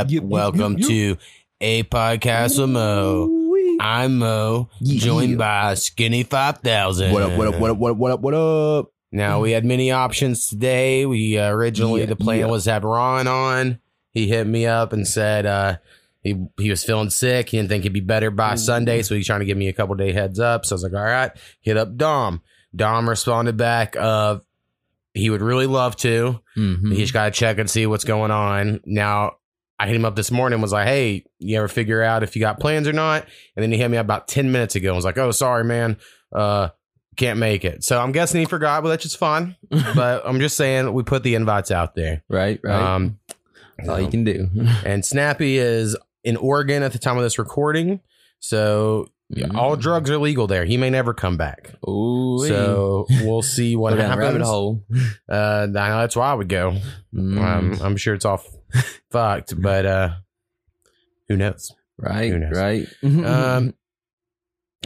Up? Yep, yep, Welcome yep, to a podcast with Mo. I'm Mo, Yeah. joined by Skinny Five Thousand. What up? What up? What up? What up? What up? What up? Now we had many options today. We uh, originally Yeah, the plan yeah. was to have Ron on. He hit me up and said uh, he he was feeling sick. He didn't think he'd be better by Sunday, so he's trying to give me a couple day heads up. So I was like, all right, hit up Dom. Dom responded back of he would really love to. Mm-hmm. He's got to check and see what's going on. Now, I hit him up this morning, was like, hey, you ever figure out if you got plans or not? And then he hit me up about 10 minutes ago and was like, oh, sorry, man. Uh, can't make it. So I'm guessing he forgot, but that's just fine. but I'm just saying we put the invites out there. right, right. Um, That's all you can do. and Snappy is in Oregon at the time of this recording. So Mm-hmm. all drugs are legal there. He may never come back. Ooh, So we'll see what Go down a happens. rabbit hole. Uh, that's why I would go. Mm, Um, I'm sure it's all fucked, but uh, who knows? right, who knows? right. Um,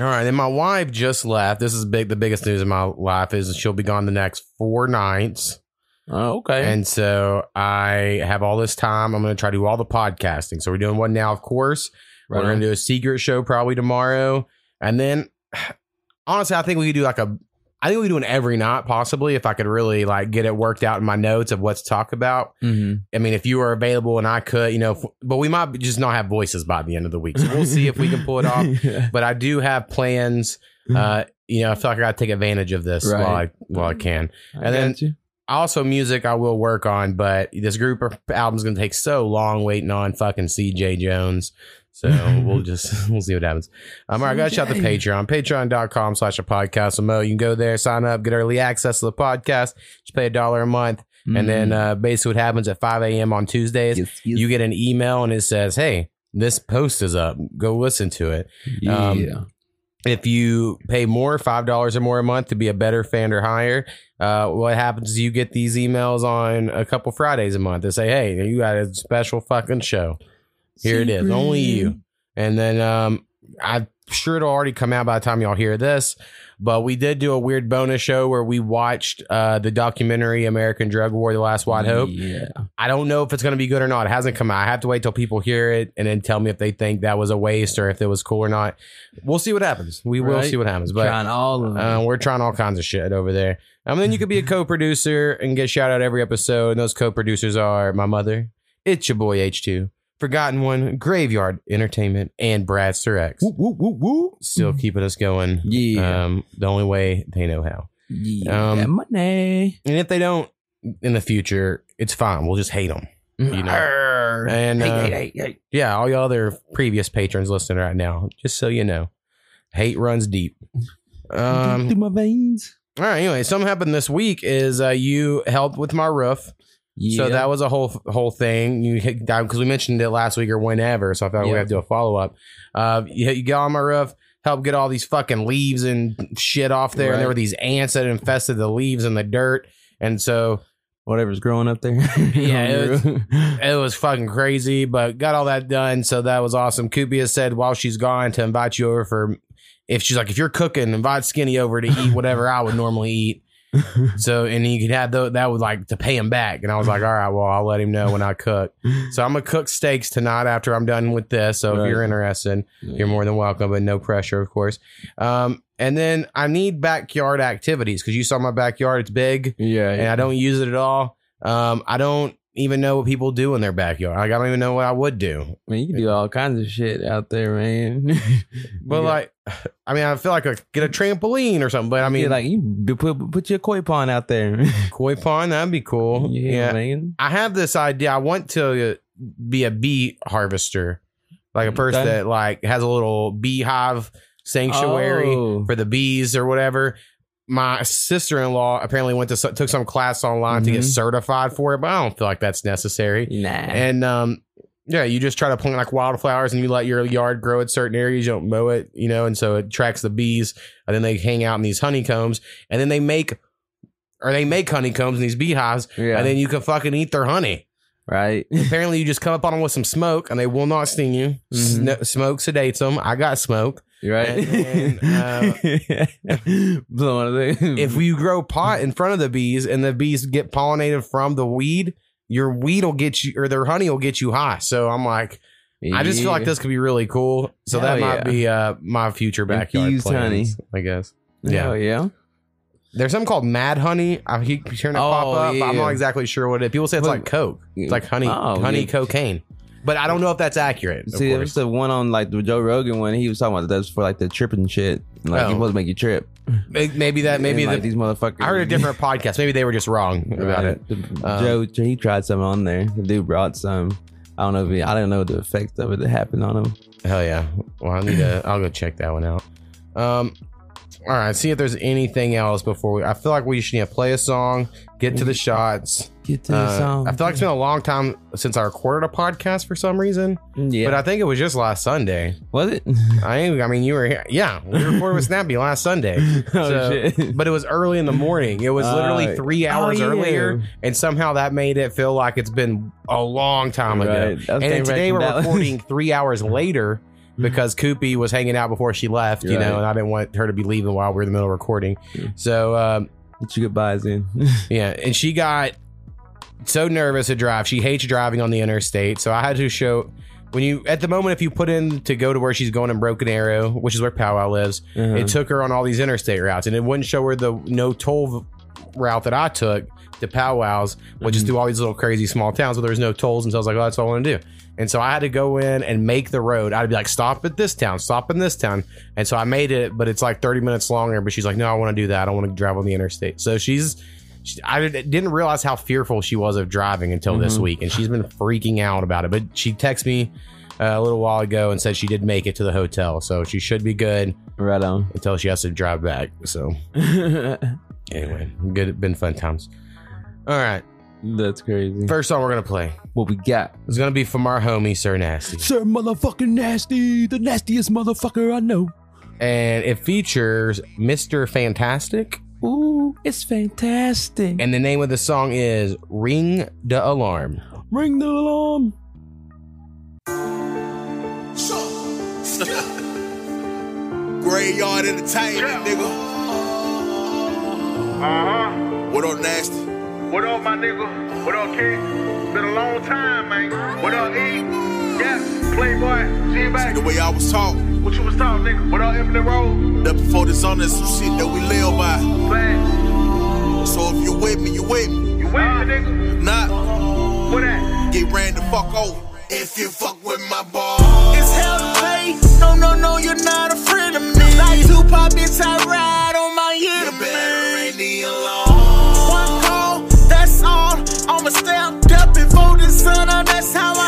all right. Then my wife just left. This is big. The biggest news in my life is she'll be gone the next four nights, oh, okay. and so I have all this time. I'm going to try to do all the podcasting. So we're doing one now, of course. Right we're going to do a secret show probably tomorrow, and then honestly, I think we could do like a. I think we do an every night possibly if I could really like get it worked out in my notes of what to talk about. Mhm. I mean, if you are available and I could, you know, if- but we might just not have voices by the end of the week. So we'll see if we can pull it off. But I do have plans. Uh, you know, I feel like I got to take advantage of this Right. while I while I can. I and then- you. Also, music I will work on, but this group of albums going to take so long waiting on fucking CJ Jones. So we'll just we'll see what happens. Um, all right, gotta shout out the. Patreon, patreon.com slash a podcast. Mo, you can go there, sign up, get early access to the podcast. Just pay a dollar a month. And then Mm. uh, basically what happens at 5 a.m. on Tuesdays, Yes, yes. you get an email and it says, "Hey, this post is up. Go listen to it." yeah. um, If you pay more, five dollars or more a month to be a better fan or higher, uh, what happens is you get these emails on a couple Fridays a month. They say, "Hey, you got a special fucking show. Here it is, only you." And then um, I'm sure it'll already come out by the time y'all hear this. But we did do a weird bonus show where we watched uh, the documentary American Drug War: The Last White Hope. Yeah. I don't know if it's going to be good or not. It hasn't come out. I have to wait till people hear it and then tell me if they think that was a waste or if it was cool or not. We'll see what happens. We will see what happens. But Trying all uh, we're trying all kinds of shit over there. Um, then you could be a co-producer and get shout out every episode. And those co-producers are my mother, it's your boy H2, Forgotten One, Graveyard Entertainment, and Brad X. whoop, whoop, whoop, whoop. Still keeping us going. Yeah. Um, the only way they know how. yeah. um, money. And if they don't in the future, it's fine. We'll just hate them. you know. Arr. And, hey, uh, hey, hey, hey. Yeah, all y'all other previous patrons listening right now, just so you know, hate runs deep. Um, through my veins. all right. Anyway, something happened this week is uh, you helped with my roof, Yeah. so that was a whole whole thing. You because we mentioned it last week or whenever, so I thought we Yeah. have to do a follow up. Uh, you, you got on my roof, help get all these fucking leaves and shit off there, and there were these ants that infested the leaves and the dirt, and so whatever's growing up there. Yeah, it was- it was fucking crazy, but got all that done. So that was awesome. Kupia said while she's gone to invite you over for if she's like, if you're cooking, invite Skinny over to eat whatever I would normally eat. So, and he could have tho- that was like to pay him back. And I was like, all right, well, I'll let him know when I cook. So I'm going to cook steaks tonight after I'm done with this. So if you're interested, you're more than welcome, but no pressure, of course. Um, and then I need backyard activities because you saw my backyard. It's big yeah, and I don't use it at all. Um, I don't even know what people do in their backyard. Like, I don't even know what I would do. Man, you can do all kinds of shit out there, man. But Yeah. like, I mean, I feel like I get a trampoline or something. But I I mean, mean, like you put put your koi pond out there. koi pond that'd be cool. yeah, Yeah, man. I have this idea. I want to be a bee harvester, like a mm, person Okay. that like has a little beehive sanctuary Oh. for the bees or whatever. My sister in law apparently went to took some class online to get Mhm. certified for it, but I don't feel like that's necessary. Nah. And um, yeah, you just try to plant like wildflowers and you let your yard grow at certain areas. You don't mow it, you know, and so it attracts the bees. And then they hang out in these honeycombs, and then they make or they make honeycombs in these beehives, yeah. and then you can fucking eat their honey. right. Apparently, you just come up on them with some smoke, and they will not sting you. Mhm. Sno- smoke sedates them. I got smoke. Right. And, it. If you grow pot in front of the bees, and the bees get pollinated from the weed, your weed will get you or their honey will get you high. So I'm like, I just feel like this could be really cool. So Hell that might yeah. be uh my future backyard Infused plans, honey. I guess. Yeah. Hell yeah. There's something called Mad Honey. I keep hearing it pop Oh, up. but I'm not exactly sure what it. People say it's like Coke. It's like honey, Oh, honey yeah. cocaine. But I don't know if that's accurate. See, it was the one on like the Joe Rogan one. He was talking about that's for like the tripping shit. Like Oh. it's supposed to make you trip. Maybe that. Maybe And, like the, these motherfuckers. I heard a different podcast. Maybe they were just wrong about it. Uh, Joe, he tried some on there. The dude brought some. I don't know if he, I don't know the effects of it that happened on him. Hell yeah. Well, I need to. I'll go check that one out. Um. All right. See if there's anything else before we. I feel like we should yeah, play a song, get to the shots. Get to the Uh, song. I feel like it's been a long time since I recorded a podcast for some reason, yeah. but I think it was just last Sunday. was it? I I mean, you were here. Yeah, we recorded with Snappy last Sunday. oh So- shit. But it was early in the morning. It was literally Uh, three hours oh, yeah. earlier, and somehow that made it feel like it's been a long time ago. Right. Was And today we're Dallas. recording three hours later because Koopy was hanging out before she left, you know, and I didn't want her to be leaving while we are in the middle of recording. So um, Get your goodbyes in. yeah, and she got so nervous to drive. She hates driving on the interstate. So I had to show when you at the moment if you put in to go to where she's going in Broken Arrow, which is where Powwow lives, Uh-huh. it took her on all these interstate routes, and it wouldn't show her the no toll route that I took to Powwows, which is Mhm. through all these little crazy small towns where there's no tolls. And so I was like, oh, that's all I want to do. And so I had to go in and make the road. I'd be like, stop at this town, stop in this town. And so I made it, but it's like 30 minutes longer. But she's like, no, I want to do that. I don't want to drive on the interstate. So she's, she, I didn't realize how fearful she was of driving until this Mhm. week. And she's been freaking out about it. But she texted me uh, a little while ago and said she did make it to the hotel. So she should be good right on. until she has to drive back. So anyway, good, been fun times. All right. That's crazy. First song we're to play What we got? is going to be from our homie, Sir Nasty. Sir motherfucking nasty, the nastiest motherfucker I know. and it features Mr. Fantastic. Ooh, it's fantastic. And the name of the song is Ring the Alarm. Ring the alarm. Graveyard entertainment, nigga. Uh-huh. What up, nasty? What up, my nigga? What up, King? Been a long time, man. What up, E? Yeah, Playboy, The G-Back. way I was taught, What you was talking, nigga? What up, Emily Road? up before this on, there's some shit that we live by. Flag. So if you with me, you with me. You with me, nigga? Nah, What that? get ran the fuck over. If you fuck with my ball. It's hell to pay. No, no, no, you're not a friend of me. Like Tupac, bitch, I ride on my You enemy. better ring the alarm. One call, that's all. I'ma step up before the sun up. That's how I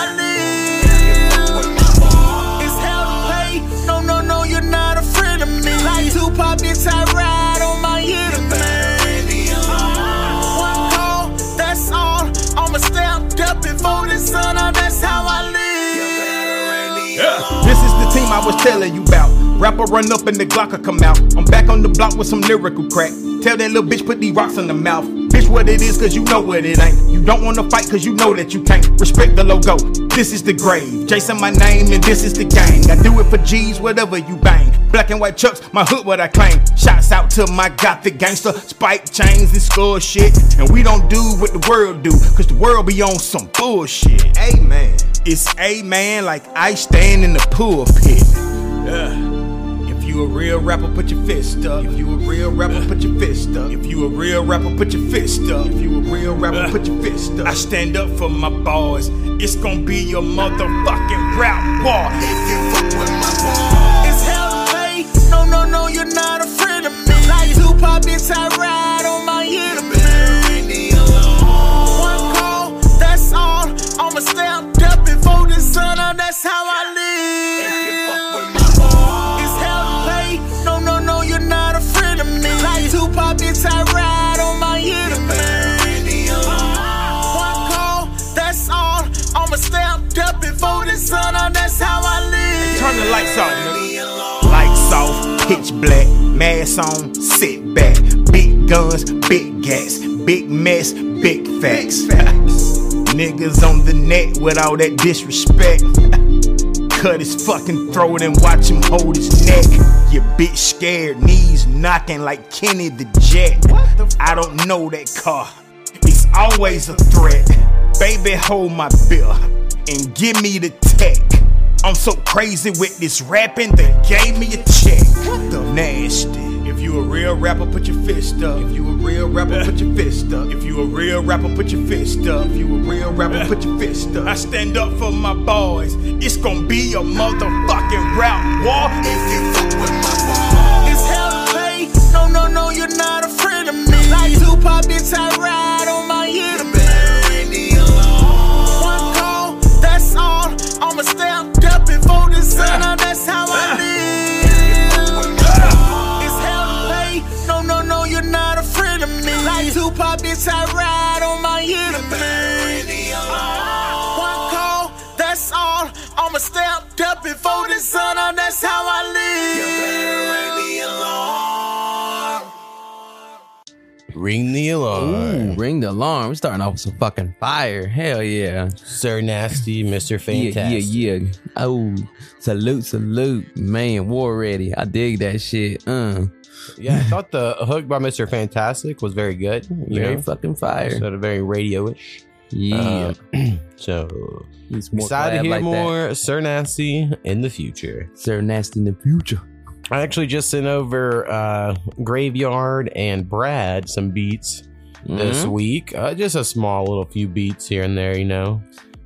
telling you about. Rapper run up and the Glocker come out. I'm back on the block with some lyrical crack. Tell that little bitch put these rocks in the mouth. Bitch, what it is, cause you know what it ain't. You don't wanna fight, cause you know that you can't. Respect the logo. This is the grave. Jason, my name, and this is the gang. I do it for G's, whatever you bang. Black and white chucks, my hood, what I claim. Shouts out to my gothic gangster. Spike chains and skull shit. And we don't do what the world do, cause the world be on some bullshit. Amen. It's a man like I stand in the pulpit. Yeah. If you a real rapper, put your fist up. If you a real rapper, put your fist up. If you a real rapper, put your fist up. If you a real rapper, put your fist up. I stand up for my boys. It's gonna be your motherfucking rap war. If you fuck with my boy. It's hell to pay. No, no, no, you're not a friend of me. Like Tupac, bitch, I ride on my You enemy. better ring the alarm. One call, that's all. I'ma step up before the sun up. That's how I lights nigga. Lights off, pitch black, mask on, sit back. Big guns, big gas, big mess, big facts. Niggas on the net with all that disrespect. Cut his fucking throat and watch him hold his neck. Your bitch scared, knees knocking like Kenny the Jet. I don't know that car. It's always a threat. Baby, hold my bill and give me the tech. I'm so crazy with this rapping, they gave me a check. What the nasty? If you a real rapper, put your fist up. If you a real rapper, put your fist up. If you a real rapper, put your fist up. If you a real rapper, put your fist up. I stand up for my boys. It's gonna be a motherfucking rap war. If you fuck with my boys. It's hell pay. No, no, no, you're not a friend of me. Like Tupac, I ride on my year. Uh-huh. One call, that's all. I'ma up before the. That's how I live. It's hell to pay. No, no, no, you're not a friend of me. Like Tupac, bitch, I ride on my year. One call, that's all. I'ma step up before the sun up. That's how I live. Ring the alarm. Ooh, ring the alarm. We're starting off with some fucking fire. Hell yeah. Sir Nasty, Mr. Fantastic. Yeah, yeah, yeah. Oh, salute, salute. Man, war ready. I dig that shit. Uh, Yeah, I thought the hook by Mr. Fantastic was very good. Very know, fucking fire. sort of very radio-ish. yeah. Um, so He's more excited to hear like that. more Sir Nasty in the future. Sir Nasty in the future. I actually just sent over uh, Graveyard and Brad some beats this Mhm. week. Uh, just a small little few beats here and there, you know.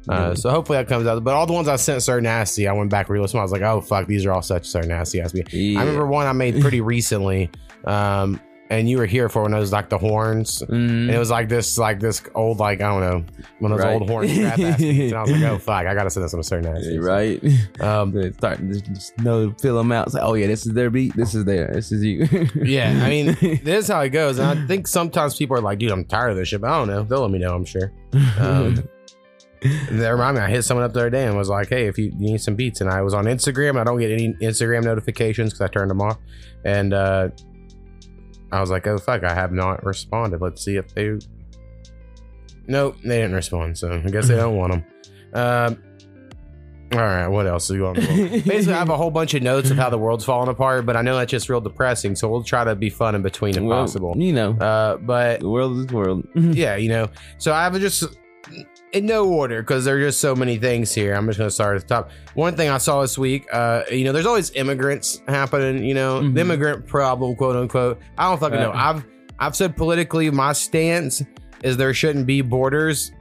Uh, Yeah. so hopefully that comes out. But all the ones I sent Sir Nasty, I went back re-listened. I was like, oh fuck, these are all such Sir Nasty ass beats. Yeah. I remember one I made pretty recently, um, and you were here for when it was like the horns. Mhm. And it was like this, like this old, like I don't know, one of those Right. old horn rap ass. And I was like, oh fuck, I gotta send this on Sir Nasty. Yeah, right. Um, start to just know, fill them out. It's like, oh yeah, this is their beat. This is their. This is you. Yeah, I mean, this is how it goes. And I think sometimes people are like, dude, I'm tired of this shit. But I don't know. They'll let me know, I'm sure. Um, that remind me, I hit someone up the other day and was like, hey, if you, you need some beats. And I was on Instagram. I don't get any Instagram notifications because I turned them off. And uh, I was like, oh, fuck, I have not responded. Let's see if they. Nope, they didn't respond. So I guess they don't want them. Um, all right, what else is going on? Basically, I have a whole bunch of notes of how the world's falling apart, but I know that's just real depressing. So we'll try to be fun in between if Well, possible. You know, Uh, but the world is the world. yeah, you know. So I have just in no order because there are just so many things here. I'm just going to start at the top. One thing I saw this week, uh, you know, there's always immigrants happening. You know, Mhm. the immigrant problem, quote unquote. I don't fucking know. I've I've said politically, my stance is there shouldn't be borders.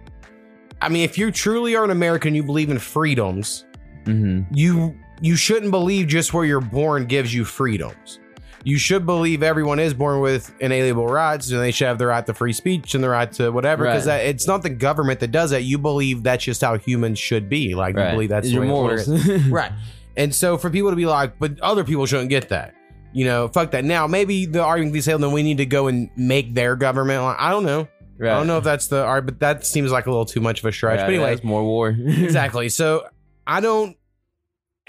I mean, if you truly are an American, you believe in freedoms hmm you you shouldn't believe just where you're born gives you freedoms. You should believe everyone is born with inalienable rights, and they should have the right to free speech and the right to whatever. Because Right. it's not the government that does that. You believe that's just how humans should be. Like you believe that's your morals. right? And so for people to be like, but other people shouldn't get that. You know, fuck that. Now maybe the argument be saying then we need to go and make their government. Like, I don't know. right. I don't know if that's the art, but that seems like a little too much of a stretch. Right, but anyway, that's more war. exactly. So I don't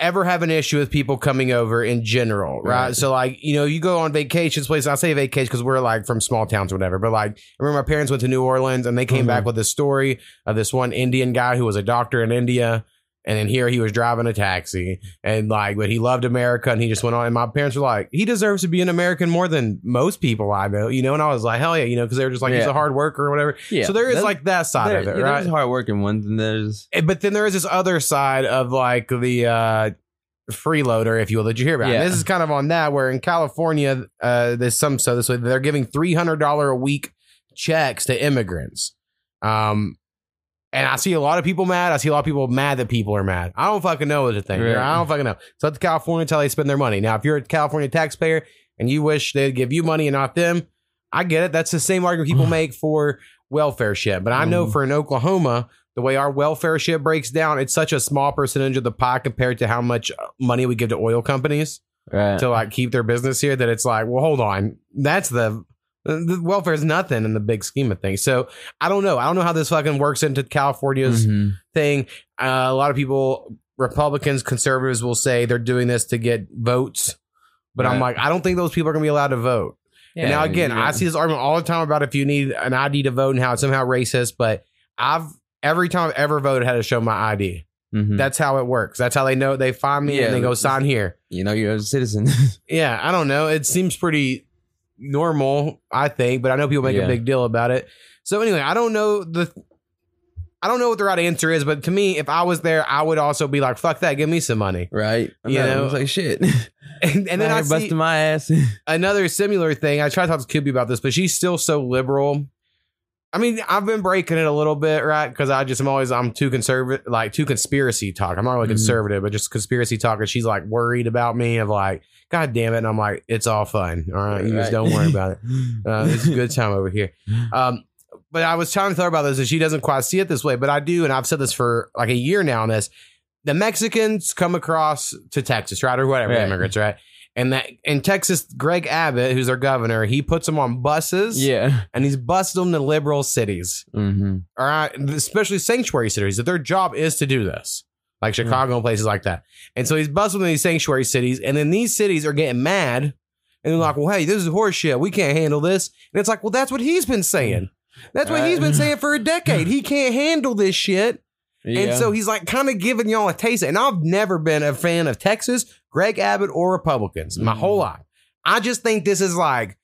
ever have an issue with people coming over in general, right? Right. So like, you know, you go on vacations places. I say vacation because we're like from small towns or whatever. But like, I remember my parents went to New Orleans and they came Mhm. back with this story of this one Indian guy who was a doctor in India. And then here he was driving a taxi and like, but he loved America and he just went on. And my parents were like, he deserves to be an American more than most people I know, you know? And I was like, hell yeah, you know, because they were just like, he's a hard worker or whatever. yeah. So there is That's- like that side there- of it, yeah, right? There's hardworking ones, and there's but then there is this other side of like the uh freeloader, if you will, that you hear about. Yeah. This is kind of on that where in California, uh there's some so this way they're giving three hundred dollar a week checks to immigrants. Um and I see a lot of people mad. I see a lot of people mad that people are mad. I don't fucking know is the thing. Right. I don't fucking know. So it's California until they spend their money. Now, if you're a California taxpayer and you wish they'd give you money and not them, I get it. That's the same argument people make for welfare shit. But I know Mhm. for in Oklahoma, the way our welfare shit breaks down, it's such a small percentage of the pie compared to how much money we give to oil companies right. to like keep their business here that it's like, well, hold on. That's the welfare is nothing in the big scheme of things. So I don't know. I don't know how this fucking works into California's Mhm. thing. Uh, a lot of people, Republicans, conservatives, will say they're doing this to get votes. But I'm like, I don't think those people are going to be allowed to vote. and now again, yeah. I see this argument all the time about if you need an ID to vote and how it's somehow racist. But I've every time I've ever voted had to show my ID. Mhm. That's how it works. That's how they know they find me Yeah, and they go sign here. you know you're a citizen. Yeah, I don't know. It seems pretty normal, I think, but I know people make a big deal about it. So anyway, I don't know the I don't know what the right answer is, but to me, if I was there, I would also be like, "Fuck that, give me some money." Right. I You know. know, it's like shit. And, and then I busting my ass. another similar thing. I try to talk to Kubi about this, but she's still so liberal. I mean, I've been breaking it a little bit, right? Because I just am always I'm too conservative, like too conspiracy talk. I'm not really Mhm. conservative, but just conspiracy talk. And she's like worried about me of like, God damn it. And I'm like, it's all fun. All right, you just don't worry about it. Uh, it's a good time over here. Um, but I was trying to tell her about this, and she doesn't quite see it this way, but I do, and I've said this for like a year now on this. The Mexicans come across to Texas, right, or whatever Right. immigrants, right? And that in Texas, Greg Abbott, who's our governor, he puts them on buses, yeah. and he's busting them to liberal cities, Mm-hmm. all right, especially sanctuary cities. That their job is to do this, like Chicago and places like that. And so he's busting them to these sanctuary cities, and then these cities are getting mad, and they're like, "Well, hey, this is horseshit. We can't handle this." And it's like, "Well, that's what he's been saying. That's what he's been saying for a decade. He can't handle this shit." And so he's like kind of giving y'all a taste. And I've never been a fan of Texas, Greg Abbott, or Republicans my whole life. I just think this is like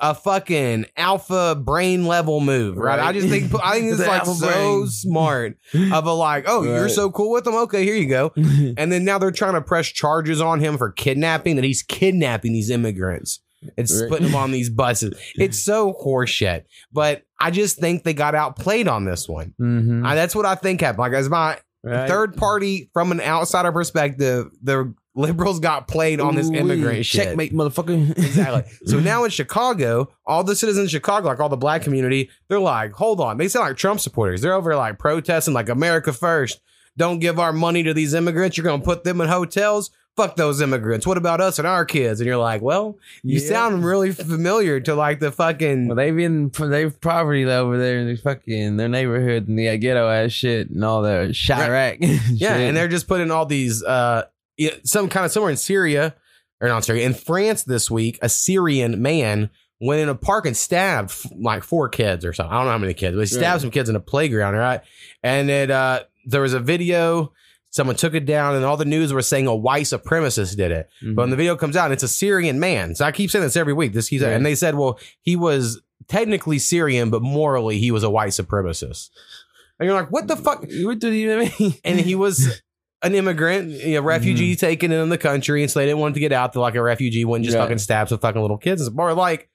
a fucking alpha brain level move, right? Right. I just think I think it's like so brain. smart of a like, oh, you're so cool with them. Okay, here you go. And then now they're trying to press charges on him for kidnapping that he's kidnapping these immigrants and Right. putting them on these buses. It's so horseshit. But I just think they got outplayed on this one. mm-hmm. I, that's what I think happened. Like as my Right. third party from an outsider perspective, the liberals got played on this Ooh-wee. immigrant shit. Checkmate, motherfucker. Exactly. So now in Chicago, all the citizens in Chicago, like all the black community, they're like, hold on. They sound like Trump supporters. They're over like protesting, like America first. Don't give our money to these immigrants. You're going to put them in hotels. Fuck those immigrants. What about us and our kids? And you're like, well, you Yeah. sound really familiar to like the fucking. Well, they've been they've poverty over there in the fucking their neighborhood and the ghetto ass shit and all the Chiraq. Yeah, and they're just putting all these uh yeah, some kind of somewhere in Syria or not Syria in France this week. A Syrian man went in a park and stabbed like four kids or something. I don't know how many kids, but he stabbed Right. some kids in a playground. Right, and it uh there was a video. Someone took it down, and all the news were saying a white supremacist did it. Mm-hmm. But when the video comes out, it's a Syrian man. So I keep saying this every week. This keeps, Right. and they said, well, he was technically Syrian, but morally he was a white supremacist. And you're like, what the fuck? what do you mean? and he was an immigrant, you know, refugee mm-hmm. taken in the country, and so they didn't want to get out. To like a refugee wouldn't just Yeah. fucking stab some fucking little kids. Or like,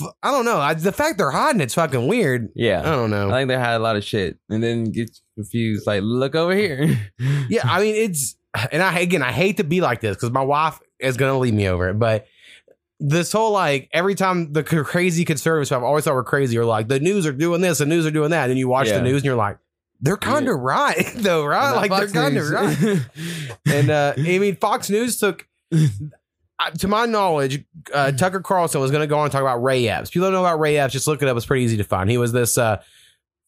f- I don't know. I, the fact they're hiding it's fucking weird. Yeah, I don't know. I think they had a lot of shit and then get confused. Like, look over here. yeah, I mean it's, and I again I hate to be like this because my wife is gonna leave me over it, but. This whole like every time the crazy conservatives I've always thought were crazy are like the news are doing this, the news are doing that, and you watch Yeah. the news and you're like, they're kind of right though, right? Like they're kind of right. And uh, I mean, Fox News took, uh, to my knowledge, uh, Tucker Carlson was going to go on and talk about Ray Epps. People don't know about Ray Epps. Just look it up. It's pretty easy to find. He was this uh,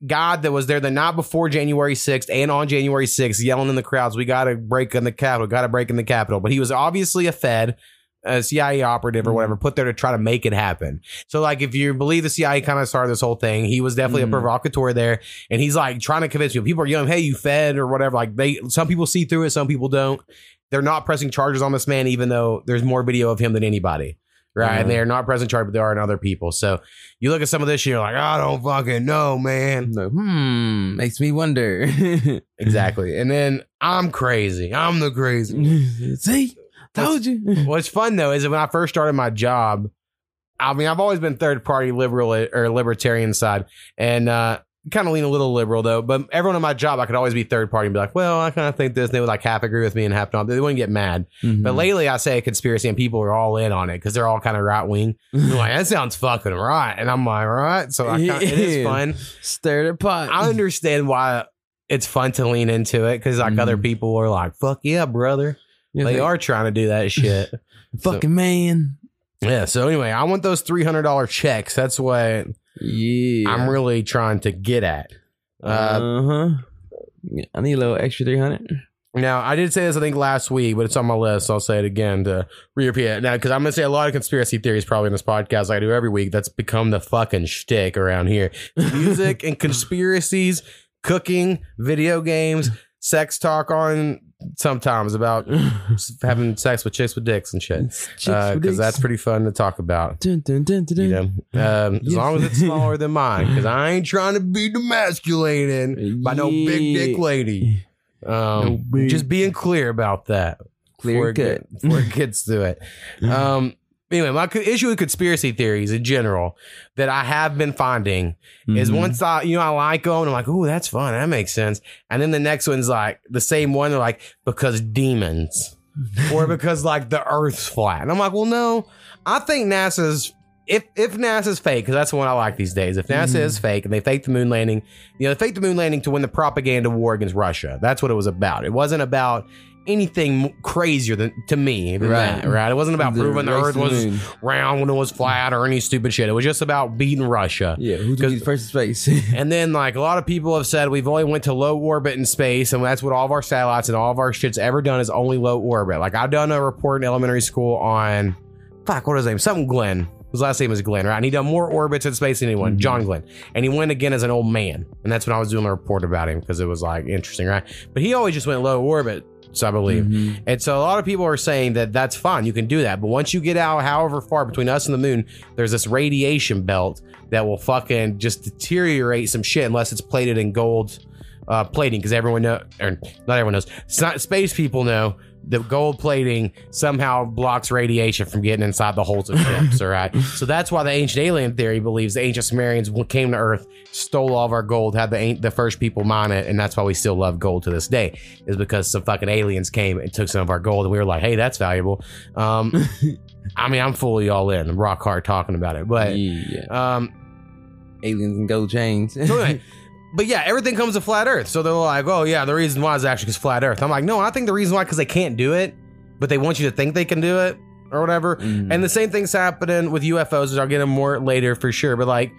guy that was there the night before January 6th and on January 6th, yelling in the crowds, "We got to break in the Capitol. Got to break in the Capitol." But he was obviously a Fed. A CIA operative or whatever put there to try to make it happen. So, like, if you believe the CIA kind of started this whole thing, he was definitely Mhm. a provocateur there, and he's like trying to convince people. People are yelling, "Hey, you Fed or whatever." Like, they some people see through it, some people don't they're not pressing charges on this man, even though there's more video of him than anybody. Right. And Mhm. they're not pressing charges, but there are in other people. So you look at some of this, and you're like, I don't fucking know, man. Like, hmm, makes me wonder. Exactly. And then I'm crazy. I'm the crazy. See, told you. What's fun though is that when I first started my job, I mean, I've always been third party liberal or libertarian side and, uh, kind of lean a little liberal though, but everyone in my job, I could always be third party and be like, well, I kind of think this. And they would like half agree with me and half not. They wouldn't get mad. Mm-hmm. But lately, I say a conspiracy, and people are all in on it because they're all kind of right wing. Like, that sounds fucking right, and I'm like, right. So I kinda, it is fun. stir the pot. I understand why it's fun to lean into it because like other Mhm. people are like, fuck yeah, brother. You're They like, are trying to do that shit. fucking man. yeah. So anyway, I want those three hundred dollar checks. That's what Yeah, I'm really trying to get at. Uh, Uh huh. I need a little extra three hundred. Now, I did say this, I think, last week, but it's on my list. So I'll say it again to repeat it. Now, because I'm going to say a lot of conspiracy theories probably in this podcast, like I do every week. That's become the fucking shtick around here. Music and conspiracies, cooking, video games, sex talk on sometimes about having sex with chicks with dicks and shit because dicks. that's pretty fun to talk about. Dun, dun, dun, You know, um, as long as it's smaller than mine, because I ain't trying to be demasculated by no big dick lady. Um, No big- just being clear about that Clear before it, get- before it gets to it. Um, anyway, my issue with conspiracy theories in general that I have been finding is Mhm. once I, you know, I like them and I'm like, oh, that's fun. That makes sense. And then the next one's like the same one. They're like, because demons or because like the earth's flat. And I'm like, well, no, I think NASA's, if, if NASA's fake, because that's the one I like these days. If NASA is fake and they faked the moon landing, you know, they faked the moon landing to win the propaganda war against Russia. That's what it was about. It wasn't about anything crazier than to me than Right. that, right? It wasn't about The proving the earth was moon. round when it was flat or any stupid shit. It was just about beating Russia. Yeah, who's Because- the first in space? And then like a lot of people have said we've only went to low orbit in space and that's what all of our satellites and all of our shit's ever done is only low orbit. Like I've done a report in elementary school on fuck, what is his name? Something Glenn. His last name is Glenn, right? And he done more orbits in space than anyone, mm-hmm. John Glenn. And he went again as an old man. And that's when I was doing a report about him because it was like interesting, right? But he always just went low orbit, so I believe. Mhm. And so a lot of people are saying that that's fine. You can do that. But once you get out, however far between us and the moon, there's this radiation belt that will fucking just deteriorate some shit unless it's plated in gold uh, plating. Because everyone know, or not everyone knows, it's not space people know the gold plating somehow blocks radiation from getting inside the holes of ships. all right. So that's why the ancient alien theory believes the ancient Sumerians came to Earth, stole all of our gold, had the the first people mine it, and that's why we still love gold to this day. Is because some fucking aliens came and took some of our gold, and we were like, hey, that's valuable. Um, I mean, I'm fully all in. I'm rock hard talking about it, but yeah, um, aliens and gold chains. so anyway, but yeah, everything comes to flat Earth. So they're like, oh yeah, the reason why is actually because flat Earth. I'm like, no, I think the reason why because they can't do it, but they want you to think they can do it or whatever. Mm. And the same thing's happening with UFOs, which I'll get them more later for sure. But like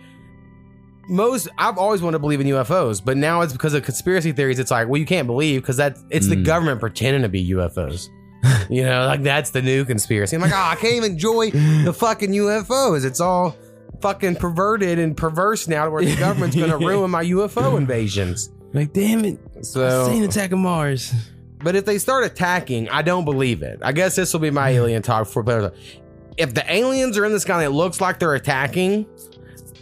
most, I've always wanted to believe in UFOs, but now it's because of conspiracy theories. It's like, well, you can't believe because that it's the Mm. government pretending to be UFOs. you know, like that's the new conspiracy. I'm like, oh, I can't even enjoy the fucking UFOs. It's all fucking perverted and perverse now, to where the government's gonna ruin my UFO invasions. like, damn it, So, seen Attack of Mars. but if they start attacking, I don't believe it. I guess this will be my alien talk for players. If the aliens are in the sky and it looks like they're attacking,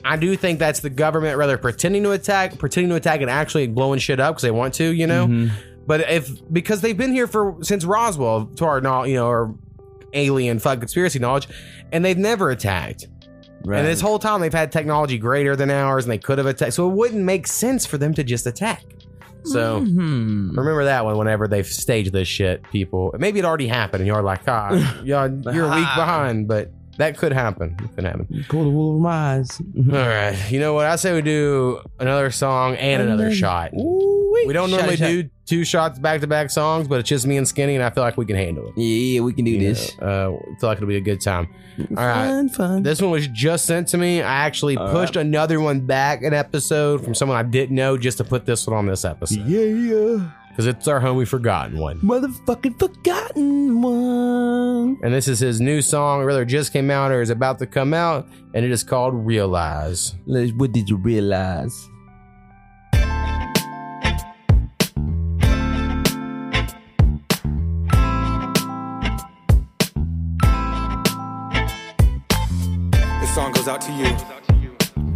I do think that's the government rather pretending to attack, pretending to attack and actually blowing shit up because they want to, you know. Mhm. But if because they've been here for since Roswell, to our you know, or alien fuck conspiracy knowledge, and they've never attacked. Right. And this whole time they've had technology greater than ours, and they could have attacked. So it wouldn't make sense for them to just attack. So. Mhm. Remember that one whenever they've staged this shit, people. Maybe it already happened and you're like, ah, you're, you're a week behind, but that could happen. It could happen. pull the wool over my eyes. All right. You know what? I say we do another song and another shot. Ooh-wee. We don't Shot, normally shot. do two shots back to back songs, but it's just me and Skinny, and I feel like we can handle it. Yeah, we can do You this. know, uh, I feel like it'll be a good time. All right. Fun, fun. This one was just sent to me. I actually All pushed another one back an episode from someone I didn't know just to put this one on this episode yeah, yeah. because it's our homie Forgotten one. Motherfucking forgotten one. And this is his new song, or rather just came out or is about to come out, and it is called Realize. Let's- What did you realize? Goes out to you,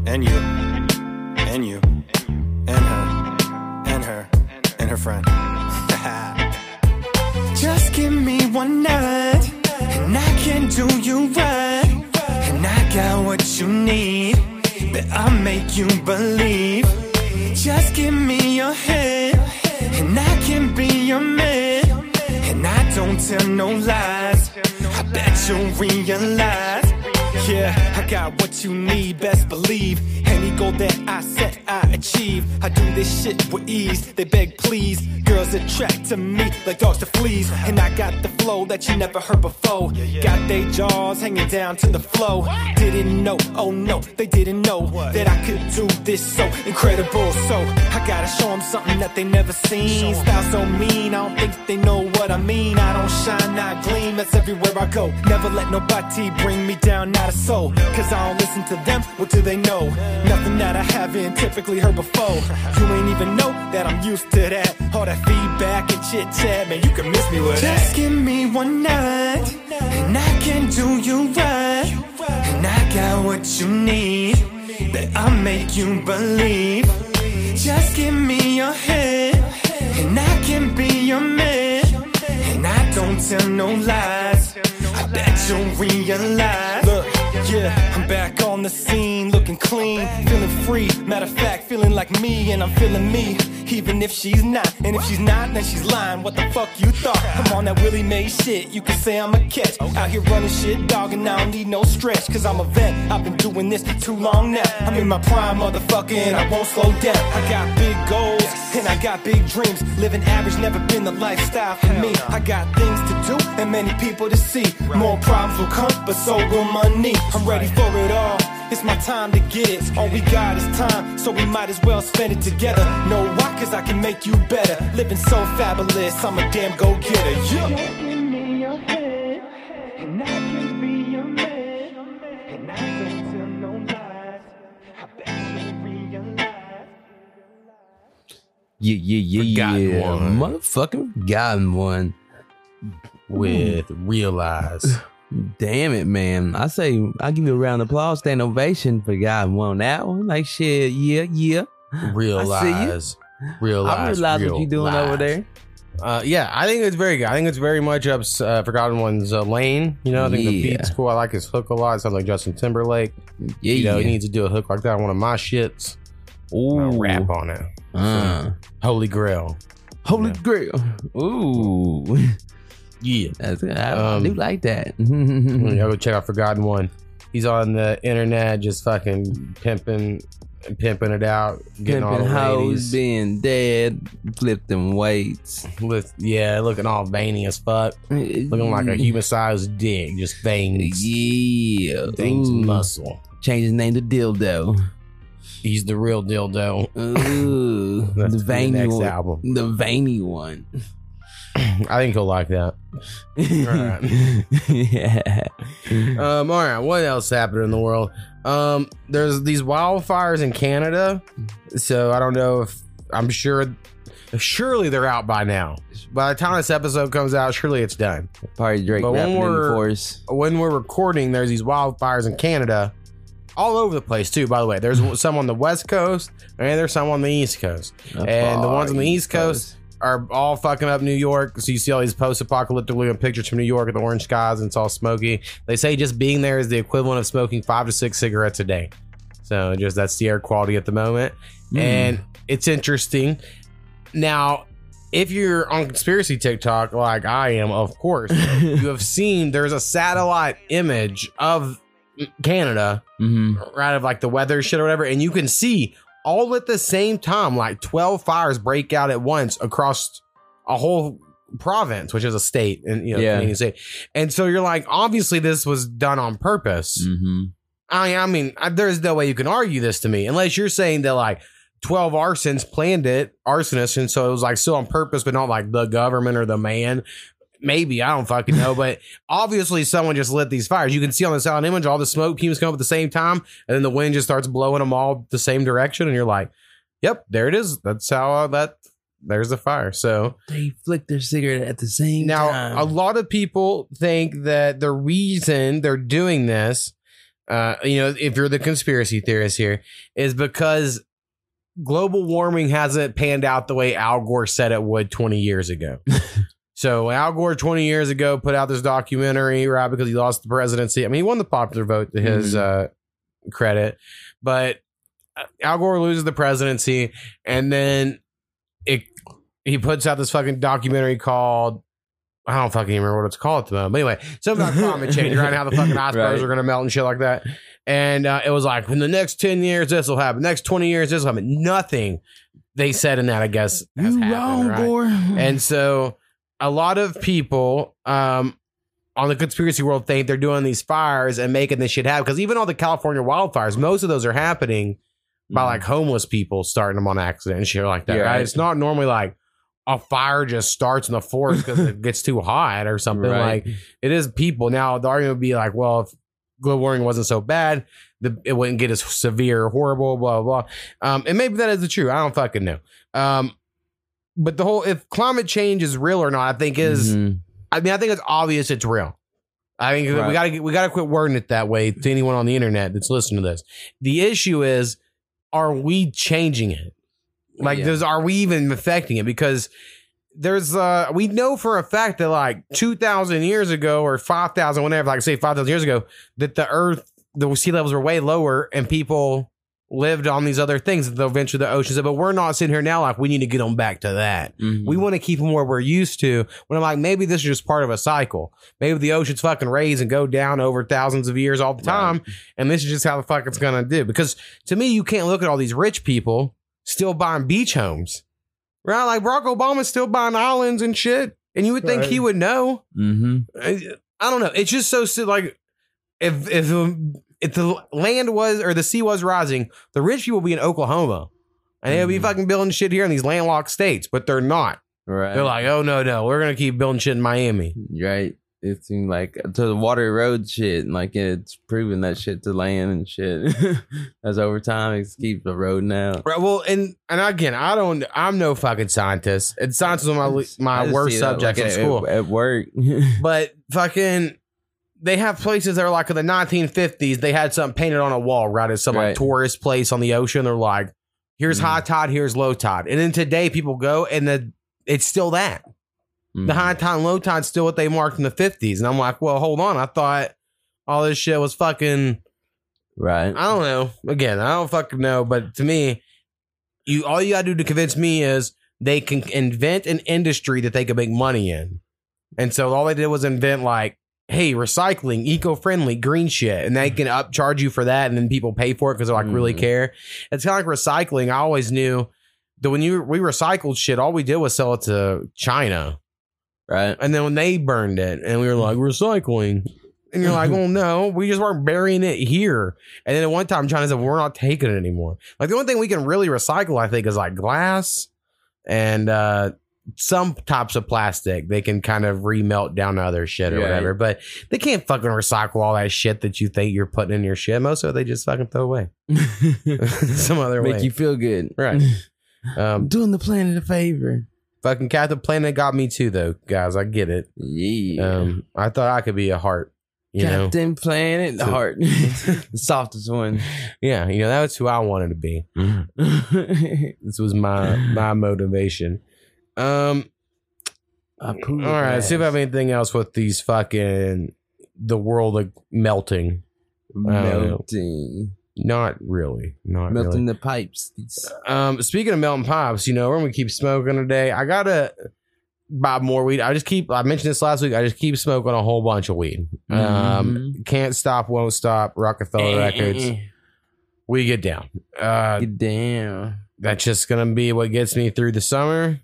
and you, and you, and her, and her, and her friend. Just give me one night, and I can do you right. And I got what you need, that I'll make you believe. Just give me your hand, and I can be your man. And I don't tell no lies, I bet you'll realize. Yeah, I got what you need, best believe. Any goal that I set, I achieve. I do this shit with ease. They beg, please. Girls attract to me like dogs to fleas. And I got the flow that you never heard before. Got they jaws hanging down to the flow. Didn't know, oh no, they didn't know that I could do this so incredible. So I gotta show them something that they never seen. Style so mean, I don't think they know what I mean. I don't shine, I gleam, that's everywhere I go. Never let nobody bring me down, not a soul. Cause I don't listen to them, what do they know? Nothing that I haven't typically heard before. You ain't even know that I'm used to that. All that feedback and chit chat, man, you can miss me with that. Just give me one night, and I can do you right. And I got what you need, that I'll make you believe. Just give me your hand, and I can be your man. And I don't tell no lies. I bet you'll realize. Yeah, I'm back on the scene, looking clean, feeling free. Matter of fact, feeling like me, and I'm feeling me. Even if she's not, and if she's not, then she's lying. What the fuck you thought? I'm on that Willie Mae shit. You can say I'm a catch. Out here running shit, dog, and I don't need no stretch. Cause I'm a vet. I've been doing this too long now. I'm in my prime, motherfucker, and I won't slow down. I got big goals, and I got big dreams. Living average never been the lifestyle for me. I got things to do, and many people to see. More problems will come, but so will money. I'm ready for it all. It's my time to get it. All we got is time, so we might as well spend it together. No why, cause I can make you better. Living so fabulous, I'm a damn go getter. Yeah. Yeah, yeah, yeah, Forgotten yeah. one. Motherfucking forgotten one. with realize. Damn it, man. I say I give you a round of applause, stand ovation for God one on that one. Like shit, yeah, yeah. realize, realize, I realize what you're doing over there. Uh, yeah, I think it's very good. I think it's very much up uh, Forgotten One's uh, lane. You know, I think the beat's cool. I like his hook a lot. Sounds like Justin Timberlake. Yeah, You know, yeah. he needs to do a hook like that on one of my shits. Ooh. I'll rap on it. Uh, Holy Grail. Holy Yeah. Grail. Ooh. Yeah. That's, I, Um, I do like that. Y'all go check out Forgotten One. He's on the internet just fucking pimping pimping it out, getting all Pimping the hoes, ladies. being dead, lifting weights. With, yeah, looking all veiny as fuck. Looking like a human sized dick. Just veins. Yeah. Veins Ooh. muscle. Change his name to Dildo. He's the real dildo. Ooh. That's the the veiny next one. album. The veiny one. I think he'll like that. yeah. Um, all right, what else happened in the world? Um, there's these wildfires in Canada. So I don't know if I'm sure. Surely they're out by now. By the time this episode comes out, surely it's done. Probably Drake But when rapping in the we're- force. When we're recording, there's these wildfires in Canada, all over the place too. By the way, there's some on the west coast and there's some on the east coast. And the ones on the East Coast are all fucking up New York. So you see all these post-apocalyptic looking pictures from New York with the orange skies and it's all smoky. They say just being there is the equivalent of smoking five to six cigarettes a day. So just that's the air quality at the moment. And it's interesting. Now, if you're on conspiracy TikTok like I am, of course, you have seen there's a satellite image of Canada Mm-hmm. right of like the weather shit or whatever and you can see all at the same time like 12 fires break out at once across a whole province which is a state and you know Yeah. Canadian state and so you're like obviously this was done on purpose Mm-hmm. I, I mean I, there's no way you can argue this to me unless you're saying that like 12 arsons planned it arsonists and so it was like still on purpose but not like the government or the man maybe I don't fucking know, but obviously someone just lit these fires. You can see on the sound image all the smoke fumes come up at the same time, and then the wind just starts blowing them all the same direction, and you're like, "Yep, there it is. That's how uh, that." There's the fire. So They flick their cigarette at the same now time. a lot of people think that the reason they're doing this, uh, you know, if you're the conspiracy theorist here, is because global warming hasn't panned out the way Al Gore said it would 20 years ago. so Al Gore 20 years ago put out this documentary, right? Because he lost the presidency. I mean, he won the popular vote to his uh, credit, but uh, Al Gore loses the presidency, and then it he puts out this fucking documentary called I don't fucking remember what it's called at the moment. But anyway, something about climate change, right? How the fucking icebergs Right. are going to melt and shit like that. And uh, it was like, in the next 10 years, this will happen. Next 20 years, this will happen. Nothing they said in that, I guess, has you happened, wrong, right? Gore. And so a lot of people um, on the conspiracy world think they're doing these fires and making this shit happen. Because even all the California wildfires, most of those are happening by like homeless people starting them on accident and shit like that. Yeah, right? It's not normally like a fire just starts in the forest because it gets too hot or something. Right. Like it is people. Now the argument would be like, well, if global warming wasn't so bad, the, it wouldn't get as severe horrible, blah, blah, blah. Um, and maybe that is the truth. I don't fucking know. Um, but the whole, if climate change is real or not, I think is, Mhm. I mean, I think it's obvious it's real. I mean, we gotta get- we gotta quit wording it that way to anyone on the internet that's listening to this. The issue is, are we changing it? Like, Yeah. does are we even affecting it? Because there's uh we know for a fact that like two thousand years ago or five thousand, whatever, like say five thousand years ago, that the Earth the sea levels were way lower and people lived on these other things. they'll venture the oceans, but we're not sitting here now like we need to get them back to that. Mhm. We want to keep them where we're used to. When I'm like, maybe this is just part of a cycle. Maybe the oceans fucking raise and go down over thousands of years all the time. And this is just how the fuck it's going to do. Because to me, you can't look at all these rich people still buying beach homes. Right? Like Barack Obama's still buying islands and shit. And you would think he would know. Mhm. I, I don't know. It's just so like if if if the land was or the sea was rising, the rich people would be in Oklahoma, and they'll be Mhm. fucking building shit here in these landlocked states, but they're not. Right. They're like, oh no, no, we're gonna keep building shit in Miami. right. It seemed like to the water road shit, and like it's proven that shit to land and shit. As over time, it's keep the road now. Right. Well, and and again, I don't. I'm no fucking scientist. And science of my my worst subjects in at, school. at, at work. But fucking, they have places that are like in the 1950s. They had something painted on a wall, right? It's some like tourist place on the ocean. They're like, here's Mhm. high tide, here's low tide. And then today people go and the it's still that. The Mhm. high tide and low tide's still what they marked in the 50s. And I'm like, well, hold on. I thought all this shit was fucking right. I don't know. Again, I don't fucking know. But to me, you all you gotta do to convince me is they can invent an industry that they can make money in. And so all they did was invent like, hey, recycling, eco-friendly, green shit, and they can upcharge you for that, and then people pay for it because they're like really Mhm. care. It's kind of like recycling. I always knew that when you we recycled shit, all we did was sell it to China. Right. And then when they burned it, and we were like, recycling. And you're like, well, no, we just weren't burying it here. And then at one time, China said, we're not taking it anymore. Like the only thing we can really recycle, I think, is like glass and uh, some types of plastic. They can kind of remelt down to other shit or Right. whatever. But they can't fucking recycle all that shit that you think you're putting in your shit. Most of it, they just fucking throw away some other Make way. Make you feel good. Right. Um, doing the planet a favor. fucking Captain Planet got me too, though, guys. I get it. Yeah. Um, I thought I could be a heart. You know, Captain Planet, the So- heart, the softest one. yeah, you know that's who I wanted to be. This was my my motivation. Um, I all right, see if I have anything else with these fucking the world like melting. melting, Not really, not melting really. the pipes. Um, speaking of melting pops, you know we're gonna keep smoking today. I gotta buy more weed. I just keep. I mentioned this last week. I just keep smoking a whole bunch of weed. Um, can't stop, won't stop. Roc-A-Fella Records. We get down. Uh, Get down. that's just gonna be what gets me through the summer.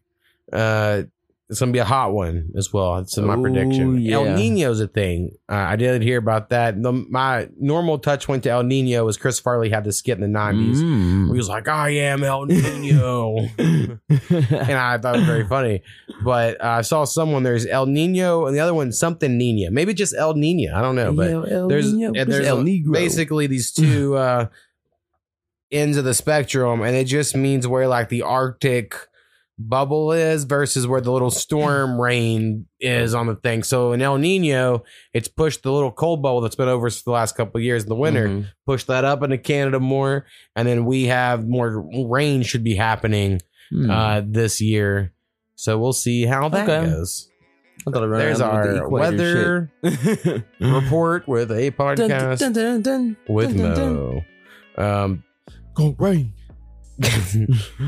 Uh, it's gonna be a hot one as well. It's my Ooh, prediction. yeah. El Nino's a thing. Uh, I didn't hear about that. The, my normal touch went to El Nino was Chris Farley had this skit in the nineties. Mm. He was like, "I am El Nino," and I thought it was very funny. But uh, I saw someone. There's El Nino, and the other one something Nina. Maybe just El Nino. I don't know, but El- El there's Nino. there's El Negro. basically these two uh ends of the spectrum and it just means where like the arctic bubble is versus where the little storm rain is on the thing so in el nino it's pushed the little cold bubble that's been over us for the last couple of years in the winter Mhm. push that up into canada more and then we have more rain should be happening Hmm. uh this year so we'll see how that Okay. goes I thought I ran there's our weather report with a podcast Dun, dun, dun, with. Mo. Um, Go rain.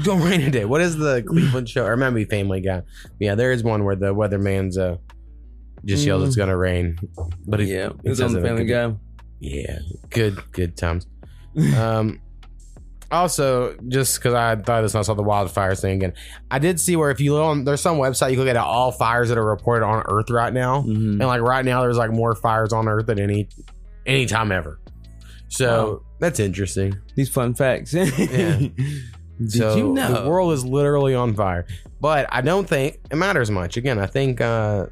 Don't rain today. What is the Cleveland show? Or it might be Family Guy. Yeah, there is one where the weatherman's uh just yells it's gonna rain, but it, Yeah, it's on the it in a Family Guy. Yeah, good, good times. Um, also, just because I thought this, and I saw the wildfires thing again. I did see where if you look on, there's some website you can get at all fires that are reported on Earth right now, Mhm. and like right now, there's like more fires on Earth than any any time ever. So. That's interesting. These fun facts. Yeah. Did so you know? the world is literally on fire. But I don't think it matters much. Again, I think uh,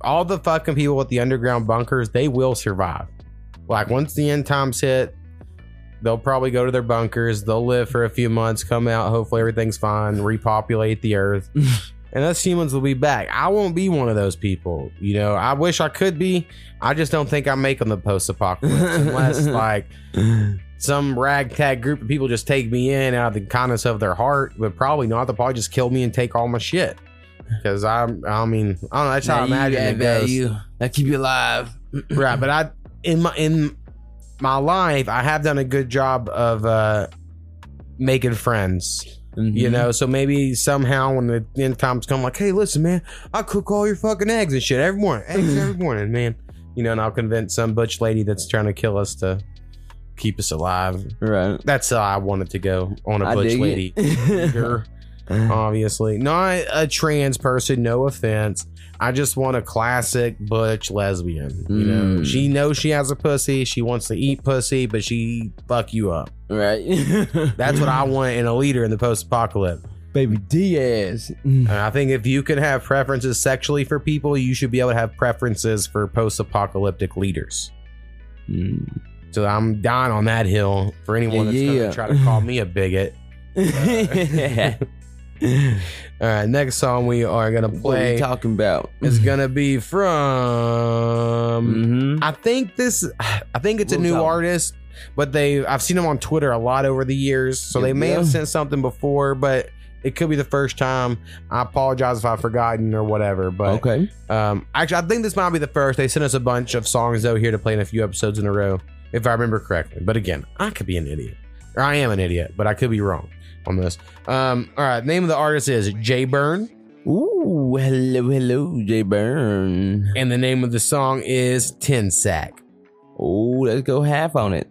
all the fucking people with the underground bunkers they will survive. Like once the end times hit, they'll probably go to their bunkers. They'll live for a few months, come out. Hopefully everything's fine. Repopulate the earth. And us humans will be back. I won't be one of those people. You know, I wish I could be. I just don't think I'm making the post apocalypse unless like some ragtag group of people just take me in out of the kindness of their heart. But probably not. They'll probably just kill me and take all my shit. Because I'm, I mean, I don't know. That's how I Now you imagine it goes. value. That keep you alive. right but i in my in my life i have done a good job of uh making friends Mm-hmm. you know so maybe somehow when the end times come like hey listen man i cook all your fucking eggs and shit every morning eggs every morning man you know and i'll convince some butch lady that's trying to kill us to keep us alive Right. that's how i wanted to go on a I butch lady. obviously not a trans person no offense i just want a classic butch lesbian you know Mm. she knows she has a pussy she wants to eat pussy but she fuck you up right. that's what i want in a leader in the post-apocalypse Baby Diaz. and i think if you can have preferences sexually for people you should be able to have preferences for post-apocalyptic leaders Mm. so i'm dying on that hill for anyone that's Yeah. gonna try to call me a bigot all right next song we are gonna what are play you talking about? It's gonna be from Mm-hmm. I think this I think it's a We'll new tell 'em. artist, but they I've seen them on Twitter a lot over the years. So they may have sent something before, but it could be the first time. I apologize if I've forgotten or whatever. But Okay. um actually I think this might be the first. They sent us a bunch of songs though here to play in a few episodes in a row, if I remember correctly. But again, I could be an idiot. Or I am an idiot, but I could be wrong on this. Um all right, name of the artist is J Burn. Ooh, hello, hello, J Burn. And the name of the song is 10 Sack. Oh, let's go half on it.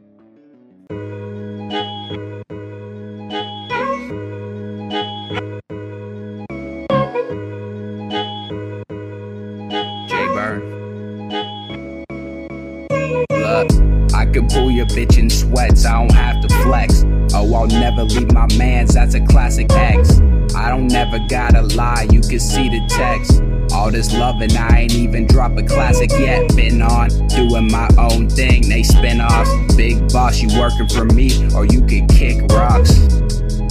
Bitch in sweats, I don't have to flex. Oh, I'll never leave my mans, that's a classic X. I don't never gotta lie, you can see the text. All this love and I ain't even drop a classic yet. Been on, doing my own thing, they spin off. Big boss, you working for me, or you could kick rocks.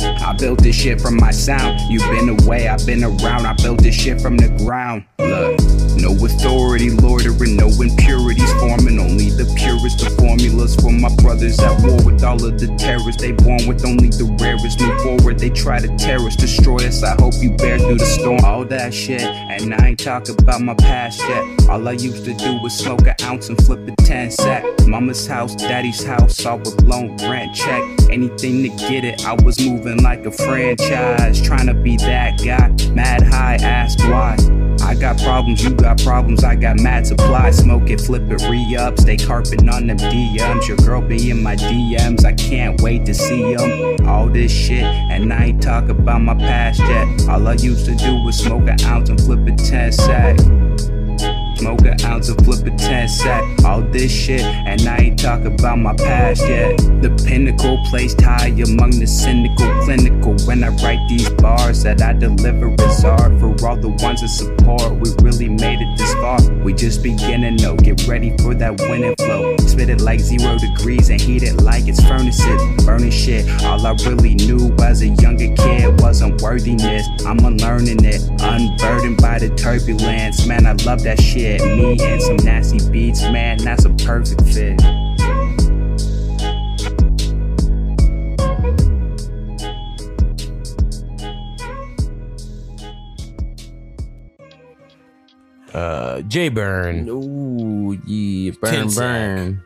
I built this shit from my sound. You've been away, I've been around. I built this shit from the ground. Look, no authority loitering, no impurities forming. Only the purest of formulas for my brothers at war with all of the terrorists. They born with only the rarest. Move forward, they try to tear us, destroy us. I hope you bear through the storm. All that shit, and I ain't talk about my past yet. All I used to do was smoke an ounce and flip a 10 sack. Mama's house, daddy's house, all with loan rent check. Anything to get it, I was moving like a franchise. Trying to be that guy, mad high, ask why. I got problems, you got problems, I got mad supply. Smoke it, flip it, re up, stay carpet on them DMs. Your girl be in my DMs, I can't wait to see them. All this shit, and I ain't talk about my past yet. All I used to do was smoke an ounce and flip a 10 sack. Smoke an ounce and flip a 10 sack. All this shit, and I ain't talk about my past yet. The pinnacle placed high among the cynical, clinical. When I write these bars that I deliver is art for all the ones that support. We really made it this far. We just beginning, no. Get ready for that winning flow. Spit it like zero degrees and heat it like it's furnaces. Burning shit. All I really knew as a younger kid was unworthiness. I'm unlearning it, unburdened by the turbulence. Man, I love that shit. Me and some nasty beats, man, that's a perfect fit. Uh J Burn. Ooh, yeah, burn, sack. burn.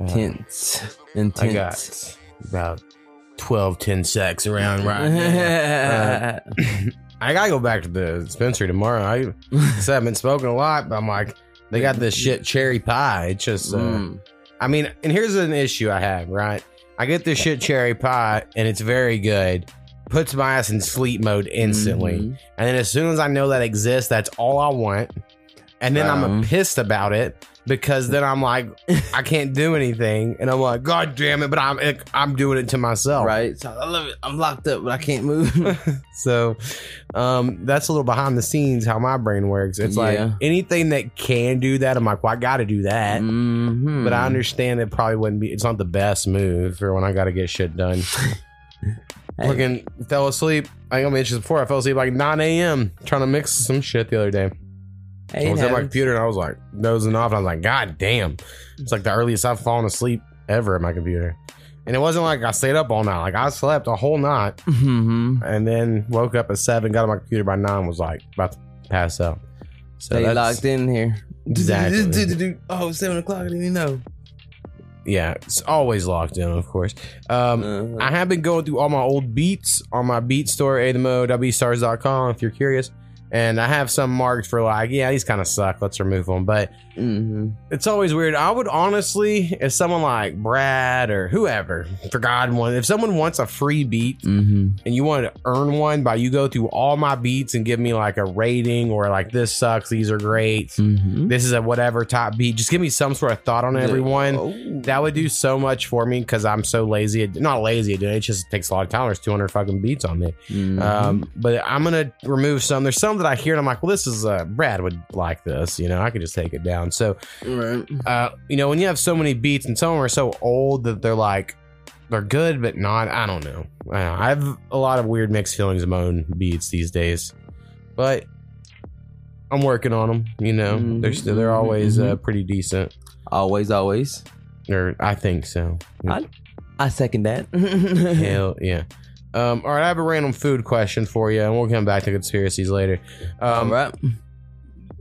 Uh, Tense. Intense. I got about 12 10 sacks around right now. Uh, I gotta go back to the dispensary tomorrow. I said I've been smoking a lot, but I'm like, they got this shit cherry pie. It's just, uh, Mm. I mean, and here's an issue I have, right? I get this shit cherry pie and it's very good. Puts my ass in sleep mode instantly. Mhm. And then as soon as I know that exists, that's all I want. And then Um. I'm pissed about it. Because then I'm like, I can't do anything, and I'm like, God damn it! But I'm I'm doing it to myself, Right. So I love it. I'm locked up, but I can't move. So, um, that's a little behind the scenes how my brain works. It's Yeah. like anything that can do that, I'm like, well, I got to do that. Mhm. But I understand it probably wouldn't be. It's not the best move for when I got to get shit done. Hey. Fucking fell asleep. I think I mentioned before. I fell asleep like 9 a.m. trying to mix some shit the other day. Hey, I it was at my computer and I was like dozing off. And I was like, God damn. It's like the earliest I've fallen asleep ever at my computer. And it wasn't like I stayed up all night. Like I slept a whole night Mhm. and then woke up at seven, got on my computer by nine, was like about to pass out. So Stay locked in here. Exactly. Oh, seven o'clock. I didn't even know. Yeah, it's always locked in, of course. Um, Uh-huh. I have been going through all my old beats on my beat store, ademo.beatstars.com if you're curious. And I have some marked for like, yeah, these kind of suck. Let's remove them. But Mhm. it's always weird. I would honestly, if someone like Brad or whoever, forgotten one, if someone wants a free beat Mhm. and you want to earn one by you go through all my beats and give me like a rating or like this sucks, these are great, Mhm. this is a whatever top beat, just give me some sort of thought on everyone. Oh. That would do so much for me because I'm so lazy. at- Not lazy at doing it. It just takes a lot of time. There's 200 fucking beats on me. Mhm. Um, but I'm gonna remove some. There's some that I hear and I'm like, well, this is uh, Brad would like this. You know, I could just take it down. So, right. uh, you know, when you have so many beats and some of them are so old that they're like they're good but not. I don't know. I, don't know. I have a lot of weird mixed feelings of my own beats these days, but I'm working on them. You know, Mhm, they're still they're always uh, mhm. pretty decent. Always, always. Or I think so. I, I second that. Hell yeah. Um, all right, I have a random food question for you, and we'll come back to conspiracies later. Um, right.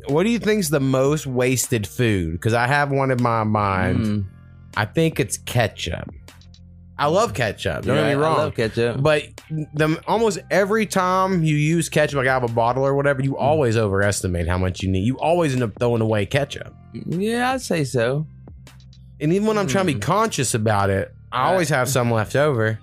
What do you think's the most wasted food? Because I have one in my mind. Mm. I think it's ketchup. I love ketchup. Don't You're get me wrong. I love ketchup. but the almost every time you use ketchup, like out of a bottle or whatever, you always overestimate how much you need. You always end up throwing away ketchup. yeah, I'd say so. And even when I'm trying to be Mm. conscious about it, I Right. always have some left over.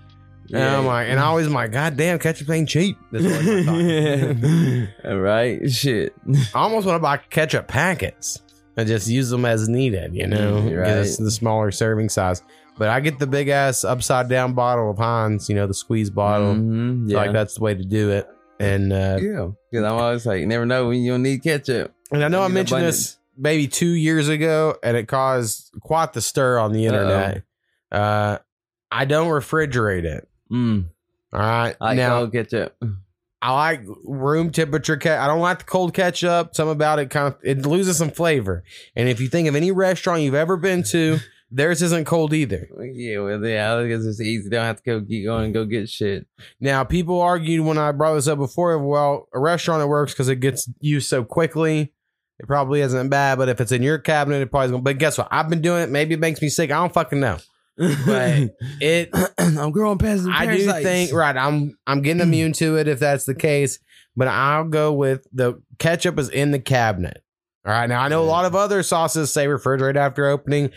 And I'm like, and I always like, God damn, ketchup ain't cheap. That's what I thought. All right. Shit. I almost want to buy ketchup packets and just use them as needed, you know, Mm, Get right. us the smaller serving size. But I get the big ass upside down bottle of Heinz, you know, the squeeze bottle. Mhm, So Yeah. like that's the way to do it. And uh, yeah. Because I'm always like, you never know when you'll need ketchup. and I know I mentioned this maybe two years ago, and it caused quite the stir on the internet. uh I don't refrigerate it. Mm. All right, I like now cold ketchup. I like room temperature. Ke- I don't like the cold ketchup. Some about it kind of it loses some flavor. And if you think of any restaurant you've ever been to, theirs isn't cold either. Yeah, well, yeah, guess it's easy. Don't have to go keep going and go get shit. Now, people argued when I brought this up before. Well, a restaurant it works because it gets used so quickly. It probably isn't bad, but if it's in your cabinet, it probably. Gonna, but guess what? I've been doing it. Maybe it makes me sick. I don't fucking know. But it I'm growing past the I do parasites. think right. I'm I'm getting immune to it if that's the case, but I'll go with the ketchup is in the cabinet. All right. Now I know a lot of mm. other sauces say refrigerate after opening.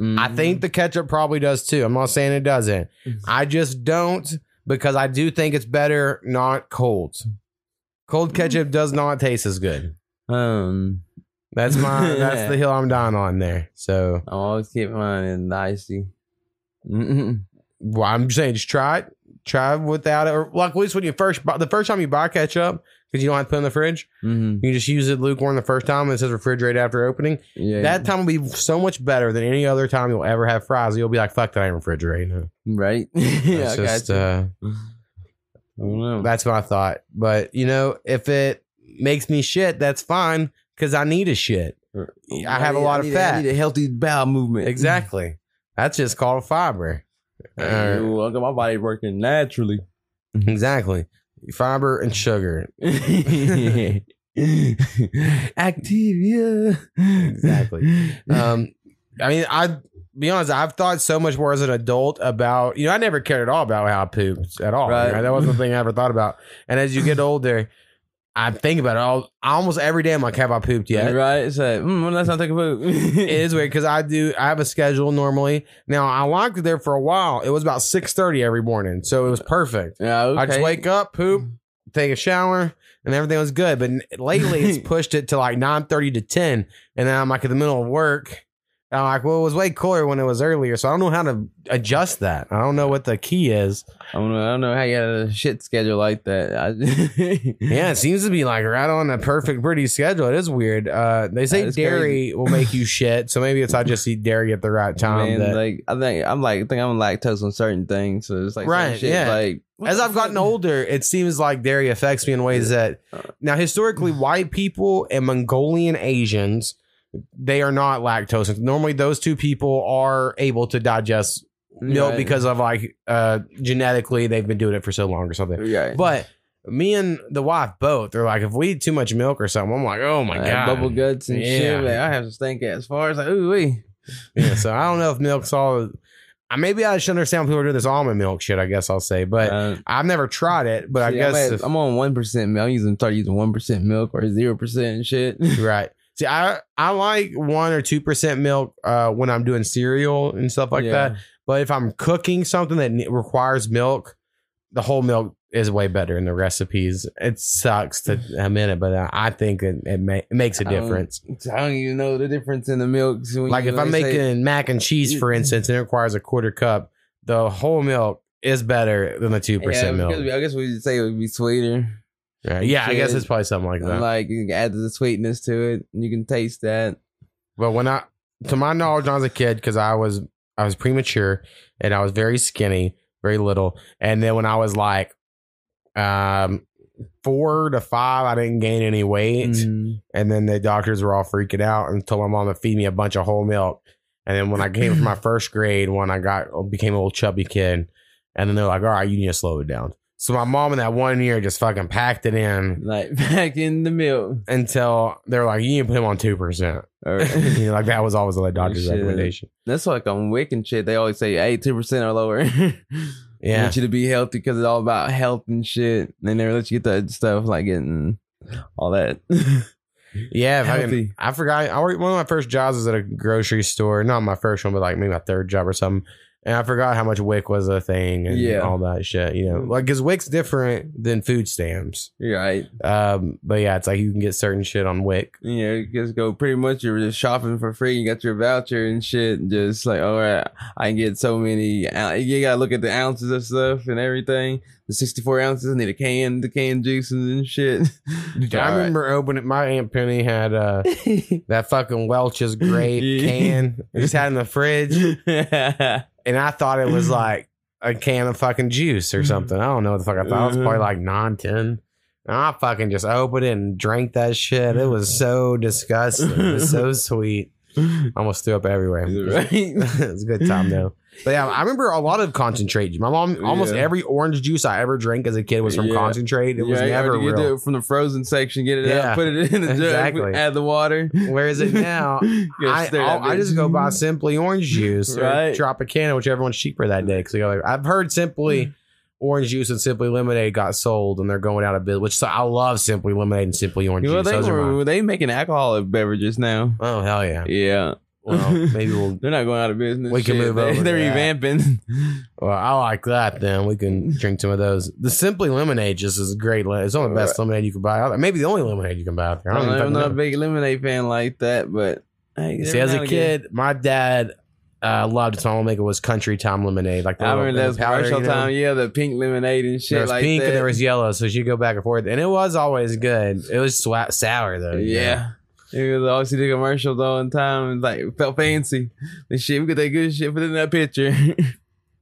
I think mm. the ketchup probably does too. I'm not saying it doesn't. Mm. I just don't because I do think it's better not cold. Cold ketchup does not taste as good. Um, That's my that's the hill I'm dying on there. So I always keep mine in the icy. Mm-mm. well, I'm saying just try it. Try it without it. Or like at least when you first buy the first time you buy ketchup, because you don't have to put it in the fridge. Mhm. You just use it lukewarm the first time and it says refrigerate after opening. Yeah, That time will be so much better than any other time you'll ever have fries. You'll be like, fuck that, I ain't refrigerating. right. yeah, That's just uh I don't know. that's my thought. But you know, if it makes me shit, that's fine because I need a shit. I have a lot of need fat. I need a healthy bowel movement. Exactly. That's just called fiber. Uh, Hey, well, I my body working naturally. exactly. Fiber and sugar. Activia. Exactly. Um, I mean, I be honest. I've thought so much more as an adult about you know. I never cared at all about how I pooped at all. Right. Right? That wasn't the thing I ever thought about. And as you get older, I think about it all almost every day. I'm like, have I pooped yet? Right. It's like, mm, well, let's not take a poop. It is weird because I do. I have a schedule normally. Now I locked it there for a while. It was about six thirty every morning, so it was perfect. Yeah, okay. I just wake up, poop, take a shower, and everything was good. But lately, it's pushed it to like nine thirty to ten, and then I'm like in the middle of work. And I'm like, well, it was way cooler when it was earlier, so I don't know how to adjust that. I don't know what the key is. I don't know. I don't know how you got a shit schedule like that. I, Yeah, it seems to be like right on a perfect, pretty schedule. It is weird. Uh, they say That is dairy will make you shit, so maybe it's I just eat dairy at the right time. Man, that- like I think I'm like I think I'm lactose on certain things, so it's like certain Right, shit, yeah. Like as I've gotten older, it seems like dairy affects me in ways that now historically white people and Mongolian Asians they are not lactose. Normally, those two people are able to digest milk Right. because of like uh genetically they've been doing it for so long or something. Right. But me and the wife both are like, if we eat too much milk or something, I'm like, oh my I god, bubble guts and Yeah. shit. Like, I have to stink as far as like ooh wee. Yeah, so I don't know if milk's all. I maybe I should understand when people are doing this almond milk shit. I guess I'll say, but Uh, I've never tried it. But I guess I'm, at- if- I'm on one percent milk. I'm using start using one percent milk or zero percent and shit. right. See, I I like one or two percent milk uh, when I'm doing cereal and stuff like Yeah. that. But if I'm cooking something that requires milk, the whole milk is way better in the recipes. It sucks to admit it, but I- I think it it, ma- it makes a I don't- difference. I don't even know the difference in the milks. when Like if I'm they say- making mac and cheese, for instance, and it requires a quarter cup, the whole milk is better than the two yeah, percent milk. I guess we would say it would be sweeter. Yeah, yeah, I guess it's probably something like that. Like you can add the sweetness to it. and You can taste that. But when I, to my knowledge, when I was a kid, because I was I was premature and I was very skinny, very little, and then when I was like, um, four to five, I didn't gain any weight, Mm. and then the doctors were all freaking out and told my mom to feed me a bunch of whole milk. And then when I came from my first grade, when I got became a little chubby kid, and then they're like, "All right, you need to slow it down." So my mom in that one year just fucking packed it in Like back in the milk. until they're like, "You need to put him on two percent." Or- you know, like that was always the oh, doctor's Shit. recommendation. That's like on WIC and shit. They always say eighty percent or lower. Yeah, want you to be healthy because it's all about health and shit. They never let you get that stuff like getting all that. yeah. If I. I forgot. I worked one of my first jobs was at a grocery store. Not my first one, but like maybe my third job or something. And I forgot how much WIC was a thing and Yeah. all that shit. You know, like because WIC's different than food stamps. You're right. Um, but yeah, it's like you can get certain shit on Wick. You know, you just go pretty much. You're just shopping for free. You got your voucher and shit. And just like, all right, I can get so many. ou- You gotta look at the ounces of stuff and everything. The 64 ounces. I need a can, the canned juices and shit. I remember opening. My aunt Penny had uh, that fucking Welch's grape Yeah. can. Just had in the fridge. and I thought it was mm. like a can of fucking juice or mm. something. I don't know what the fuck I thought. It was probably uh-huh. like nine, ten. And I fucking just opened it and drank that shit. It was so disgusting. It was so sweet. I almost threw up everywhere. Right. it was a good time though. But yeah, I remember a lot of concentrate. My mom, almost Yeah. every orange juice I ever drank as a kid was from Yeah. concentrate. It was never you real. do it from the frozen section. Get it Yeah. out, put it in the jug, Exactly. add the water. Where is it now? Gotta I, stir that I'll- I bitch. just go buy Simply Orange Juice or Right. Tropicana, whichever one's cheaper that day. Because like, I've heard Simply mm. Orange Juice and Simply Lemonade got sold, and they're going out of business. Which so I love Simply Lemonade and Simply Orange Well, Juice. they Those are were they making alcoholic beverages now. Oh hell yeah! Yeah. Well, maybe we'll. They're not going out of business. We can Shit, move they, over They're that. revamping. Well, I like that. Then we can drink some of those. The Simply Lemonade just is a great. le- It's one of the best lemonade you can buy out there. Maybe the only lemonade you can buy out there. I I'm, don't even I'm not a fucking know. big lemonade fan like that, but hey, See, every as now a and again- kid, my dad uh, loved it. So all it was Country Time Lemonade. Like the I little- remember that the powder, commercial you know? time. Yeah, the pink lemonade and shit There was like pink that. and there was yellow, so she go back and forth, and it was always good. It was swa- sour though. you know? yeah. It was always see the commercials all the time. and like felt fancy. The shit, we got that good shit, put in that picture.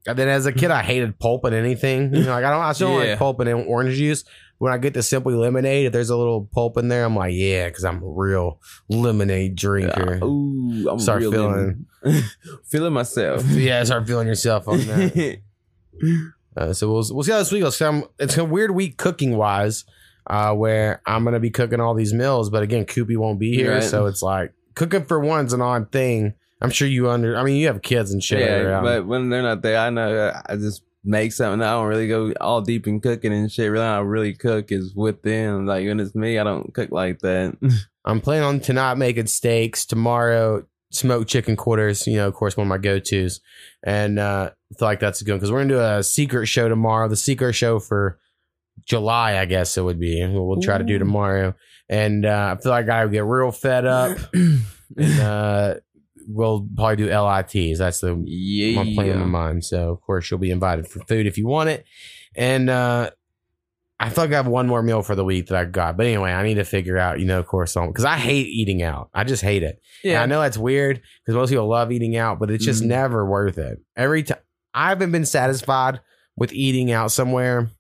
And then as a kid, I hated pulp in anything. You know, like I don't, I still don't Yeah. like pulp in orange juice. When I get to Simply Lemonade, if there's a little pulp in there, I'm like, yeah, because I'm a real lemonade drinker. Ooh, I'm Start real feeling- feeling myself. yeah, start feeling yourself on that. Uh, so we'll we'll see how this week goes. It's a weird week cooking wise, uh, where I'm gonna be cooking all these meals, but again, Koopy won't be here, Right. so it's like cooking for one's an odd thing. I'm sure you under. I mean, you have kids and shit. yeah, around. but when they're not there, I know I just make something. I don't really go all deep in cooking and shit. Really, I really cook is with them. Like when it's me, I don't cook like that. I'm planning on tonight making steaks. Tomorrow, smoked chicken quarters. You know, of course, one of my go tos, and uh, I feel like that's good because we're gonna do a secret show tomorrow. The secret show for July, I guess it would be. We'll, try to do tomorrow. And uh, I feel like I would get real fed up. and uh, we'll probably do LITs. That's the Yeah. my plan in mind. So of course you'll be invited for food if you want it. And uh I feel like I have one more meal for the week that I got. But anyway, I need to figure out, you know, of course, because I hate eating out. I just hate it. Yeah. Yeah. I know that's weird because most people love eating out, but it's just Mhm. never worth it. Every time I haven't been satisfied with eating out somewhere.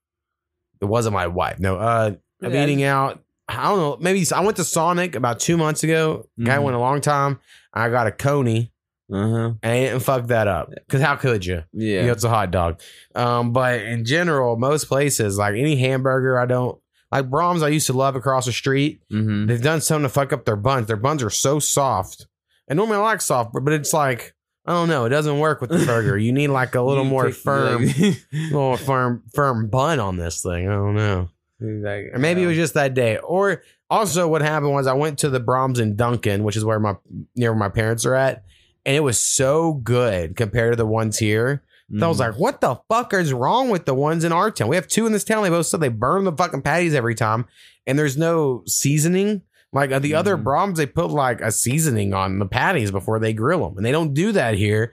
It wasn't my wife. No, uh of Yeah. eating out. I don't know. Maybe I went to Sonic about two months ago. Guy Mhm. went a long time. I got a coney Uh-huh. and I didn't fuck that up. Because how could you? Yeah. You know, it's a hot dog. Um, but in general, most places, like any hamburger, I don't like Braum's. I used to love across the street. mm-hmm. They've done something to fuck up their buns. Their buns are so soft, and normally I like soft, but, but it's like I don't know. It doesn't work with the burger. You need like a little You more take- firm, little firm, firm bun on this thing. I don't know. like, Or maybe it was just that day. Or also, what happened was I went to the Braum's in Duncan, which is where my near where my parents are at, and it was so good compared to the ones here. Mm-hmm. I was like, what the fuck is wrong with the ones in our town? We have two in this town. They both said they burn the fucking patties every time, and there's no seasoning. Like uh, the other Mhm. Braum's, they put like a seasoning on the patties before they grill them, and they don't do that here.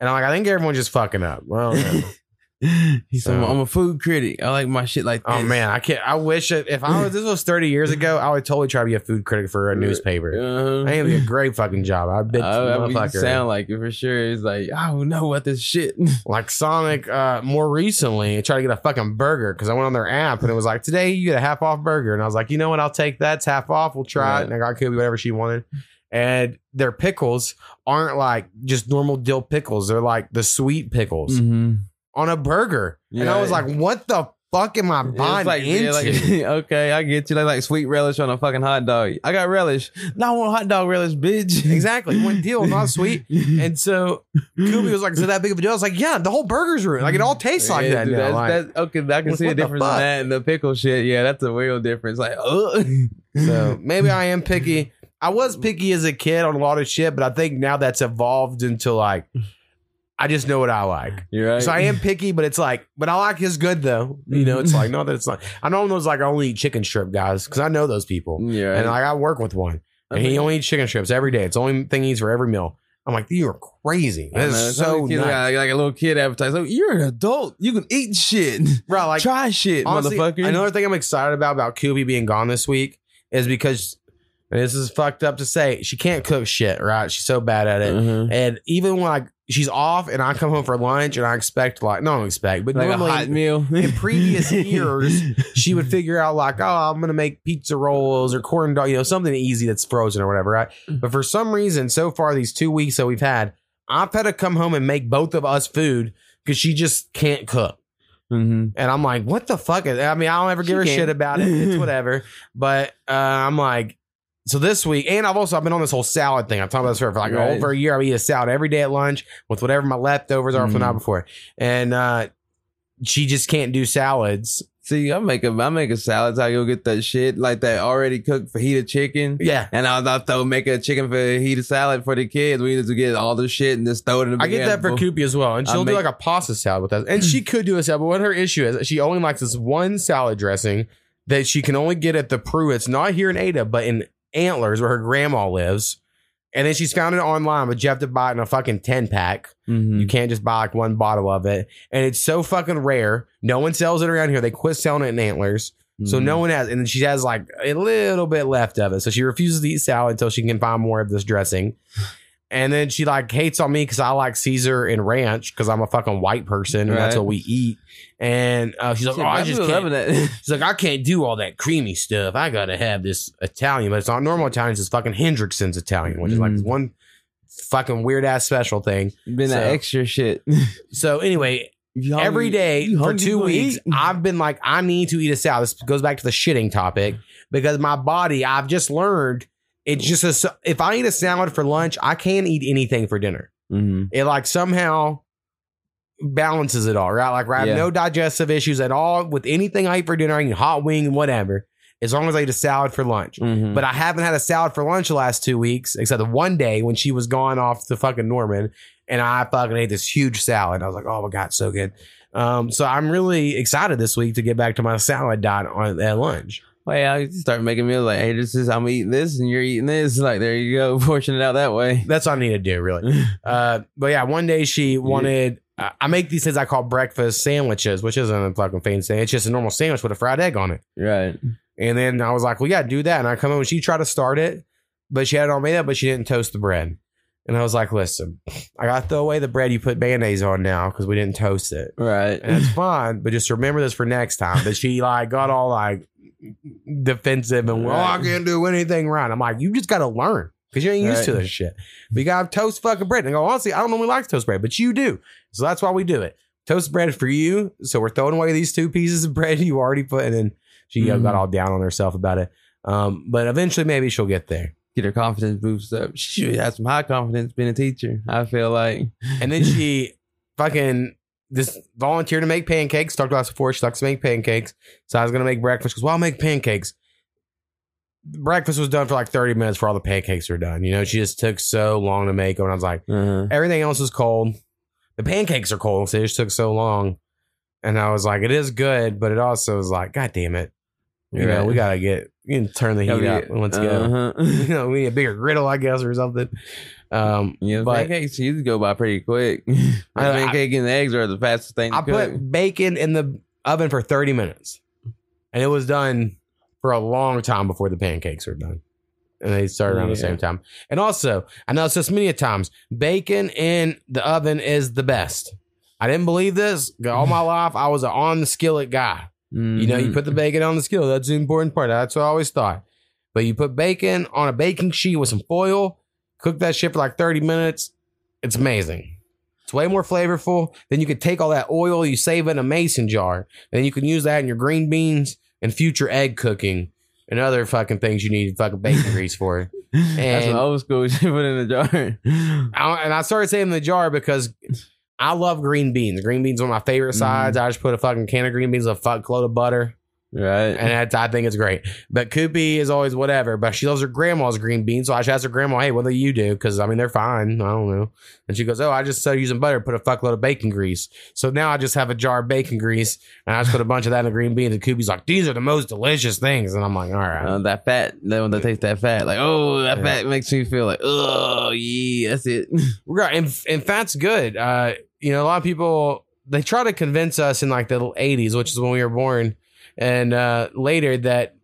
And I'm like, I think everyone's just fucking up. Well, He's So- I'm a food critic. I like my shit like this. oh man, I can't. I wish it, if I was this was 30 years ago, I would totally try to be a food critic for a newspaper. Uh-huh. I think it'd be a great fucking job. I bet you sound like it for sure. It's like I don't know what this shit. like Sonic uh more recently I tried to get a fucking burger because I went on their app and it was like today you get a half off burger and I was like you know what I'll take that it's half off we'll try it and I got Kobe whatever she wanted and their pickles aren't like just normal dill pickles they're like the sweet pickles Mm-hmm. On a burger and I Yeah. was like what the fuck am I buying like, into yeah, like okay, I get you. Like, like sweet relish on a fucking hot dog. I got relish. No, I want hot dog relish, bitch. exactly one deal not sweet and so Kobe was like is it that big of a deal I was like yeah the whole burger's ruined like it all tastes like Yeah, that dude, that's, like- that's- okay, I can see a difference in that and the pickle shit. Yeah, that's a real difference. Like, ugh. So maybe I am picky. I was picky as a kid on a lot of shit, but I think now that's evolved into like I just know what I like. You're right. So I am picky, but it's like, but I like his good though. You know, it's like no, that it's not. I know those like I only eat chicken strip guys because I know those people, Yeah, right. and like I work with one, and he only eats chicken strips every day. It's the only thing he eats for every meal. I'm like, you are crazy. I know, That's it's so like, nuts. got, like a little kid advertising. So you're an adult. You can eat shit. bro. Like Try shit, Honestly, motherfucker. Another thing I'm excited about about Koopy being gone this week is because and this is fucked up to say she can't cook shit. Right? She's so bad at it. Uh-huh. And even when like she's off and I come home for lunch and I expect like no, I don't expect, but Like a normally hot meal. in previous years she would figure out like oh I'm gonna make pizza rolls or corn dog, you know something easy that's frozen or whatever. Right? But for some reason, so far these two weeks that we've had, I've had to come home and make both of us food because she just can't cook. Mm-hmm. And I'm like, what the fuck? is- I mean, I don't ever give She a can't. shit about it. It's whatever. But uh, I'm like, so this week, and I've also I've been on this whole salad thing. I've talked about this for, for like Right. over a year. I eat a salad every day at lunch with whatever my leftovers are from the night before. And uh, she just can't do salads. See, I make a I make a salad. I go get that shit like that already cooked fajita chicken. Yeah. And I'll, I'll throw make a chicken fajita salad for the kids. We need to get all the shit and just throw it in the I get that for. Koopy as well. And she'll do make- like a pasta salad with that. And she could do a salad, but what her issue is, she only likes this one salad dressing that she can only get at the Pruett's, not here in Ada, but in Antlers where her grandma lives. And then she's found it online, but you have to buy it in a fucking 10 pack. Mhm. You can't just buy like one bottle of it. And it's so fucking rare. No one sells it around here. They quit selling it in Antlers. So Mhm. no one has, and then she has like a little bit left of it. So she refuses to eat salad until she can find more of this dressing. And then she like hates on me because I like Caesar and ranch because I'm a fucking white person and that's what we eat. And uh, she's like, Shit, oh, I just can't. that. She's like, I can't do all that creamy stuff. I gotta have this Italian, but it's not normal Italian. It's fucking Hendrickson's Italian, which is like Mm. one fucking weird ass special thing. Been So- that extra shit. So anyway, every day for two weeks, eat. I've been like, I need to eat a salad. This goes back to the shitting topic because my body, I've just learned it's just a, if I eat a salad for lunch, I can't eat anything for dinner. Mhm. It like somehow balances it all, right? Like I have Yeah. no digestive issues at all with anything I eat for dinner. I can eat hot wing, and whatever, as long as I eat a salad for lunch. Mhm. But I haven't had a salad for lunch the last two weeks, except the one day when she was gone off to fucking Norman, and I fucking ate this huge salad. I was like, oh my god, so good. Um, so I'm really excited this week to get back to my salad diet on at lunch. Well, I start making meals like, hey, this is I'm eating this and you're eating this. Like, there you go, portion it out that way. That's all I need to do, really. Uh, but yeah, one day she wanted. I I make these things I call breakfast sandwiches, which isn't a fucking fancy. thing. It's just a normal sandwich with a fried egg on it. Right. And then I was like, well, yeah, do that. And I come in and she tried to start it, but she had it all made up, but she didn't toast the bread. And I was like, listen, I got to throw away the bread you put mayonnaise on now because we didn't toast it. Right. And it's fine, but just remember this for next time. But she like got all like defensive and well, I can't do anything right. I'm like, you just got to learn because you ain't used to this shit. We got toast fucking bread. And I go, honestly, I don't know normally like toast bread, but you do. So that's why we do it. Toast bread for you. So we're throwing away these two pieces of bread you already put. And then she uh, Mhm. got all down on herself about it. Um, but eventually, maybe she'll get there. Get her confidence boost up. She have some high confidence being a teacher. I feel like. And then she fucking just volunteered to make pancakes. Talked about this before. She likes to make pancakes. So I was gonna make breakfast. She goes, Well, I'll make pancakes. Breakfast was done for like 30 minutes before all the pancakes were done. You know, she just took so long to make them. And I was like, Uh-huh. everything else is cold. The pancakes are cold, so it just took so long. And I was like, it is good, but it also is like, God damn it. You know, we gotta get you can turn the heat up again. uh-huh. You know, we need a bigger griddle, I guess, or something. Um Yeah, But- pancakes used to go by pretty quick. I- Pancake and eggs are the fastest thing to I cook. put bacon in the oven for 30 minutes. And it was done for a long time before the pancakes were done. And they started around the same time. And also, I know it's just many a times, bacon in the oven is the best. I didn't believe this. All my life, I was an on the skillet guy. You know, you put the bacon on the skillet. That's the important part. That's what I always thought. But you put bacon on a baking sheet with some foil, cook that shit for like 30 minutes. It's amazing. It's way more flavorful. Then you could take all that oil, you save it in a mason jar, and you can use that in your green beans and future egg cooking and other fucking things you need fucking bacon grease for. That's And- some old school shit put in the jar. I, and I started saving the jar because I love green beans. Green beans are my favorite sides. Mm-hmm. I just put a fucking can of green beans, a fuck load of butter, right. and that's, I think it's great. But Koopy is always whatever. But she loves her grandma's green beans, so I just asked her grandma, "Hey, what do you do?" Because I mean, they're fine. I don't know. And she goes, "Oh, I just started using butter, put a fuckload of bacon grease. So now I just have a jar of bacon grease, and I just put a bunch of that in the green beans." And Koopy's like, "These are the most delicious things," and I'm like, "All right." Uh, that fat, that one that tastes that fat, like oh, that Yeah. fat makes me feel like oh yeah, that's it. Right, and, and fat's good. Uh, you know, a lot of people they try to convince us in like the 80s, which is when we were born, and uh, later that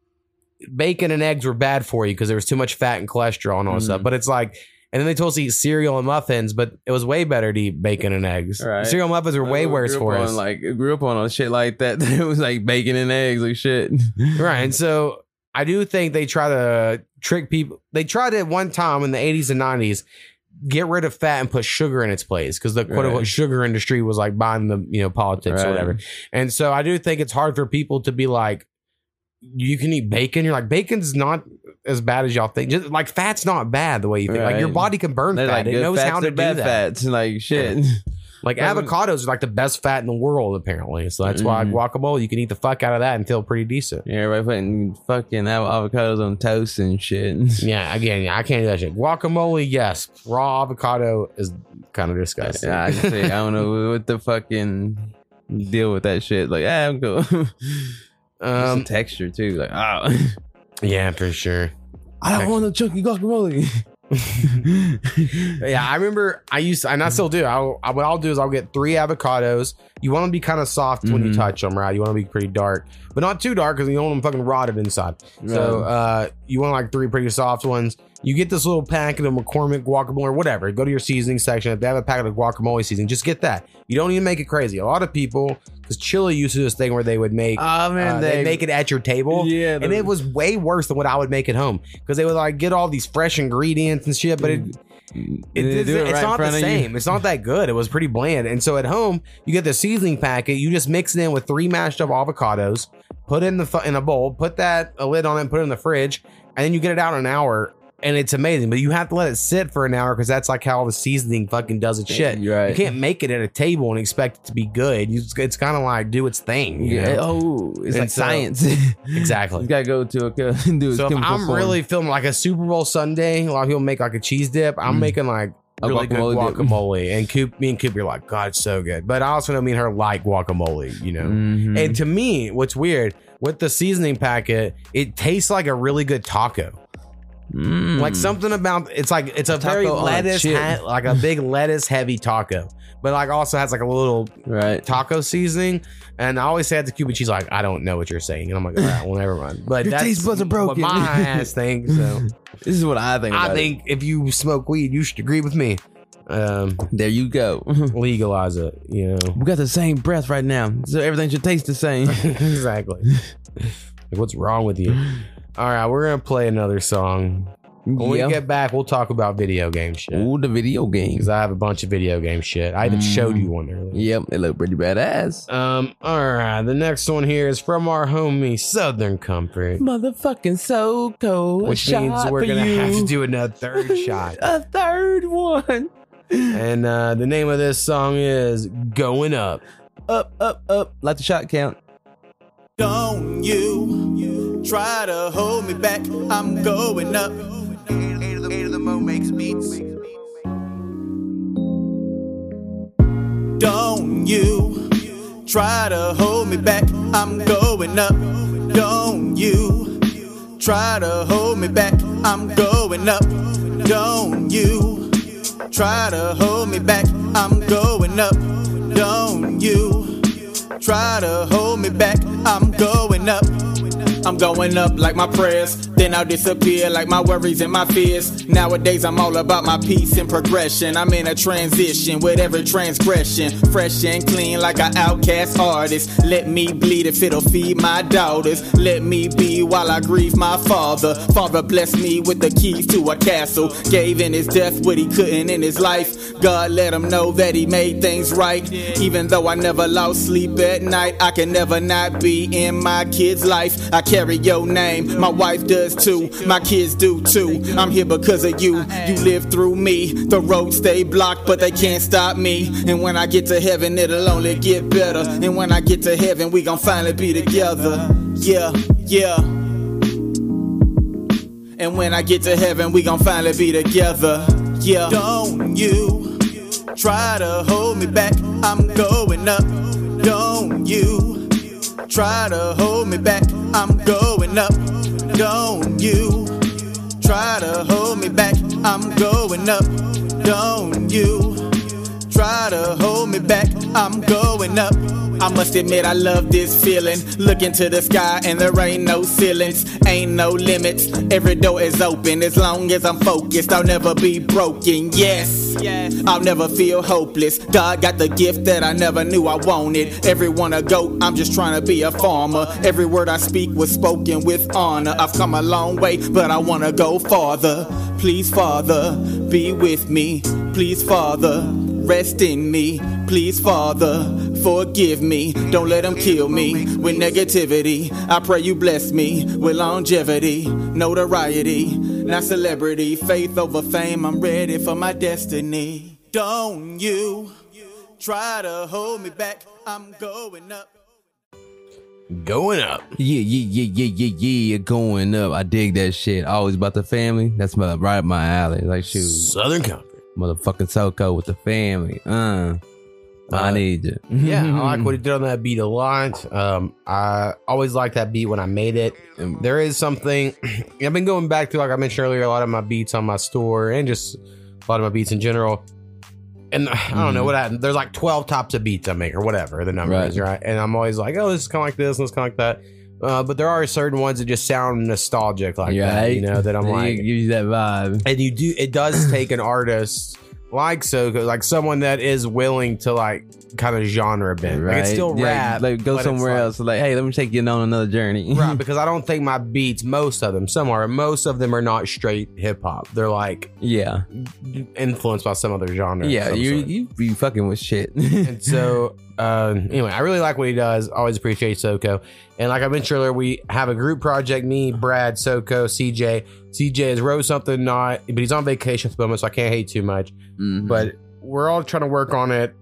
bacon and eggs were bad for you because there was too much fat and cholesterol and all Mm. stuff. But it's like, and then they told us to eat cereal and muffins, but it was way better to eat bacon and eggs. Right. Cereal and muffins were way worse for us. Like grew up on on shit like that. it was like bacon and eggs, like shit. right, and so I do think they try to trick people. They tried it one time in the 80s and 90s get rid of fat and put sugar in its place because the quote unquote Right. sugar industry was like buying the you know politics or whatever. And so I do think it's hard for people to be like, you can eat bacon. You're like, bacon's not as bad as y'all think. Just like fat's not bad the way you think. Like your body can burn They're fat. like it knows how to and do that. fats, like shit. Like Um, avocados are like the best fat in the world apparently. So that's why Mhm. guacamole you can eat the fuck out of that and feel pretty decent. Yeah, everybody putting fucking av- avocados on toast and shit. Yeah, again, I can't do that shit. Guacamole, yes. Raw avocado is kind of disgusting. Yeah, I, say, I don't know what the fucking deal with that shit. Like, ah, I'm cool. Um, texture too. Like, oh, yeah, for sure. I don't want no chunky guacamole. Yeah, I remember I used to, and I still do. I'll, I, what I'll do is I'll get three avocados. You want them to be kind of soft when you Mhm. touch them, right? You want to be pretty dark, but not too dark because you don't want them fucking rotted inside. So uh, you want like three pretty soft ones. You get this little packet of McCormick guacamole or whatever. Go to your seasoning section. If they have a packet of guacamole seasoning, just get that. You don't even make it crazy. A lot of people, because Chili used to do this thing where they would make oh man, uh, they make it at your table. Yeah, and it was way worse than what I would make at home because they would like get all these fresh ingredients and shit, but it it, it's, it it's right not the same. It's not that good. It was pretty bland. And so at home, you get the seasoning packet. You just mix it in with three mashed up avocados, put it in the in a bowl, put that a lid on it, and put it in the fridge, and then you get it out in an hour. And it's amazing, but you have to let it sit for an hour because that's like how all the seasoning fucking does its shit. Right. You can't make it at a table and expect it to be good. You, it's kind of like do its thing. Yeah. know? Oh, it's And like so- science. Exactly. you gotta go to a do So if I'm form. really filming like a Super Bowl Sunday, a lot of people make like a cheese dip. I'm Mm. making like A really good guacamole dip. And Coop, me and Coop are like, God, it's so good. But I also know me and her like guacamole, you know. Mhm. And to me, what's weird with the seasoning packet, it tastes like a really good taco. Mm. Like something about it's like it's a very a lettuce, ha- like a big lettuce heavy taco, but like also has like a little right. taco seasoning. And I always say that to Cuba, she's like, I don't know what you're saying, and I'm like, all right, well, never mind. But Your taste buds are broken. What my ass thinks. So This is what I think. I about it. think if you smoke weed, you should agree with me. Um, There you go. legalize it. You know we got the same breath right now, so everything should taste the same. exactly. like, what's wrong with you? All right, we're gonna play another song. When yeah. we get back, we'll talk about video game shit. Ooh, the video games. because I have a bunch of video game shit. I even showed you one earlier. Yep, it looked pretty badass. Um. All right. The next one here is from our homie Southern Com4rt, Motherfucking so cold. which means we're gonna have to do another third shot. a third one. And uh, the name of this song is "Going Up." Up, up, up. Like the shot count. Don't you try to hold me back. I'm going up. Eight of the. Don't you try to hold me back. I'm going up. Don't you try to hold me back. I'm going up. Don't you try to hold me back. I'm going up. Don't you try to hold me back. I'm going up. I'm going up like my prayers, then I'll disappear like my worries and my fears. Nowadays, I'm all about my peace and progression. I'm in a transition with every transgression, fresh and clean like an outcast artist. Let me bleed if it'll feed my daughters. Let me be while I grieve my father. Father bless me with the keys to a castle. Gave in his death what he couldn't in his life. God let him know that he made things right. Even though I never lost sleep at night, I can never not be in my kid's life. I carry your name, my wife does too, my kids do too. I'm here because of you. You live through me. The roads stay blocked, but they can't stop me. And when I get to heaven, it'll only get better. And when I get to heaven, we gon' finally be together. Yeah, yeah. And when I get to heaven, we gon' finally be together. Yeah. Don't you try to hold me back. I'm going up. Don't you try to hold me back. I'm going up. Don't you try to hold me back. I'm going up. Don't you try to hold me back. I'm going up. I must admit I love this feeling. Look into the sky and there ain't no ceilings, ain't no limits. Every door is open as long as I'm focused. I'll never be broken. Yes, I'll never feel hopeless. God got the gift that I never knew I wanted. Everyone a goat, I'm just trying to be a farmer. Every word I speak was spoken with honor. I've come a long way, but I wanna go farther. Please, Father, be with me. Please, Father, rest in me. Please, Father, forgive me. Don't let them kill me with negativity. I pray you bless me with longevity, notoriety, not celebrity. Faith over fame. I'm ready for my destiny. Don't you try to hold me back. I'm going up. Going up. Yeah, yeah, yeah, yeah, yeah, yeah. Going up. I dig that shit. Always about the family. That's my, right up my alley. Like, shoot. Southern Com4rt. Motherfucking Soko with the family. Uh, I Uh, need you. Yeah, I like what he did on that beat a lot. Um, I always liked that beat when I made it. There is something I've been going back to, like I mentioned earlier, a lot of my beats on my store and just a lot of my beats in general. And I don't know what I, there's like 12 types of beats I make or whatever the number Right. is, right? And I'm always like, oh, this is kind of like this and this kind of like that. Uh, but there are certain ones that just sound nostalgic like that, you know, that I'm like, gives you that vibe. and you do it does take an artist like so like someone that is willing to like kind of genre bend like it's still Yeah, rap Like go somewhere like- else. Like, hey, let me take you on another journey. right because i don't think my beats most of them some are most of them are not straight hip-hop they're like yeah. influenced by some other genre Yeah. You you be fucking with shit. and so uh, anyway, I really like what he does. Always appreciate Soko. And like I mentioned earlier, we have a group project. Me, Brad, Soko, CJ. CJ is wrote something not, but he's on vacation at the moment, so I can't hate too much. Mhm. But we're all trying to work on it.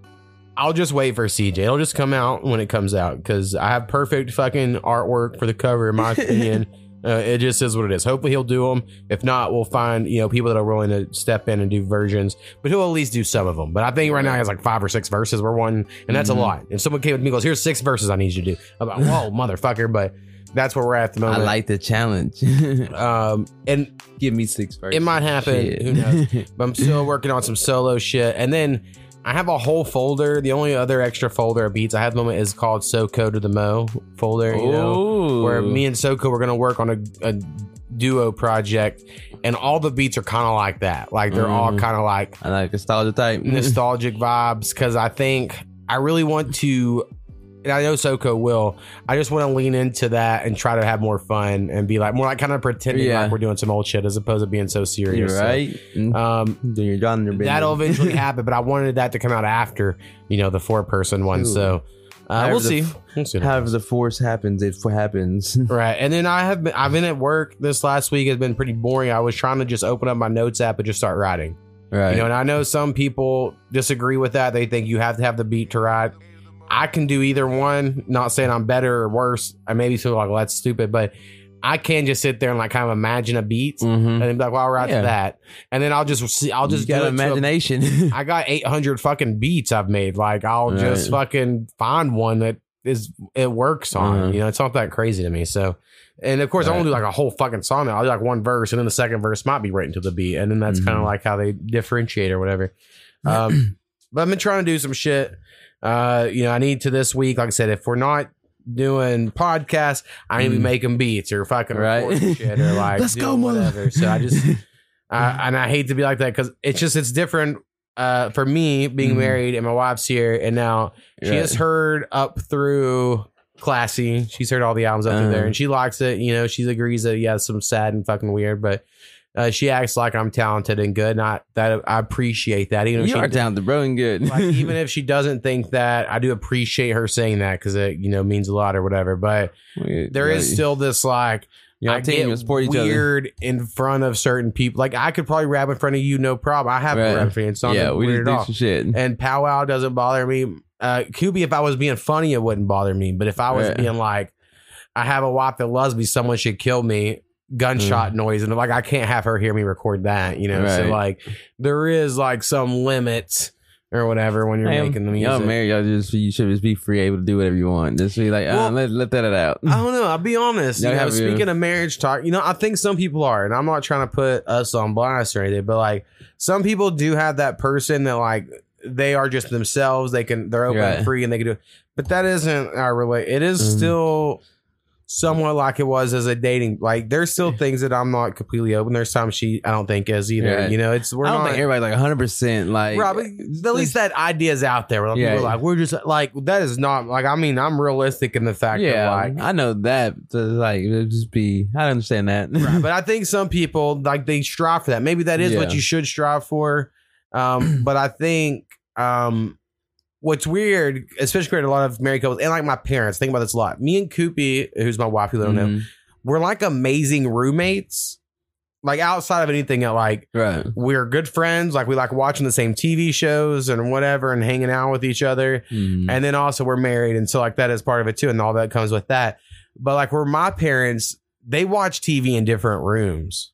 I'll just wait for CJ. It'll just come out when it comes out because I have perfect fucking artwork for the cover, in my opinion. Uh, it just is what it is. Hopefully he'll do them. If not, we'll find you know people that are willing to step in and do versions. But he'll at least do some of them. But I think right now he has like five or six verses. We're one, and that's Mm-hmm. a lot. If someone came with me and goes, "Here's six verses I need you to do," I'm like, "Whoa, motherfucker!" But that's where we're at the I like the challenge. um, and Give me six first. it might happen. Shit. Who knows? but I'm still working on some solo shit. And then I have a whole folder. The only other extra folder of beats I have at the moment is called SoCo to the Mo folder. You know, Ooh. where me and SoCo we're gonna work on a, a duo project, and all the beats are kind of like that. Like they're all Mhm. kind of like I like nostalgia type. nostalgic vibes because I think I really want to. And I know Soko will. I just want to lean into that and try to have more fun and be like more like kind of pretending Yeah. like we're doing some old shit as opposed to being so serious. You're So, right. Mm. um, Doing your John your business. that'll eventually happen, but I wanted that to come out after you know the four person one. Ooh. So uh, However we'll the see. f- We'll see. However, the force happens, it f- happens. Right, and then I have been. I've been at work this last week. has been pretty boring. I was trying to just open up my notes app and just start writing. right. You know, and I know some people disagree with that. They think you have to have the beat to ride. I can do either one. Not saying I'm better or worse. I maybe feel like well, that's stupid, but I can just sit there and like kind of imagine a beat mm-hmm. and be like, well, I'll ride Yeah. to that, and then I'll just see. I'll just get got do it to a- imagination. I got 800 fucking beats I've made. Like I'll just fucking find one that is it works on. Uh-huh. You know, it's not that crazy to me. So, and of course, I won't do like a whole fucking song. I'll do like one verse, and then the second verse might be written to the beat, and then that's kind of like how they differentiate or whatever. Um, but I've been trying to do some shit. Uh, you know, I need to this week. Like I said, if we're not doing podcasts, I need to be Mm. making beats or fucking Right. shit or like Let's go, whatever. So I just uh, and I hate to be like that because it's just it's different uh, for me being Mhm. married and my wife's here and now she Right. has heard up through classy she's heard all the albums up through Uh-huh. there and she likes it you know she agrees that yeah some sad and fucking weird but uh, she acts like I'm talented and good and I that I appreciate that even if you she are talented, bro, and good. like even if she doesn't think that I do appreciate her saying that because it you know means a lot or whatever but there is still this like you I team get support each other. weird in front of certain people. Like I could probably rap in front of you, no problem. I have Right. a rap in front of you. It's not Yeah, we weird do some shit. And powwow doesn't bother me. Uh, Koopy, if I was being funny, it wouldn't bother me. But if I was Right. being like, I have a wife that loves me, someone should kill me, gunshot noise, and like I can't have her hear me record that, you know. So Mm. Like there is like some limits or whatever when you're Hey, making the music. Y'all married, y'all just you should just be free, able to do whatever you want. Just be like, Well, uh, let let that out. I don't know. I'll be honest. You know, have you- speaking of marriage talk, you know, I think some people are, and I'm not trying to put us on blast or anything, but like some people do have that person that like they are just themselves. They can they're open Right. and free and they can do it. But that isn't our relate. It is Mhm. still somewhat like it was as a dating. Like there's still things that I'm not completely open. There's times she I don't think is either. Right. You know, it's we're I don't not. think everybody like 100 percent like. Right, at least that idea is out there. Where Yeah. like, we're just like that is not like. I mean, I'm realistic in the fact yeah, that like I know that. So, like, it'd just be. I understand that. Right, but I think some people like they strive for that. Maybe that is what you should strive for. Um, but I think um, what's weird, especially to a lot of married couples, and like my parents, think about this a lot. Me and Koopy, who's my wife, who don't know, Mhm. we're like amazing roommates. Like outside of anything, like Right. we're good friends. Like we like watching the same TV shows and whatever, and hanging out with each other. Mhm. And then also we're married, and so like that is part of it too, and all that comes with that. But like where my parents, they watch TV in different rooms,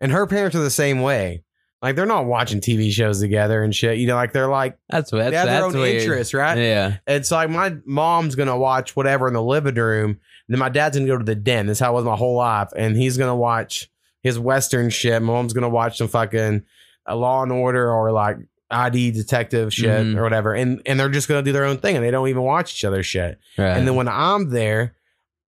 and her parents are the same way. Like they're not watching TV shows together and shit. You know, like they're like That's that's they have their own weird. interests, right? Yeah. It's like my mom's gonna watch whatever in the living room, and then my dad's gonna go to the den. That's how it was my whole life, and he's gonna watch his western shit. My mom's gonna watch some fucking uh, Law and Order or like ID detective shit Mhm. or whatever, and and they're just gonna do their own thing, and they don't even watch each other's shit. Right. And then when I'm there,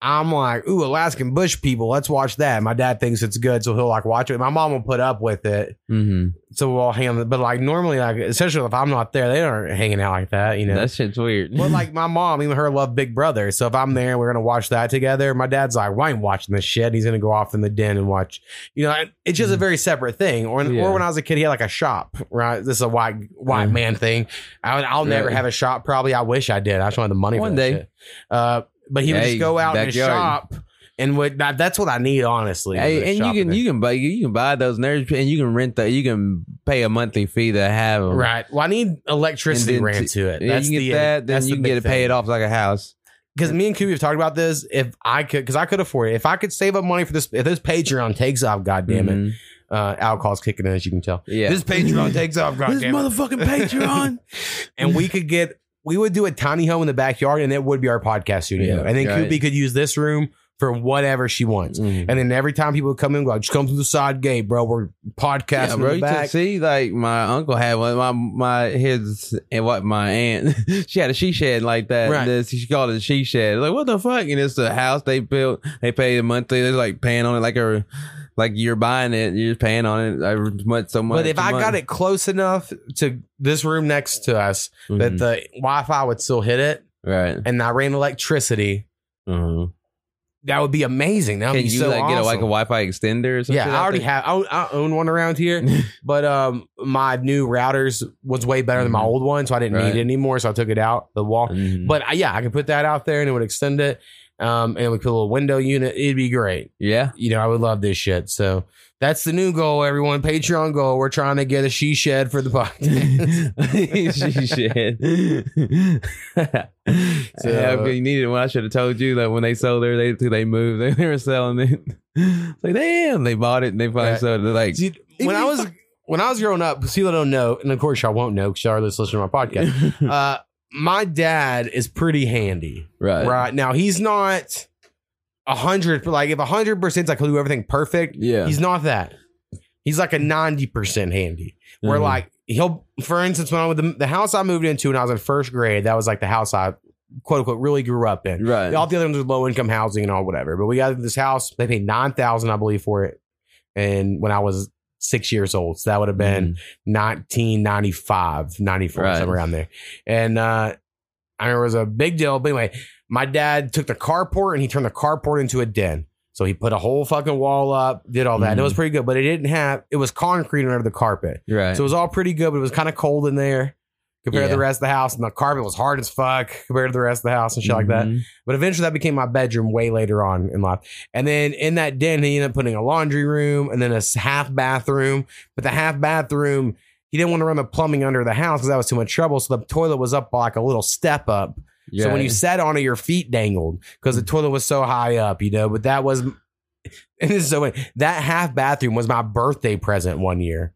I'm like, ooh, Alaskan Bush people, let's watch that. My dad thinks it's good, so he'll like watch it. My mom will put up with it, hmm so we'll all hang on. But like normally, like especially if I'm not there, they aren't hanging out like that, you know. that shit's weird. But like my mom, even her love Big Brother. So if I'm there and we're gonna watch that together, my dad's like, "Why ain't watching this shit?" He's gonna go off in the den and watch. You know, it's just a very separate thing. Or Mm-hmm. Yeah. or when I was a kid, he had like a shop. Right, this is a white white Yeah. man thing. I, I'll never have a shop. Probably, I wish I did. I just wanted the money One day. Uh, but he would Hey, just go out in his backyard. shop. And what that, that's what I need, honestly. Hey, and you can you can buy you can buy those nerds and you can rent the you can pay a monthly fee to have them. right. Well, I need electricity And then ran to it. Yeah, That's you get the, that, then you can get it paid off like a house. because me and Koopy have talked about this. If I could, because I could afford it. If I could save up money for this, if this Patreon takes off, god damn it, Mhm. uh, alcohol's kicking in as you can tell. Yeah. This Patreon takes off, god This damn it. motherfucking Patreon. and we could get we would do a tiny home in the backyard and it would be our podcast studio Yeah, and then right. Koopy could use this room for whatever she wants Mhm. and then every time people would come in go just come through the side gate bro we're podcasting Yeah, bro. You back can see, like my uncle had one. My my his and what my aunt, she had a she shed like that. Right. This, she called it a she shed. Like what the fuck? And it's a house they built. They pay a monthly. They're like paying on it like a like you're buying it. You're paying on it every month so much. but if I month. got it close enough to this room next to us that Mhm. the Wi-Fi would still hit it right, and I ran electricity uh-huh. that would be amazing that would can be you so like get a, like a. Wi-Fi extender or something? yeah, I already have. I own, I own one around here, but um, my new routers was way better than my Mhm. old one, so I didn't Right. need it anymore. So I took it out the wall. Mhm. But uh, yeah, I could put that out there and it would extend it. Um, and we put a little window unit. It'd be great. yeah, You know, I would love this shit. So that's the new goal, everyone. Patreon goal. We're trying to get a she shed for the podcast. she shed. So- yeah, you needed one. I should have told you that when they sold her, they they moved. They, they were selling it. It's like damn, they bought it and they finally Right. sold it. They're like, when I was when I was growing up, Sela don't know, and of course y'all won't know because y'all are listening to my podcast. uh, my dad is pretty handy. right, Right now, he's not a hundred. Like if a hundred percent, like he'll do everything perfect. yeah, He's not that. He's like a ninety percent handy. Where Mhm. like he'll, for instance, when I was the, the house I moved into when I was in first grade, that was like the house I quote unquote really grew up in. right, All the other ones were low income housing and all whatever. But we got this house. They paid nine thousand, I believe, for it. And when I was six years old, so that would have been 1995, 94, Right. somewhere around there. And uh, I remember it was a big deal. But anyway, my dad took the carport and he turned the carport into a den. So he put a whole fucking wall up, did all that. And it was pretty good, but it didn't have, it was concrete under the carpet. Right. So it was all pretty good, but it was kind of cold in there compared to the rest of the house. And the carpet was hard as fuck compared to the rest of the house and shit like that. Mhm. But eventually that became my bedroom way later on in life. And then in that den, he ended up putting a laundry room and then a half bathroom. But the half bathroom, he didn't want to run the plumbing under the house because that was too much trouble. So the toilet was up like a little step up. So when you sat on it, your feet dangled because the toilet was so high up, you know. But that was, and this is so weird. that half bathroom was my birthday present one year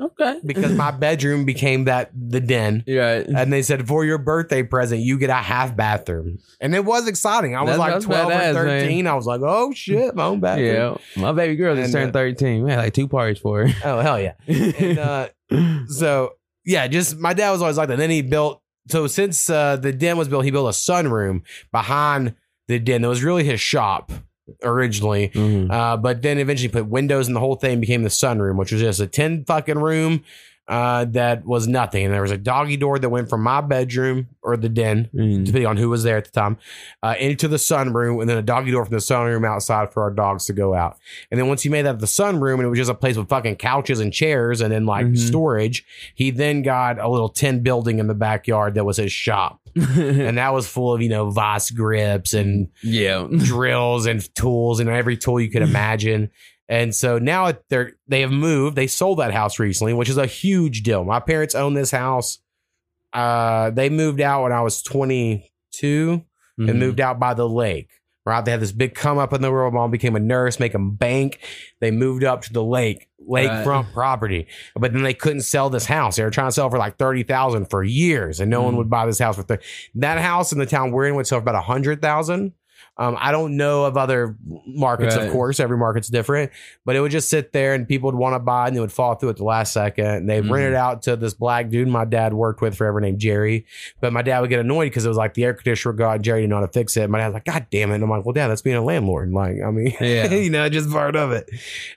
okay, because my bedroom became that the den. right. And they said, for your birthday present, you get a half bathroom. And it was exciting. I was That's- like that's 12 badass, or man. 13. I was like, oh shit, my own bathroom. Yeah, my baby girl just And, turned uh, thirteen. We had like two parties for her. Oh, hell yeah. And uh, so, yeah, just my dad was always like that. Then he built, so since uh, the den was built, he built a sunroom behind the den that was really his shop originally. Mhm. Uh, but then eventually put windows in the whole thing became the sunroom, which was just a 10 fucking room uh, that was nothing. And there was a doggy door that went from my bedroom or the den, Mhm. depending on who was there at the time, uh, into the sunroom, and then a doggy door from the sunroom outside for our dogs to go out. And then once he made that the sunroom, and it was just a place with fucking couches and chairs, and then like Mhm. storage, he then got a little tin building in the backyard that was his shop, and that was full of you know vice grips and yeah, drills and tools and every tool you could imagine. And so now they're they have moved. They sold that house recently, which is a huge deal. My parents own this house. Uh, they moved out when I was 22 Mhm. and moved out by the lake. Right, they had this big come up in the world. Mom became a nurse, make them bank. They moved up to the lake, lakefront property, but then they couldn't sell this house. They were trying to sell for like thirty thousand for years, and no one Mm. would buy this house for thirty. That house in the town we're in would sell for about a hundred thousand. Um, I don't know of other markets, Right. of course. Every market's different, but it would just sit there and people would want to buy and it would fall through at the last second. And they rent it out to this black dude my dad worked with forever named Jerry. But my dad would get annoyed because it was like the air conditioner would go out and Jerry didn't know how to fix it. My dad's like, God damn it. And I'm like, well, dad, that's being a landlord. Like, I mean, Yeah. you know, just part of it.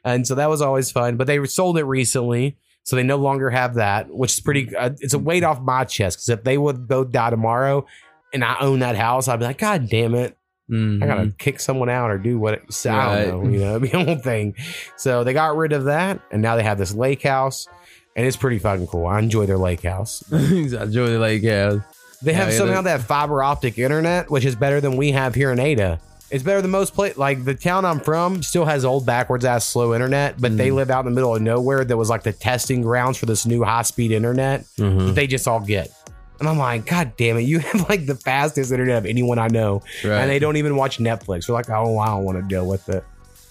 And so that was always fun. But they sold it recently. So they no longer have that, which is pretty, uh, it's a weight off my chest. Because if they would both die tomorrow and I own that house, I'd be like, God damn it. I gotta Mhm. kick someone out or do what it, I Right. don't know, you know, the whole thing. So they got rid of that, and now they have this lake house, and it's pretty fucking cool. I enjoy their lake house. I enjoy the lake house. They have Yeah, somehow they fiber optic internet, which is better than we have here in Ada. It's better than most place. Like the town I'm from still has old backwards ass slow internet, but they live out in the middle of nowhere. That was like the testing grounds for this new high speed internet Mhm. that they just all get. And I'm like, God damn it, you have like the fastest internet of anyone I know. Right. And they don't even watch Netflix. They're like, oh, I don't want to deal with it.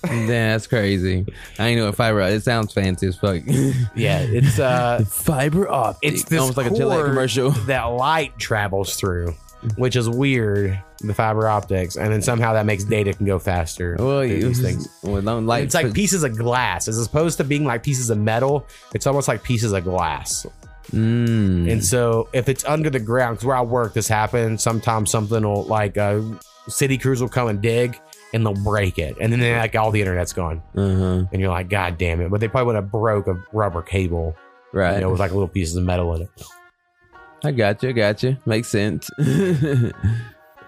Damn, that's crazy. I ain't know what fiber. It sounds fancy as fuck. Yeah, it's uh fiber optic. it's this almost like a Gillette commercial. that light travels through, which is weird, the fiber optics. And then somehow that makes data can go faster. Well, these things. well, don't It's like pieces of glass. As opposed to being like pieces of metal, it's almost like pieces of glass. Mm. And so if it's under the ground, because where I work, this happens. Sometimes something will like uh, city crews will come and dig, and they'll break it, and then they like all the internet's gone, Uh-huh. and you're like, God damn it! But they probably would have broke a rubber cable, Right. you know, with like little pieces of metal in it. I got you. I got you. Makes sense.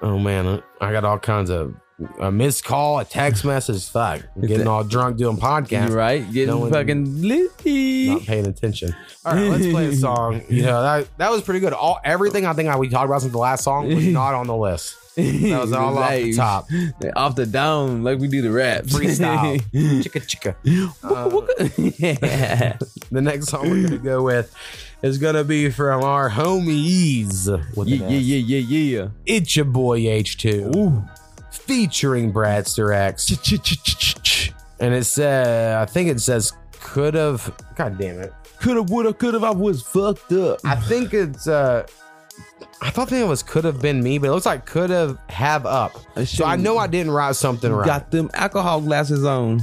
Oh man, I got all kinds of a missed call, a text message. Fuck, getting all drunk doing podcasts. You right? Getting No fucking litty. not paying attention. All right, let's play a song. You know that that was pretty good. All everything I think I we talked about since the last song was not on the list. That was all off the top. Off the dome, like we do the raps. Freestyle. chicka chicka. Uh, yeah. The next song we're gonna go with is gonna be from our homies. With Yeah, yeah, yeah, yeah, yeah. It's your boy H2. Featuring Bradster X. And it says I think it says could have God damn it. Coulda, woulda, coulda. I was fucked up. I think it's uh I thought it was could have been me, but it looks like could have have up. So I know I didn't write something right. got them alcohol glasses on.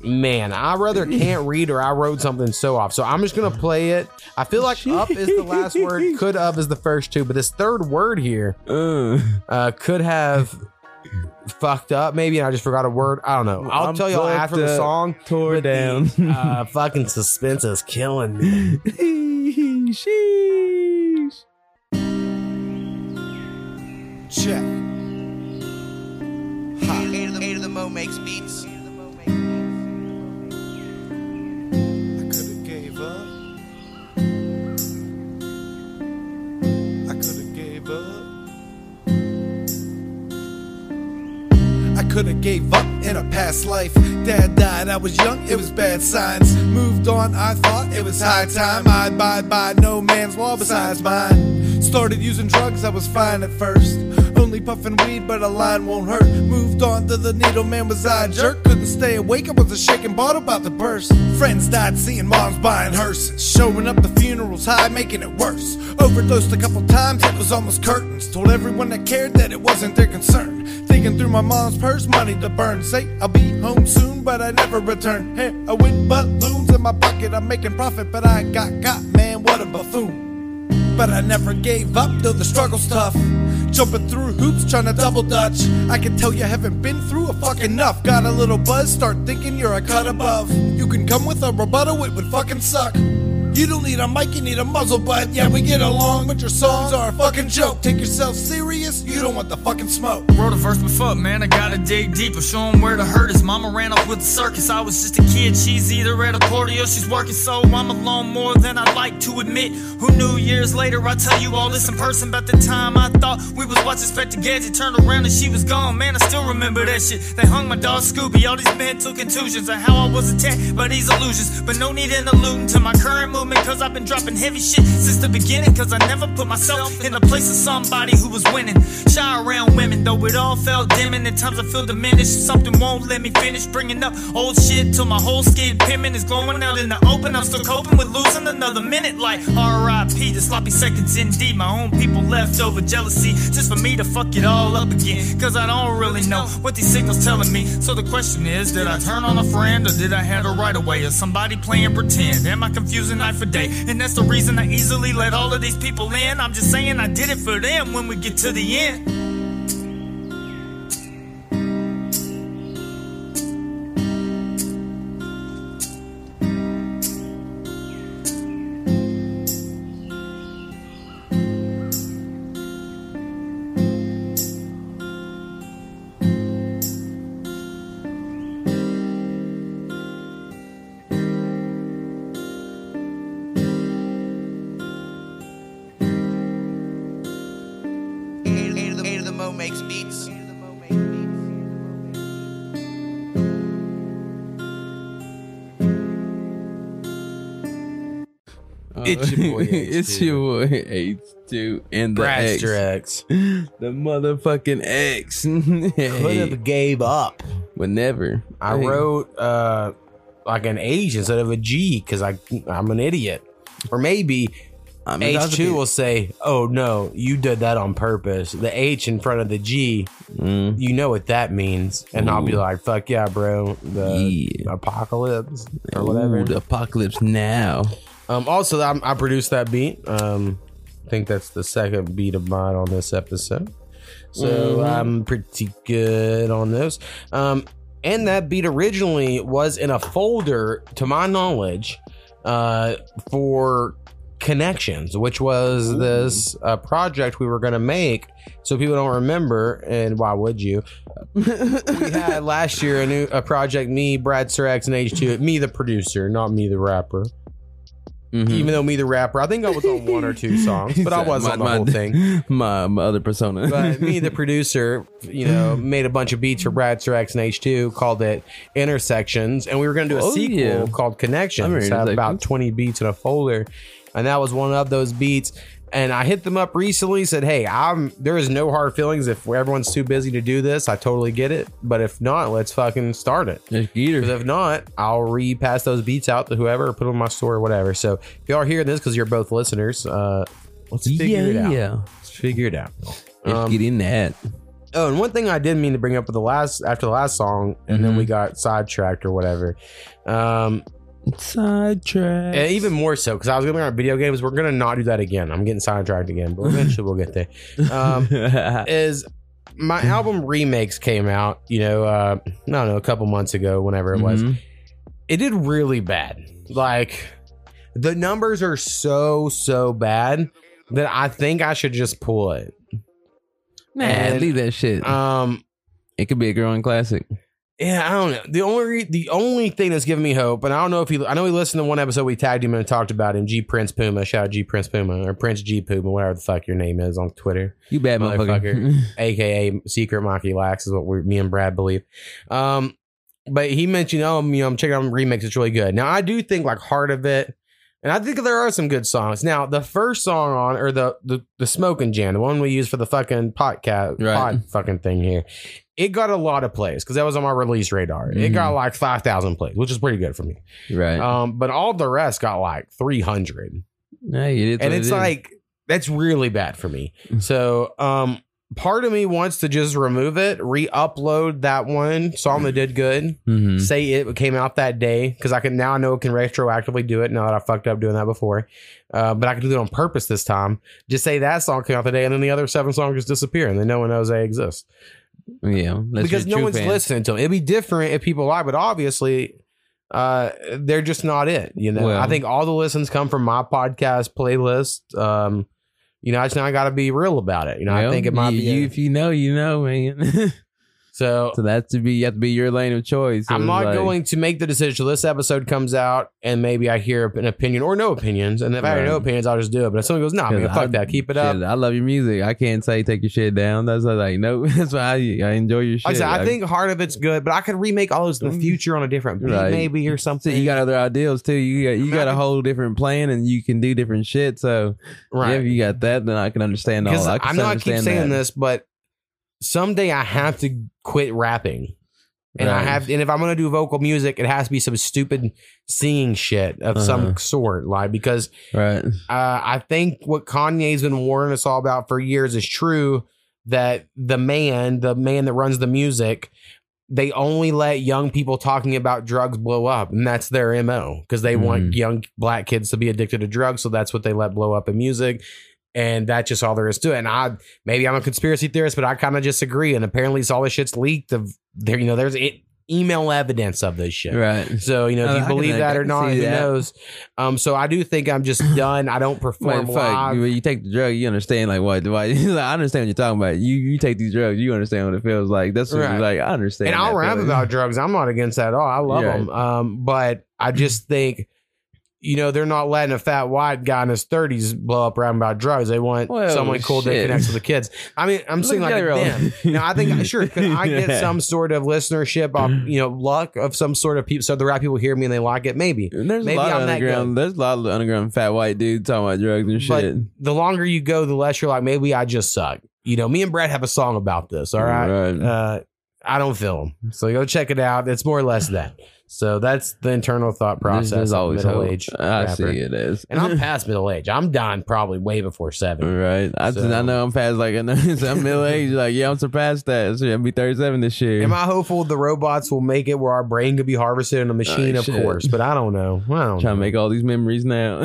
Man, I rather can't read or I wrote something so off. So I'm just gonna play it. I feel like up is the last word, could have is the first two, but this third word here Uh, uh, could have fucked up maybe, and I just forgot a word. I don't know. I'll I'm tell y'all after the song. tore down. The, uh, fucking suspense is killing me. Sheesh. Check. Eight of the, eight of the Mo makes beats. I could have gave up in a past life. Dad died, I was young, it was bad signs. Moved on, I thought it was high time. I abide by no man's law besides mine. Started using drugs, I was fine at first. Only puffing weed, but a line won't hurt. Moved on to the needle, man, was I a jerk? Couldn't stay awake, I was a shaking bottle about to burst. Friends died, seeing moms buying hearses. Showing up the funerals high, making it worse. Overdosed a couple times, it was almost curtains. Told everyone that cared that it wasn't their concern. Thinking through my mom's purse, money to burn. Say I'll be home soon, but I never return. Hey, I win balloons in my pocket, I'm making profit, but I got got, man, what a buffoon. But I never gave up, though the struggle's tough. Jumping through hoops, trying to double dutch. I can tell you haven't been through a fucking enough. Got a little buzz, start thinking you're a cut above. You can come with a rebuttal, it would fucking suck. You don't need a mic, you need a muzzle, but yeah, we get along, but your songs are a fucking joke. Take yourself serious, you don't want the fucking smoke. Wrote a verse, but fuck, man, I gotta dig deeper. Show 'em where the hurt is. Mama ran off with the circus. I was just a kid. She's either at a party or she's working, so I'm alone more than I'd like to admit. Who knew years later I tell you all this in person? About the time I thought we was watching Spectre Gadget. Turned around and she was gone. Man, I still remember that shit. They hung my dog Scooby. All these mental contusions of how I was attacked by these illusions. But no need in alluding to my current cause I've been dropping heavy shit since the beginning. Cause I never put myself in the place of somebody who was winning. Shy around women, though it all felt dimming. At times I feel diminished. Something won't let me finish bringing up old shit till my whole skin pimping is glowing out in the open. I'm still coping with losing another minute. Like R.I.P. The sloppy seconds indeed. My own people left over jealousy just for me to fuck it all up again. Cause I don't really know what these signals telling me. So the question is, did I turn on a friend or did I a right away? Or somebody playing pretend? Am I confusing day? And that's the reason I easily let all of these people in. I'm just saying I did it for them when we get to the end. It's your boy it's your boy H2 and the X. The motherfucking X. Could hey, have gave up. whenever. I Hey. wrote uh like an H instead of a G because I I'm an idiot. Or maybe I mean, that's H two will say, "Oh no, you did that on purpose." The H in front of the G, Mm. you know what that means, and I'll be Ooh. like, "Fuck yeah, bro!" The Yeah. apocalypse or whatever. Ooh, the apocalypse now. Um, also, I, I produced that beat. Um, I think that's the second beat of mine on this episode. So Mhm. I'm pretty good on those. Um, and that beat originally was in a folder, to my knowledge, uh, for connections, which was this uh, project we were going to make. So people don't remember, and why would you? we had last year a new a project. Me, Bradster X, and H two. Me, the producer, not me, the rapper. Mhm. Even though me, the rapper, I think I was on one or two songs, but I was My- on the my- whole thing. My, my other persona. But me, the producer, you know, made a bunch of beats for Brad X and H2, called it Intersections, and we were going to do a Oh, sequel yeah. called I Connections. remember Had about 20 beats in a folder, and that was one of those beats. And I hit them up recently, said, "Hey, I'm there is no hard feelings if everyone's too busy to do this. I totally get it, but if not, let's fucking start it." Just get her. Because if not, I'll repass those beats out to whoever put them on my store or whatever. So if y'all are hearing this because you're both listeners, uh, let's figure it out. Yeah. Let's figure it out. Let's Um, get in that. Oh, and one thing I did mean to bring up with the last after the last song, and then Mhm. we got sidetracked or whatever. Um, Sidetrack. and even more so because I was going to up video games. We're gonna not do that again. I'm getting sidetracked again, but eventually we'll get there. Um, is my album remakes came out? You know, uh, I don't know, a couple months ago, whenever it was. Mhm. It did really bad. Like the numbers are so so bad that I think I should just pull it. Man, And- leave that shit. Um, it could be a growing classic. Yeah, I don't know. The only the only thing that's giving me hope, and I don't know if he, I know he listened to one episode we tagged him and talked about him. G Prince Puma, shout out G Prince Puma or Prince G Puma, whatever the fuck your name is on Twitter, You bad motherfucker. aka Secret Maki Lax is what we, me and Brad believe. Um, but he mentioned, oh, you know, I'm checking out remix. It's really good. Now I do think like Heart of It, and I think there are some good songs. Now the first song on or the the the smoking jam, the one we use for the fucking podcast Right. pod fucking thing here, it got a lot of plays because that was on my release radar. It Mhm. got like five thousand plays, which is pretty good for me. right. Um, but all the rest got like three hundred, it is and it's it like that's really bad for me. So, um, part of me wants to just remove it, re-upload that one song that did good. Mhm. Say it came out that day because I can now I know it can retroactively do it. Now that I fucked up doing that before, uh, but I can do it on purpose this time. Just say that song came out the day, and then the other seven songs just disappear, and then no one knows they exist yeah, because no one's fan. listening to them. It'd be different if people lie, but obviously, uh, they're just not it. You know, Well- I think all the listens come from my podcast playlist. Um, you know, I just now got to be real about it. You know, I think it might you, be. you a- if you know, you know, man. so so that's to be you have to be your lane of choice. I'm not like- going to make the decision till this episode comes out, and maybe I hear an opinion or no opinions. And if I hear no opinions, I'll just do it. But if someone goes, "Nah, man, fuck I- that, keep it up." Shit, I love your music. I can't say take your shit down. That's like no. That's why I, I enjoy your shit. Like I said, I think Heart of It's good, but I could remake all those in the mm. future on a different beat, Right. maybe or So something. you got other ideals too. You got you got a whole different plan, and you can do different shit. So right? yeah, if you got that, then I can understand all. I, know I keep saying that. this, but someday I have to quit rapping. And I have, and if I'm gonna do vocal music, it has to be some stupid singing shit of Uh-huh. some sort, like because Right. uh, I think what Kanye's been warning us all about for years is true. That the man, the man that runs the music, they only let young people talking about drugs blow up, and that's their mo because they want Mhm. young black kids to be addicted to drugs, so that's what they let blow up in music. And that's just all there is to it. And I maybe I'm a conspiracy theorist, but I kind of just agree. And apparently, it's all this shit's leaked. Of there, you know, there's e- email evidence of this shit. Right. So you know, if Uh, you I believe that or not, who that. knows? Um, so I do think I'm just done. I don't perform fuck, live. when you take the drug, you understand like what? Why? like, I understand what you're talking about. You you take these drugs, you understand what it feels like. That's what Right. like I understand. and I'll rap about drugs. I'm not against that at all. I love them. Um, but I just think you know, they're not letting a fat white guy in his thirties blow up around about drugs. They want Well, someone cool that connects with the kids. I mean, I'm saying like them. Now, I think sure, could I get Yeah. some sort of listenership off, you know, luck of some sort of people, so the right people hear me and they like it? Maybe. There's Maybe a lot I'm of underground. There's a lot of underground fat white dudes talking about drugs and But shit. the longer you go, the less you're like, maybe I just suck. You know, me and Brad have a song about this. All right. Right. Uh, I don't them. So go check it out. It's more or less that. So that's the internal thought process. There's, always middle hope. age. I rapper. see it is. And I'm past middle age. I'm dying probably way before seven. Right. I, So- I know I'm past like I know I'm middle age. Like yeah, I'm surpassed that. So I'll be 37 this year. Am I hopeful the robots will make it where our brain could be harvested in a machine? Oh, of shit. course, but I don't know. I don't trying to make all these memories now.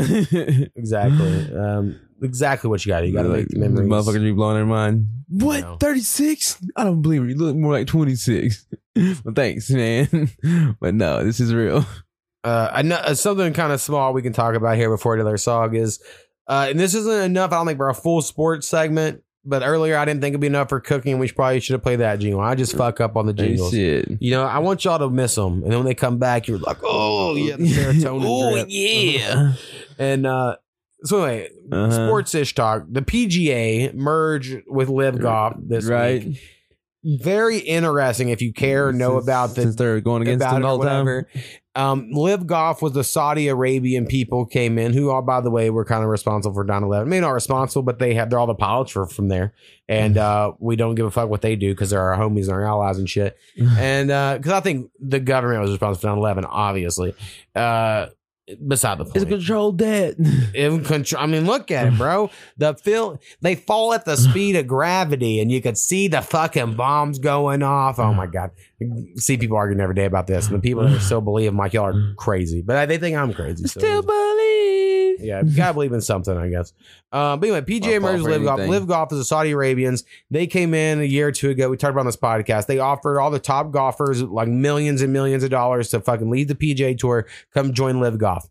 exactly, um, exactly what you got. You got to Like, make the memories. Motherfuckers be blowing their mind. What? 36? I don't believe it. You look more like 26. well, thanks, man. but no, this is real. uh, uh, something kind of small we can talk about here before another song is, uh, and this isn't enough. I don't think for a full sports segment. But earlier, I didn't think it'd be enough for cooking. We probably should have played that jingle. I just fuck up on the jingles. shit. You know, I want y'all to miss them, and then when they come back, you're like, "Oh yeah, the serotonin oh, drip." yeah. And uh, so anyway, Uh-huh. sports ish talk. The PGA merged with LIV Golf this Right. week. Very interesting if you care know about the Since they're going against about them it all the time. whatever. Um, LIV Golf was the Saudi Arabian people came in, who all, by the way, were kind of responsible for 9 11. Maybe not responsible, but they have, they're all the pilots for, from there. And uh, we don't give a fuck what they do because they're our homies and our allies and shit. and because I think the government was responsible for 9 11, obviously. Uh, beside the point. It's a controlled debt. in control. I mean, look at it, bro. The film they fall at the speed of gravity, and you could see the fucking bombs going off. Oh my god! See people arguing every day about this, and the people that still believe, I'm like, y'all are mm. crazy, but they think I'm crazy. So Still believe. Yeah, you gotta believe in something, I guess. Uh, but anyway, PGA I'll for LIV Golf. anything. LIV Golf is the Saudi Arabians. They came in a year or two ago. We talked about on this podcast. They offered all the top golfers like millions and millions of dollars to fucking leave the PGA Tour, come join LIV Golf.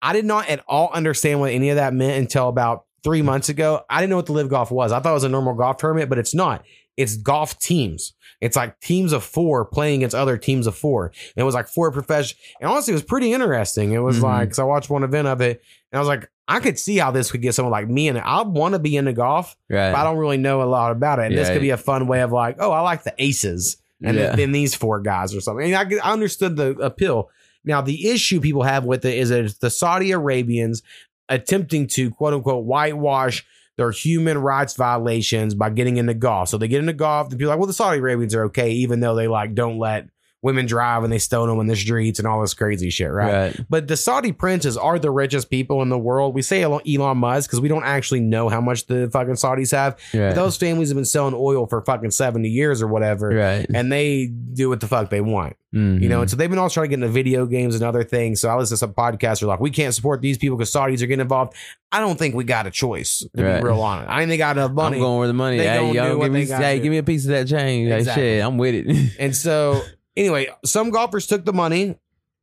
I did not at all understand what any of that meant until about three months ago. I didn't know what the LIV Golf was. I thought it was a normal golf tournament, but it's not. It's golf teams. It's like teams of four playing against other teams of four. And it was like four professional. And honestly, it was pretty interesting. It was Mhm. like, because I watched one event of it and I was like, I could see how this could get someone like me in it. I want to be into golf, Right. but I don't really know a lot about it. And this could be a fun way of like, oh, I like the aces and Yeah. then these four guys or something. And I, I understood the appeal. Now, the issue people have with it is that it's the Saudi Arabians attempting to quote unquote whitewash their human rights violations by getting into golf. So they get into golf, and people are like, well, the Saudi Arabians are okay, even though they like don't let women drive and they stone them in the streets and all this crazy shit, right? Right. But the Saudi princes are the richest people in the world. We say Elon Musk because we don't actually know how much the fucking Saudis have. Right. But those families have been selling oil for fucking 70 years or whatever. Right. And they do what the fuck they want. Mhm. You know, and so they've been all trying to get into video games and other things. So I listen to some podcasts are like, we can't support these people because Saudis are getting involved. I don't think we got a choice, to Right. be real honest. I think they got enough money. I'm going where the money. They Hey, gonna do y'all what give me, hey, give me a piece of that change. Like, Exactly. shit, I'm with it. And so, anyway, some golfers took the money.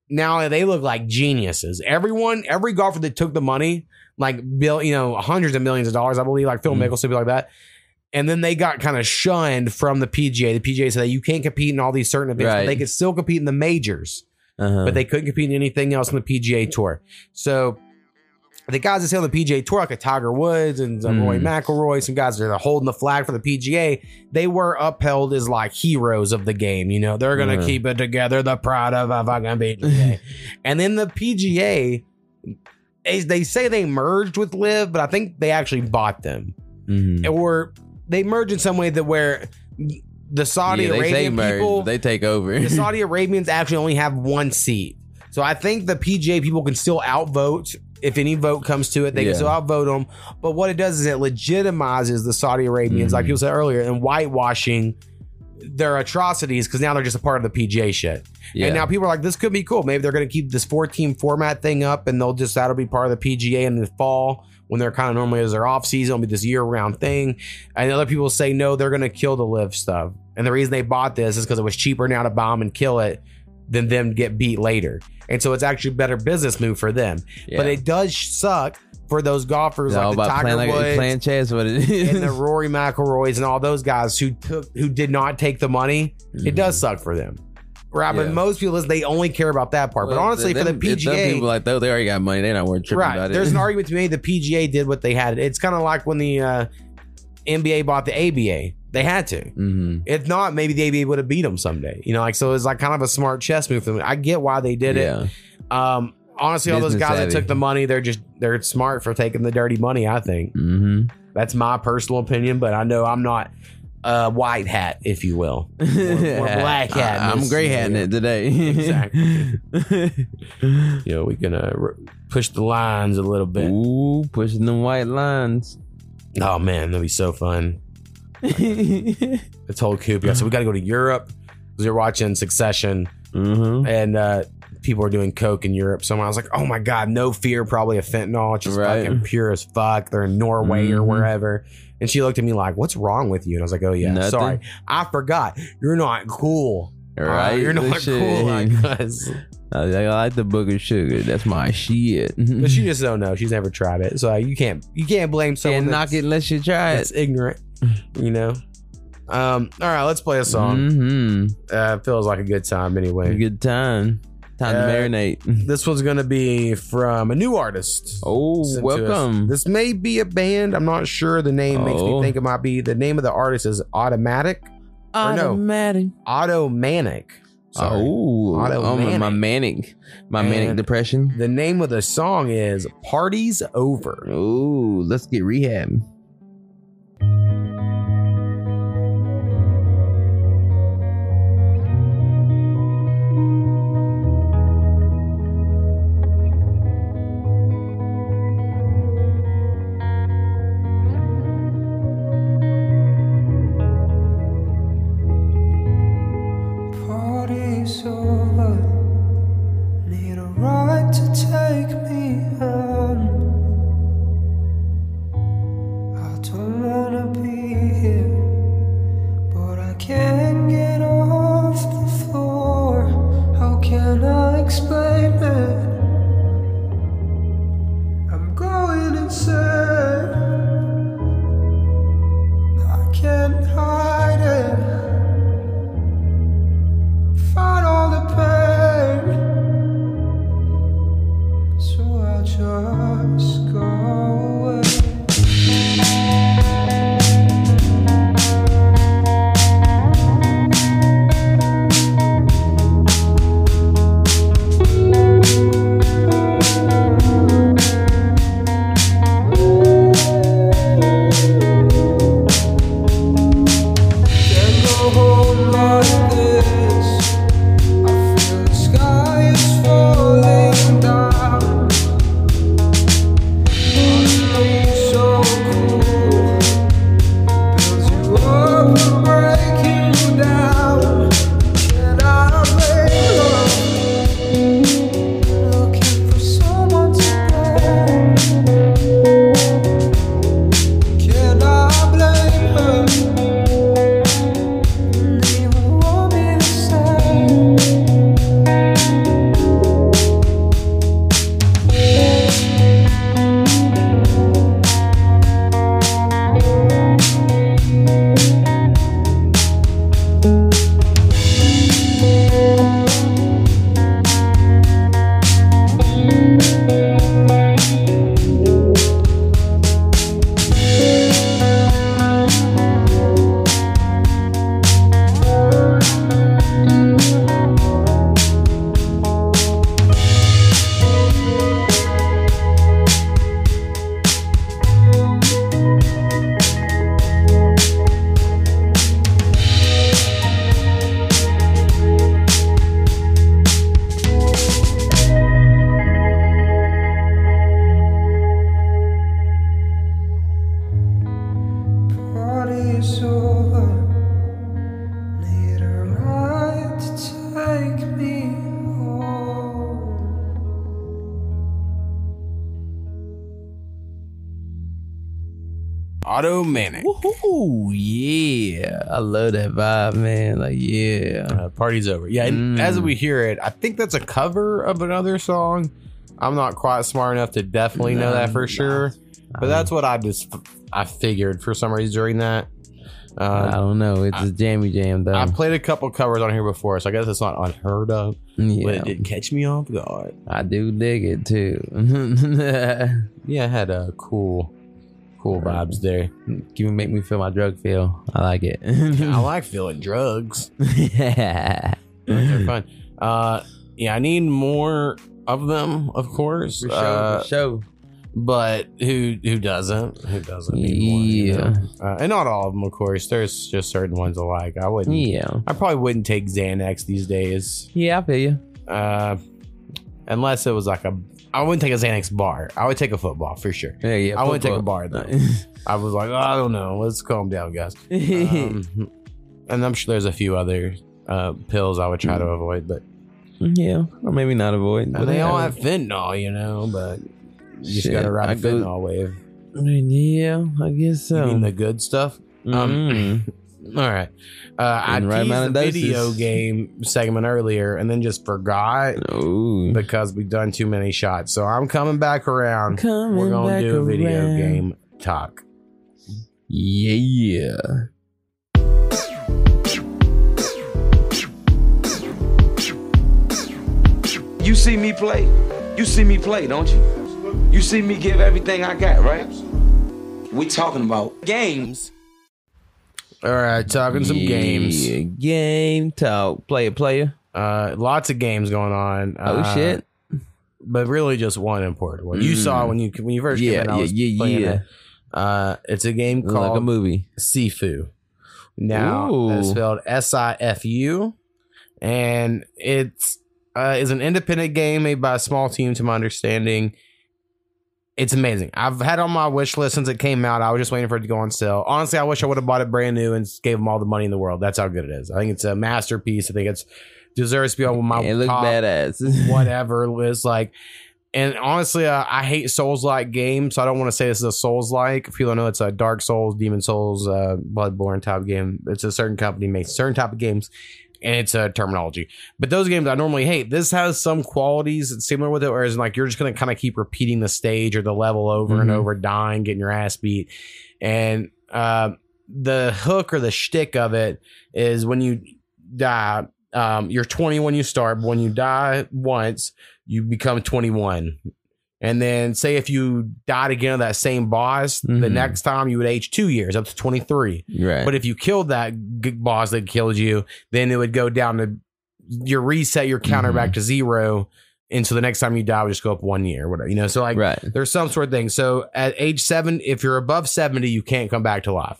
Now they look like geniuses. Everyone, every golfer that took the money, like bill, you know, hundreds of millions of dollars, I believe, like Phil Mhm. Mickelson, people like that. And then they got kind of shunned from the PGA. The PGA said that you can't compete in all these certain events, but they could still compete in the majors, Uh-huh. but they couldn't compete in anything else on the PGA tour. So the guys that stay on the PGA tour, like a Tiger Woods and some Roy Mm. McIlroy, some guys that are holding the flag for the PGA, they were upheld as like heroes of the game. You know, they're gonna Uh-huh. keep it together, the pride of a fucking PGA. and then the PGA, they, they say they merged with LIV, but I think they actually bought them, Mhm. or they merged in some way that where the Saudi yeah, they Arabian merge, people, they take over. the Saudi Arabians actually only have one seat. So I think the PGA people can still outvote if any vote comes to it. They Yeah. can still outvote them. But what it does is it legitimizes the Saudi Arabians, like Mhm. you said earlier, and whitewashing their atrocities because now they're just a part of the PGA shit. yeah. And now people are like, this could be cool. Maybe they're going to keep this four team format thing up and they'll just, that'll be part of the PGA in the fall when they're kind of normally as their off season. It'll be this year round thing. And other people say, no, they're going to kill the LIV stuff. And the reason they bought this is because it was cheaper now to bomb and kill it than them get beat later. And so it's actually a better business move for them. Yeah. But it does suck for those golfers all like the Tiger playing like Woods playing chess with it. and the Rory McIlroys and all those guys who took who did not take the money. It Mm-hmm. does suck for them. Right, but most people is they only care about that part. but honestly, for the PGA, people like though they already got money, they're not worth tripping right? about it. There's an argument to be made. The PGA did what they had. It's kind of like when the uh, NBA bought the ABA. They had to. Mhm. If not, maybe the ABA would have beat them someday. You know, like so it's like kind of a smart chess move for them. I get why they did Yeah. it. Um, honestly, all those Business guys that took the money, they're just they're smart for taking the dirty money. I think Mm-hmm. that's my personal opinion, but I know I'm not uh, white hat, if you will, or, or black hat. in I'm gray hatting it today. Exactly. You know, we can uh, r- push the lines a little bit. Ooh, pushing the white lines. Oh man, that'd be so fun. I told Koopy, I said we got to go to Europe because we were watching Succession, mm-hmm. and uh, people are doing coke in Europe. So I was like, oh my god, no fear, probably a fentanyl, it's just Right. fucking pure as fuck. They're in Norway or Mhm. wherever. And she looked at me like, "What's wrong with you?" And I was like, "Oh yeah, Nothing. sorry, I forgot. You're not cool. Uh, Right, you're not shit. cool like us." I, I like the booger sugar. That's my shit. But she just don't know. She's never tried it, so you can't you can't blame someone can't knock it unless you try it. that's ignorant. You know. Um. All right, let's play a song. Mm-hmm. Uh, feels like a good time anyway. Good time. Time Uh, to marinate. This one's gonna be from a new artist. Oh, sent to us. welcome. This may be a band. I'm not sure. The name makes me Oh. think it might be. The name of the artist is Automatic. Or no, Automatic. Automanic. Sorry. Oh, oh, my, manic, my manic depression. The name of the song is "Party's Over." Oh, let's get rehab. I love that vibe, man. Like, yeah. Uh, party's over. Yeah, and Mm. as we hear it, I think that's a cover of another song. I'm not quite smart enough to definitely know that for sure, but that's what I just I figured for some reason during that. Um, I don't know. It's a jammy jam though. I've played a couple covers on here before, so I guess it's not unheard of. yeah, But it did catch me off guard. I do dig it too. Yeah, it had a cool, cool vibes there. Me make me feel my drug feel. I like it. I like feeling drugs. yeah. They're fun. Uh, yeah, I need more of them, of course. For sure, Uh, for sure. But who who doesn't? Who doesn't need one? you Yeah. know? Uh, and not all of them, of course. There's just certain ones I like. I wouldn't. Yeah. I probably wouldn't take Xanax these days, Yeah, I feel you. uh, unless it was like a. I wouldn't take a Xanax bar. I would take a football for sure. Yeah, yeah. I wouldn't take a bar though. I was like, oh, I don't know. Let's calm down, guys. Um, and I'm sure there's a few other uh, pills I would try to avoid, but yeah, or maybe not avoid. and they all have fentanyl, you know. But you just Shit, gotta ride I the go- fentanyl wave. Yeah, I guess so. You mean the good stuff? Um, Mm. All right. Uh, I In right teased amount the of video game segment earlier and then just forgot Ooh. because we've done too many shots. So I'm coming back around. Coming We're gonna back do a video around. game talk. Yeah. You see me play. You see me play, don't you? You see me give everything I got, right? We talking about games. All right, talking some games. Yeah, Game talk. Player, player. Uh, lots of games going on. Oh Uh, shit. But really, just one important one. You Mm. saw when you when you first Yeah, came in. I yeah, was yeah, yeah. it. Uh, it's a game Like called a movie. Sifu. Now Ooh. it's spelled S I F U, and it's uh, is an independent game made by a small team. To my understanding, it's amazing. I've had it on my wish list since it came out. I was just waiting for it to go on sale. Honestly, I wish I would have bought it brand new and gave them all the money in the world. That's how good it is. I think it's a masterpiece. I think it's deserves to be on my It looks top badass. whatever was like. And honestly, uh, I hate Souls like games, so I don't want to say this is a Souls like. People know it's a Dark Souls, Demon Souls, uh, Bloodborne type game. It's a certain company makes certain type of games, and it's a terminology. But those games I normally hate. This has some qualities similar with it, whereas like you're just gonna kind of keep repeating the stage or the level over and Mhm. over, dying, getting your ass beat, and uh, the hook or the shtick of it is when you die, um, you're 20 when you start, but when you die once, you become 21. And then say if you died again of that same boss, the Mhm. next time you would age two years up to 23. Right. But if you killed that boss that killed you, then it would go down to your reset your counter Mhm. back to zero. And so the next time you die would just go up one year, whatever. You know, so like right. there's some sort of thing. So at age seven, if you're above 70, you can't come back to life.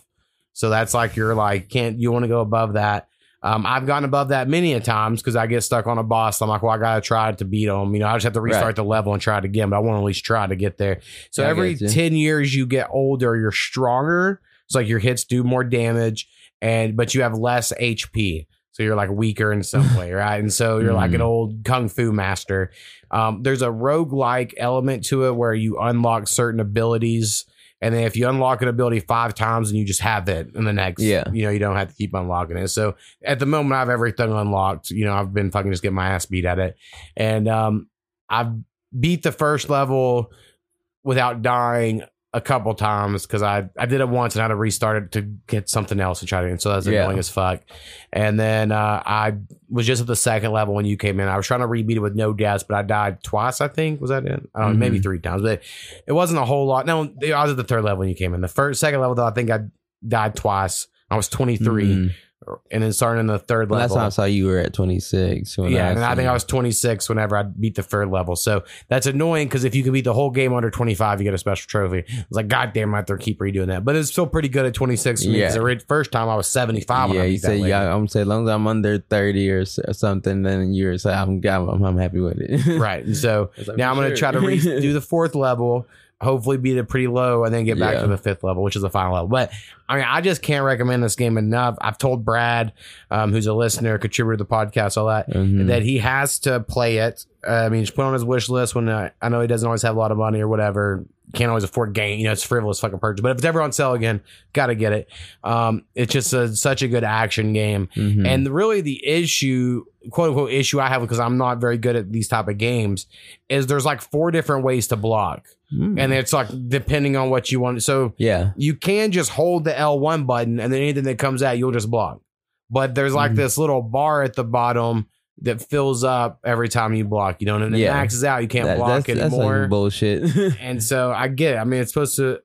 So that's like you're like, can't you want to go above that? Um, I've gotten above that many a times because I get stuck on a boss. I'm like, well, I gotta try to beat them. You know, I just have to restart Right. the level and try it again. But I want to at least try to get there. So Yeah, every ten years you get older, you're stronger. It's like your hits do more damage, and but you have less HP. So you're like weaker in some way, right? And so you're like an Mhm. old kung fu master. Um, there's a rogue-like element to it where you unlock certain abilities. And then if you unlock an ability five times and you just have it in the next, Yeah. you know, you don't have to keep unlocking it. So at the moment I have everything unlocked. You know, I've been fucking just getting my ass beat at it. And um I've beat the first level without dying a couple times because I, I did it once and I had to restart it to get something else to try to and so that's Yeah. annoying as fuck. And then uh, I was just at the second level when you came in. I was trying to rebeat it with no deaths, but I died twice, I think. Was that it? I don't know, maybe Mhm. three times, but it wasn't a whole lot. No, I was at the third level when you came in. The first second level though, I think I died twice. I was 23 Mm. And then starting in the third Last level. time I saw you were at 26. when Yeah, and I think you. I was 26 whenever I beat the third level. So that's annoying because if you can beat the whole game under 25, you get a special trophy. I was like, God damn, I have to keep redoing that. But it's still pretty good at 26 for me because Yeah. the first time I was 75. when Yeah, I you said yeah. I'm saying as long as I'm under 30 or, something, then you're so I'm, I'm I'm happy with it. right. And so now I'm going to try to re- do the fourth level, hopefully beat it pretty low, and then get back Yeah. to the fifth level, which is the final level. But I mean, I just can't recommend this game enough. I've told Brad, um, who's a listener, contributor to the podcast, all that, Mhm. that he has to play it. Uh, I mean, just put it on his wish list when uh, I know he doesn't always have a lot of money or whatever. Can't always afford game. You know, it's frivolous fucking purchase. But if it's ever on sale again, gotta get it. Um, it's just a, such a good action game. Mhm. And really, the issue, quote unquote, issue I have because I'm not very good at these type of games is there's like four different ways to block, Mm. and it's like depending on what you want. So yeah, you can just hold the L1 button, and then anything that comes out, you'll just block. But there's like Mhm. this little bar at the bottom that fills up every time you block. You know, and it Yeah. maxes out. You can't That- block that's, that's anymore like bullshit. and so I get it. I mean, it's supposed to.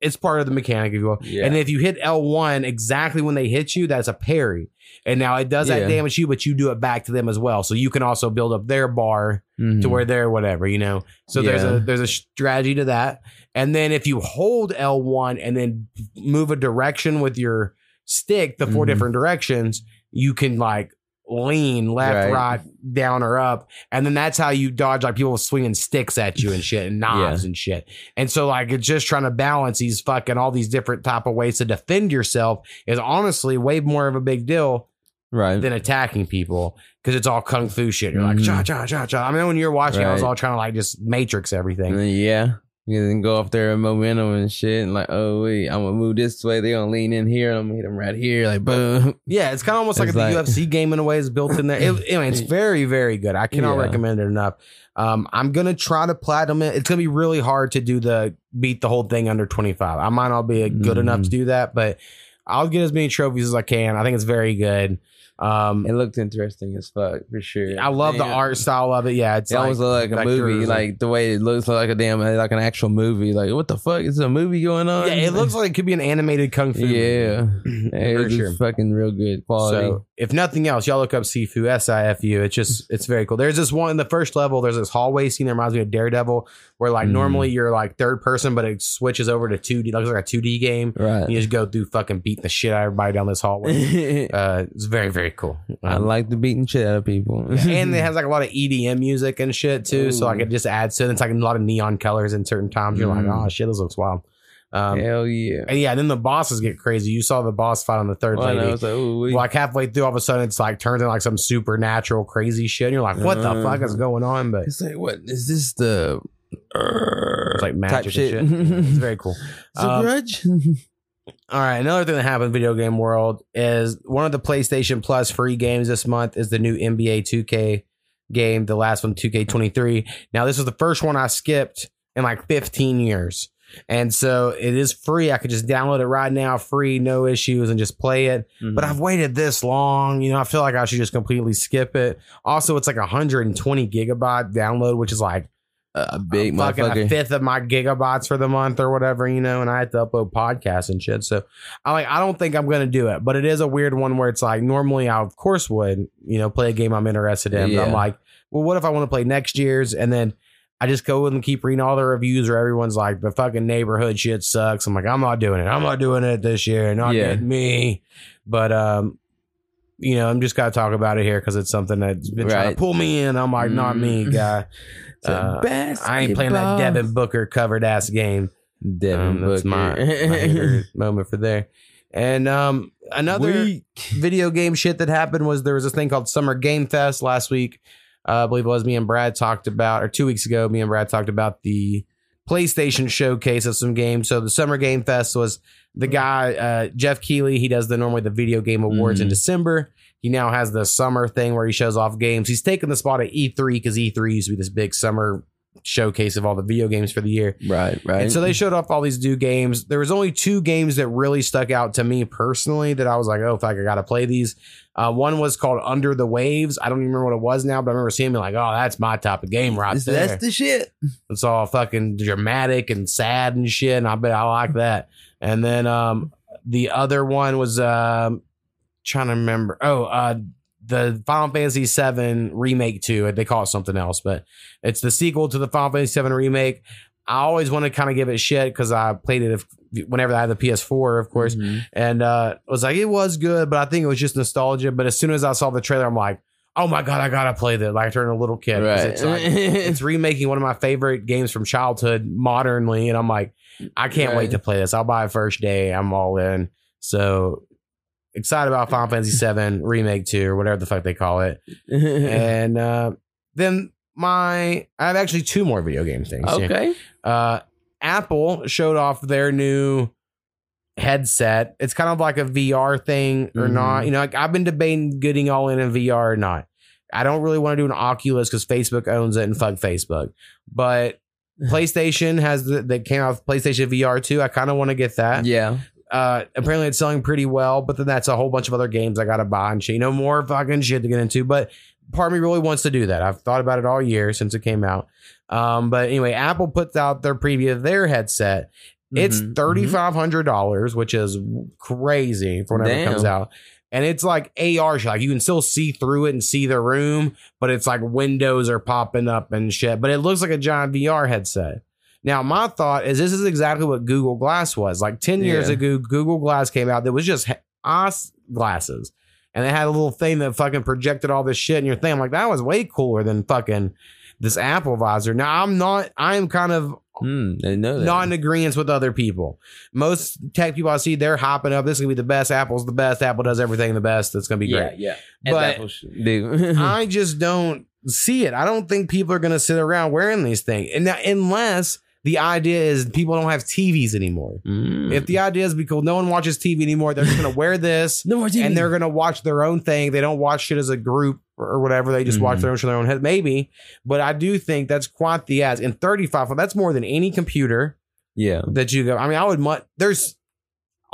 It's part of the mechanic, if you will. Yeah. And if you hit L one exactly when they hit you, that's a parry. And now it does that Yeah. damage you, but you do it back to them as well. So you can also build up their bar to Mhm. where they're whatever, you know. So there's a there's a strategy to that. And then if you hold L one and then move a direction with your stick, the 4 Mhm. different directions, you can like lean left, Right. right, down, or up, and then that's how you dodge like people swinging sticks at you and shit and knives and shit. And so like it's just trying to balance these fucking all these different type of ways to defend yourself is honestly way more of a big deal right. than attacking people because it's all kung fu shit. You're like Mhm. cha cha cha cha. I mean, when you're watching, I was all trying to like just matrix everything. Yeah. You then go off there in momentum and shit, and like, oh wait, I'm gonna move this way. They're gonna lean in here, and I'm gonna hit them right here, like boom. Yeah, it's kind of almost like It's the like- UFC game in a way is built in there. It, I mean, it's very, very good. I cannot Yeah. recommend it enough. Um, I'm gonna try to platinum it. It's gonna be really hard to do the beat the whole thing under 25. I might not be good enough Mhm. to do that, but I'll get as many trophies as I can. I think it's very good. Um, It looked interesting as fuck for sure. I love the Yeah. art style of it. Yeah, it's It almost looked like a movie, vectors. like the way it looks like a damn, like an actual movie. Like, what the fuck is a movie going on? yeah, it looks like it could be an animated kung fu. Yeah, movie. it for was sure. fucking real good quality. So if nothing else, y'all look up Sifu, S I F U. It's just it's very cool. There's this one in the first level. There's this hallway scene that reminds me of Daredevil, where like Mhm. normally you're like third person, but it switches over to two D. Looks like a two D game. right. You just go through fucking beating the shit out of everybody down this hallway. uh, it's very very cool. I Um, like the beating shit out of people. and it has like a lot of EDM music and shit too. So like Ooh. it just adds to it. It's like a lot of neon colors in certain times. You're like, Mm. oh shit, this looks wild. Um, Hell yeah. and yeah, and then the bosses get crazy. You saw the boss fight on the third Well, and I lady. was like, ooh, like halfway through, all of a sudden, it's like turns into like some supernatural crazy shit. And you're like, what the Uh-huh. fuck is going on? But it's like, what is this? The it's like magic shit. and shit. it's very cool. It's a Um, grudge. all right, another thing that happened in the video game world is one of the PlayStation Plus free games this month is the new NBA 2K game. The last one, 2K23. Now, this was the first one I skipped in like 15 years. And so it is free. I could just download it right now, free, no issues, and just play it. Mm-hmm. But I've waited this long. You know, I feel like I should just completely skip it. Also, it's like 120 gigabyte download, which is like a big fucking a fifth of my gigabytes for the month or whatever, you know, and I have to upload podcasts and shit. So I like I don't think I'm gonna do it, but it is a weird one where it's like normally I of course would, you know, play a game I'm interested in. But I'm like, well, what if I want to play next year's and then I just go and keep reading all the reviews where everyone's like the fucking neighborhood shit sucks. I'm like, I'm not doing it. I'm not doing it this year. Not Yeah. me. But um, you know, I'm just gotta talk about it here because it's something that's been trying to pull me in. I'm like, not me, Mm. guy. Uh, I ain't playing that. Devin Booker covered ass game. Devin Um, Booker. my, my moment for there. And um, another Weak. video game shit that happened was there was this thing called Summer Game Fest last week. Uh, I believe it was me and Brad talked about, or two weeks ago, me and Brad talked about the PlayStation showcase of some games. So the Summer Game Fest was the guy uh, Geoff Keighley. He does the normally the video game awards in Mhm. December. He now has the summer thing where he shows off games. He's taken the spot at E3 because E3 used to be this big summer showcase of all the video games for the year. Right, right. And so they showed off all these new games. There was only two games that really stuck out to me personally that I was like, oh, fuck, I got to play these. Uh, one was called Under the Waves. I don't even remember what it was now, but I remember seeing me like, oh, that's my type of game right That's- there. that's the shit. It's all fucking dramatic and sad and shit. And I bet I like that. And then um, the other one was um, trying to remember. Oh, uh, the Final Fantasy VII remake two. They call it something else, but it's the sequel to the Final Fantasy VII remake. I always wanted to kind of give it shit because I played it if, whenever I had the PS4, of course, Mm-hmm. and uh, was like it was good, but I think it was just nostalgia. But as soon as I saw the trailer, I'm like, oh my god, I gotta play that. Like I turned a little kid. Right. It's, like, it's remaking one of my favorite games from childhood modernly, and I'm like, I can't Right. wait to play this. I'll buy it first day. I'm all in. So excited about Final Fantasy VII Remake 2 or whatever the fuck they call it. and uh, then my I have actually two more video game things. okay. Uh, Apple showed off their new headset. It's kind of like a VR thing or Mhm. not. You know, like I've been debating getting all in a VR or not. I don't really want to do an Oculus because Facebook owns it and fuck Facebook. But PlayStation has the that came out with PlayStation VR too. I kind of want to get that. Yeah. Uh, apparently it's selling pretty well, but then that's a whole bunch of other games I gotta buy and shit. You know, more fucking shit to get into. But part of me really wants to do that. I've thought about it all year since it came out. Um, but anyway, Apple puts out their preview of their headset. It's Mhm, thirty five hundred dollars, which is crazy for whenever it comes out. And it's like AR shit. Like you can still see through it and see the room, but it's like windows are popping up and shit. But it looks like a giant VR headset. Now, my thought is this is exactly what Google Glass was. Like 10 years Yeah. ago, Google Glass came out that was just ass glasses. And they had a little thing that fucking projected all this shit in your thing. I'm like, that was way cooler than fucking this Apple visor. Now, I'm not, I am kind of that. not in agreement with other people. Most tech people I see, they're hopping up. This is gonna be the best. Apple's the best. Apple does everything the best. It's gonna be great. yeah. But- should. I just don't see it. I don't think people are gonna sit around wearing these things, and now, unless the idea is people don't have TVs anymore. Mm. If the idea is because no one watches TV anymore, they're just gonna wear this no more TV. and they're gonna watch their own thing. They don't watch shit as a group or whatever. They just watch Mhm. their own shit their own head. Maybe, but I do think that's quite the. And thirty five, that's more than any computer yeah. that you go. I mean, I would much. There's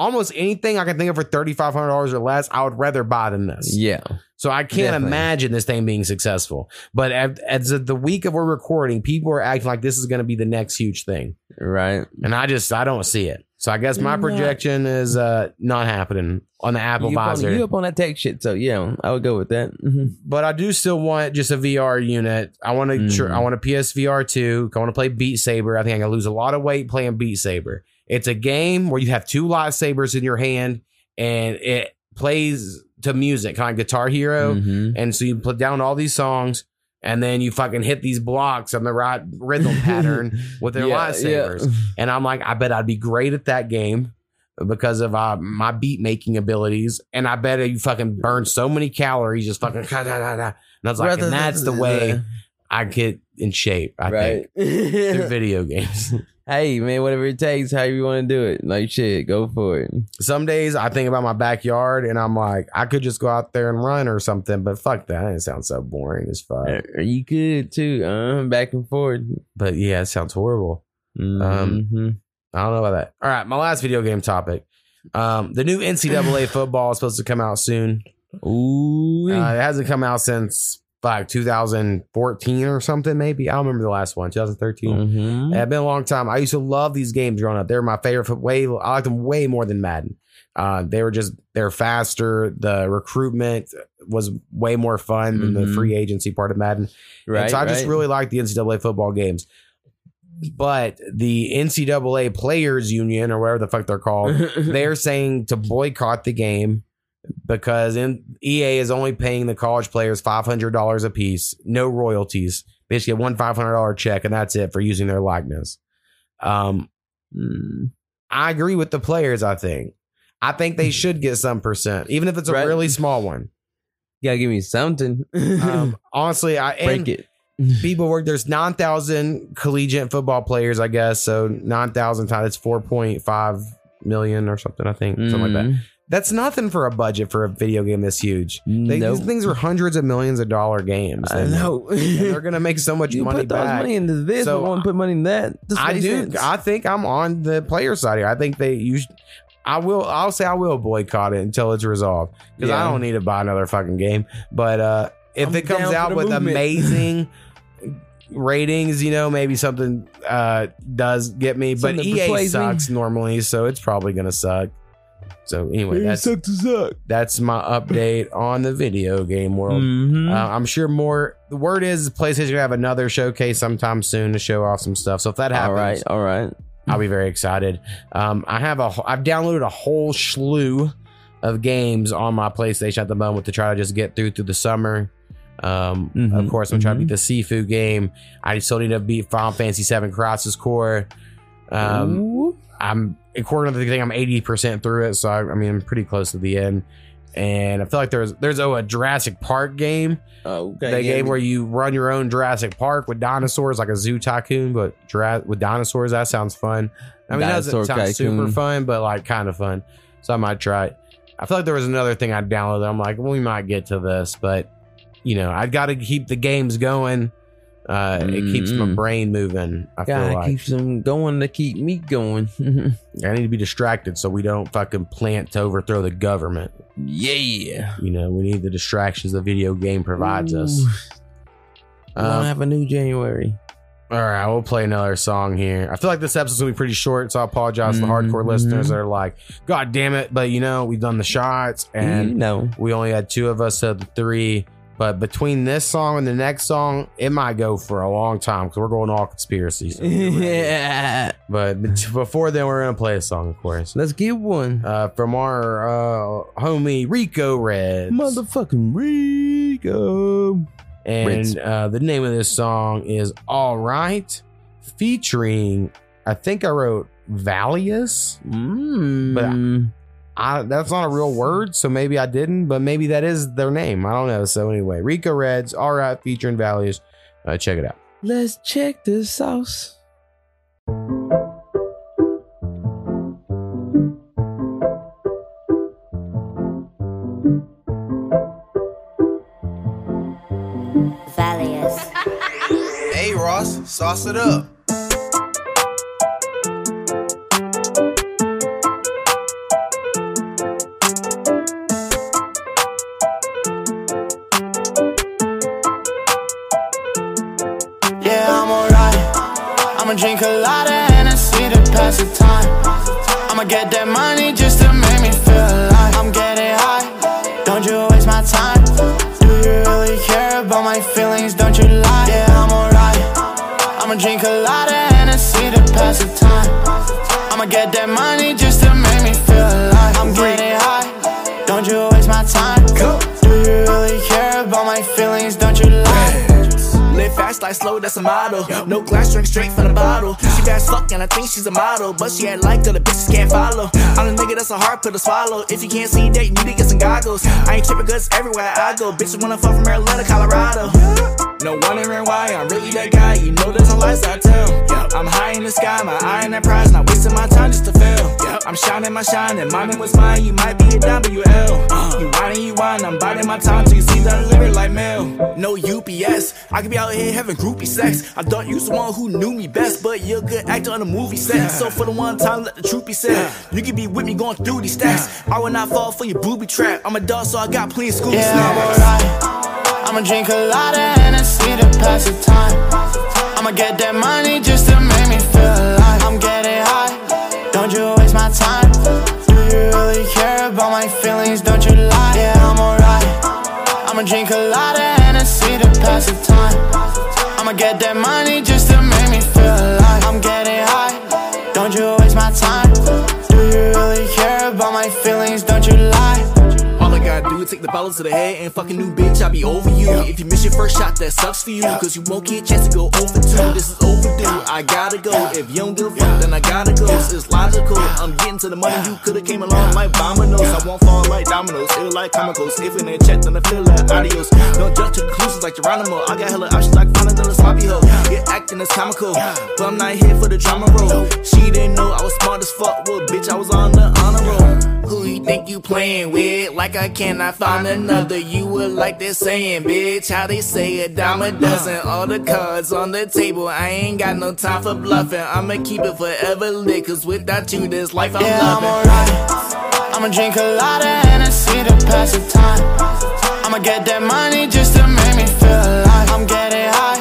almost anything I can think of for thirty five hundred dollars or less. I would rather buy than this. Yeah. So I can't Definitely. imagine this thing being successful. But as, as the week of we're recording, people are acting like this is going to be the next huge thing, Right. and I just I don't see it. So I guess my Not- projection is uh not happening on the Apple You up, on, visor. you up on that tech shit, so yeah, I would go with that. Mhm. but I do still want just a VR unit. I want to. Mhm. I want a PSVR two. I want to play Beat Saber. I think I'm gonna lose a lot of weight playing Beat Saber. It's a game where you have two lightsabers in your hand, and it plays to music, kind of Guitar Hero. Mhm. And so you put down all these songs, and then you fucking hit these blocks on the right rhythm pattern with their Yeah, lightsabers. yeah. And I'm like, I bet I'd be great at that game because of uh, my beat making abilities. And I bet you fucking burn so many calories just fucking. da, da, da, da. And I was like, and that's the way I get in shape, I right. think, through video games. Hey man, whatever it takes, however you want to do it. Like shit, go for it. Some days I think about my backyard and I'm like, I could just go out there and run or something, but fuck that. It sounds so boring as fuck. You could too, uh, back and forth. But yeah, it sounds horrible. Mhm. I don't know about that. All right, my last video game topic. Um, the new NCAA football is supposed to come out soon. Ooh, Uh, it hasn't come out since like 2014 or something, maybe. I don't remember the last one, 2013. Mhm. It's been a long time. I used to love these games growing up. They're my favorite. Way I liked them way more than Madden. Uh, they were just they're faster. The recruitment was way more fun than the Mhm. free agency part of Madden. right. And so I just really like the NCAA football games. But the NCAA Players Union or whatever the fuck they're called, they're saying to boycott the game because in, EA is only paying the college players five hundred dollars a piece, no royalties. They just get one five hundred dollar check, and that's it for using their likeness. Um, Mm. I agree with the players. I think, I think they should get some percent, even if it's a Right. really small one. You gotta give me something. Um, honestly, I Break it. people work. There's nine thousand collegiate football players, I guess. So nine thousand times it's four point five million or something. I think something like that. That's nothing for a budget for a video game this huge. They, Nope. These things are hundreds of millions of dollar games. I know. they're gonna make so much you money put back. money into this, So, but won't put money in that. This I do. sense. I think I'm on the player side here. I think they use. I will. I'll say I will boycott it until it's resolved because I don't need to buy another fucking game. But uh, if I'm it comes out with movement. amazing ratings, you know, maybe something uh does get me. But Something EA persuades me. sucks normally, so it's probably gonna suck. So anyway, that's suck to suck. that's my update on the video game world. Mhm. Uh, I'm sure more. The word is PlayStation gonna have another showcase sometime soon to show off some stuff. So if that happens, all right, all right. I'll be very excited. Um, I have a. I've downloaded a whole slew of games on my PlayStation at the moment to try to just get through through the summer. Um, Mhm, Of course, I'm trying to beat the Sifu game. I still need to beat Final Fantasy VII Crisis Core. Um, Ooh. I'm according to the thing, I'm 80 percent through it, so I, I mean, I'm pretty close to the end. and I feel like there's there's oh, a Jurassic Park game. Oh, okay. They yeah, game where you run your own Jurassic Park with dinosaurs, like a zoo tycoon, but Jura- with dinosaurs. That sounds fun. I mean, that doesn't Dinosaur sound super fun, but like kind of fun. So I might try it. I feel like there was another thing I downloaded. I'm like, well, we might get to this, but you know, I've got to keep the games going. Uh, It keeps my brain moving. I feel Gotta like keep some going to keep me going. I need to be distracted so we don't fucking plant to overthrow the government. yeah. You know, we need the distractions the video game provides us. Ooh. We Uh, don't have a new January. All right, we'll play another song here. I feel like this episode's gonna be pretty short, so I apologize to the hardcore Mhm. listeners that are like, "God damn it!" But you know, we've done the shots, and you know. we only had two of us of the three. But between this song and the next song, it might go for a long time because we're going all conspiracies. yeah. but before then, we're gonna play a song, of course, Let's get one. uh, from our uh, homie Riko Red. Motherfucking Riko. And uh, the name of this song is All Right, featuring, I think I wrote Valious. Mm. I, that's not a real word, so maybe I didn't, but maybe that is their name. I don't know. So, anyway, Riko Redz, All Right, featuring Valious. Uh, check it out. Let's check the sauce. Valious. Hey Ross, sauce it up. Get that money Like slow, that's a model. No glass, drink straight from the bottle. She bad as fuck, and I think she's a model. But she ain't like other bitches can't follow. I'm a nigga that's a hard pill to swallow. If you can't see that, you need to get some goggles. I ain't tripping cause everywhere I go. Bitches wanna fuck from Maryland to Colorado. No wondering why I'm really that guy. You know there's no lies I tell. I'm high in the sky, my eye on that prize, not wasting my time just to fail. I'm shining my shine, and mine was mine. You might be a WL. Uh-huh. You whining, you whine, I'm biding my time till you see that lyric like mail. No UPS, I could be out here having groupie sex. I thought you was the one who knew me best, but you're a good actor on a movie set. So for the one time, let the truth be said. You could be with me going through these stacks. I will not fall for your booby trap. I'm a dog, so I got plenty school Yeah, I'm snacks. alright. I'ma drink a lot of Hennessy to pass the time. I'ma get that money just to make me feel alive. I'm getting high. Don't you waste my time. Do you really care about my feelings? Don't you lie? Yeah, I'm alright. I'ma drink a lot of Hennessy to pass the time. I'ma get that money gotta do is take the bottle to the head and fucking new bitch, I'll be over you. If you miss your first shot, that sucks for you. Cause you won't get a chance to go over two. This is overdue. I gotta go. If you don't give a fuck, then I gotta go. It's logical. I'm getting to the money. You could've came along like dominoes. I won't fall like dominoes. Feel like comicals. If in a check, then I feel like adios. Don't judge to conclusions like Geronimo. I got hella options like finding a sloppy hoe. You're acting as comical. But I'm not here for the drama roll. She didn't know I was smart as fuck. Well, bitch, I was on the honor roll. Who you think you playing with? Like I cannot find another. You would like they're saying, bitch. How they say a dime a dozen. All the cards on the table. I ain't got no time for bluffing. I'ma keep it forever lit. Cause without you, this life I'm Yeah, I'm loving. alright. I'ma drink a lot of Hennessy to pass the time. I'ma get that money just to make me feel alive. I'm getting high.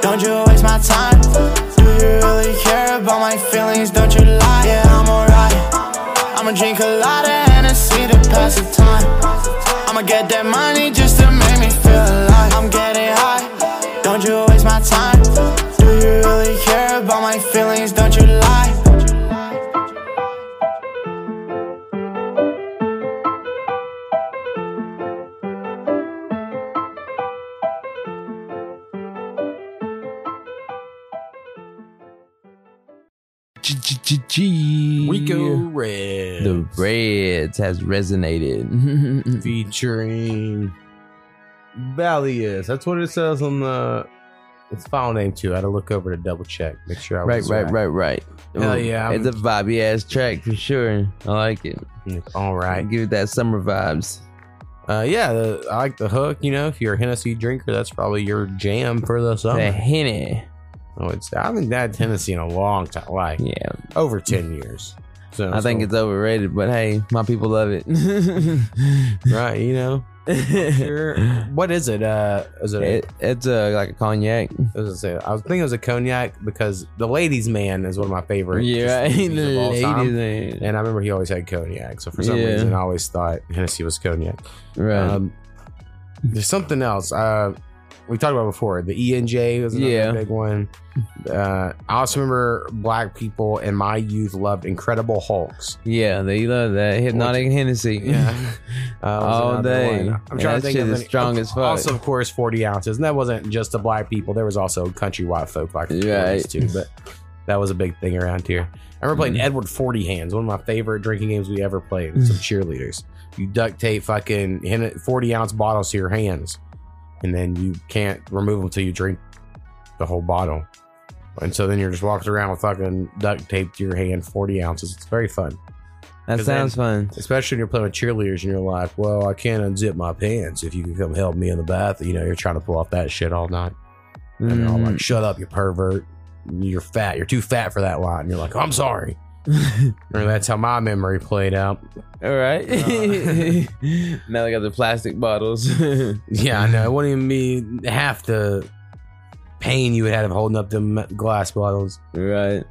Don't you waste my time. Do you really care about my feelings? Don't you lie? Yeah, I'm alright. I'ma drink a lot Riko Red. The Reds has resonated. featuring Valious. That's what it says on the its file name too. I had to look over to double check, make sure I right, was right, right, right. Hell Ooh, yeah, It's a vibey ass track for sure. I like it. All right. Give it that summer vibes. Uh, yeah, the, I like the hook. You know, if you're a Hennessy drinker, that's probably your jam for the summer. The Henny. Oh, it's I haven't had Hennessy in a long time, like yeah, over ten years. So I think so- it's overrated, but hey, my people love it. right. You know, Sure. what is it? Uh, is it? It- it's uh, like a cognac. I was, say, I was thinking it was a cognac because the ladies' man is one of my favorite. Yeah, movies the ladies' time. man. And I remember he always had cognac. So for some Yeah. reason, I always thought Hennessy was cognac. Right. Um, there's something else. Uh, we talked about before. The E&J was another Yeah. big one. Uh, I also remember black people in my youth loved Incredible Hulks. Yeah, they love that hypnotic Hennessy. Yeah. Uh, all day. one. I'm Yeah, trying to think of is any- strong as fuck. Also, of course, 40 ounces. And that wasn't just the black people. There was also country white folk like the Right. too. But that was a big thing around here. I remember playing Edward 40 Hands, one of my favorite drinking games we ever played with some cheerleaders. You duct tape fucking 40 ounce bottles to your hands, and then you can't remove them until you drink the whole bottle. And so then you're just walking around with fucking duct tape to your hand, 40 ounces. It's very fun. That 'Cause sounds fun. Especially when you're playing with cheerleaders and you're like, well, I can't unzip my pants. If you can come help me in the bath, you know, you're trying to pull off that shit all night. And they're all Mm. like, shut up, you pervert. You're fat. You're too fat for that line. And you're like, I'm sorry. Or that's how my memory played out. All right. now they got the plastic bottles. Yeah, I know. It wouldn't even be half the pain you would have holding up the glass bottles. Right.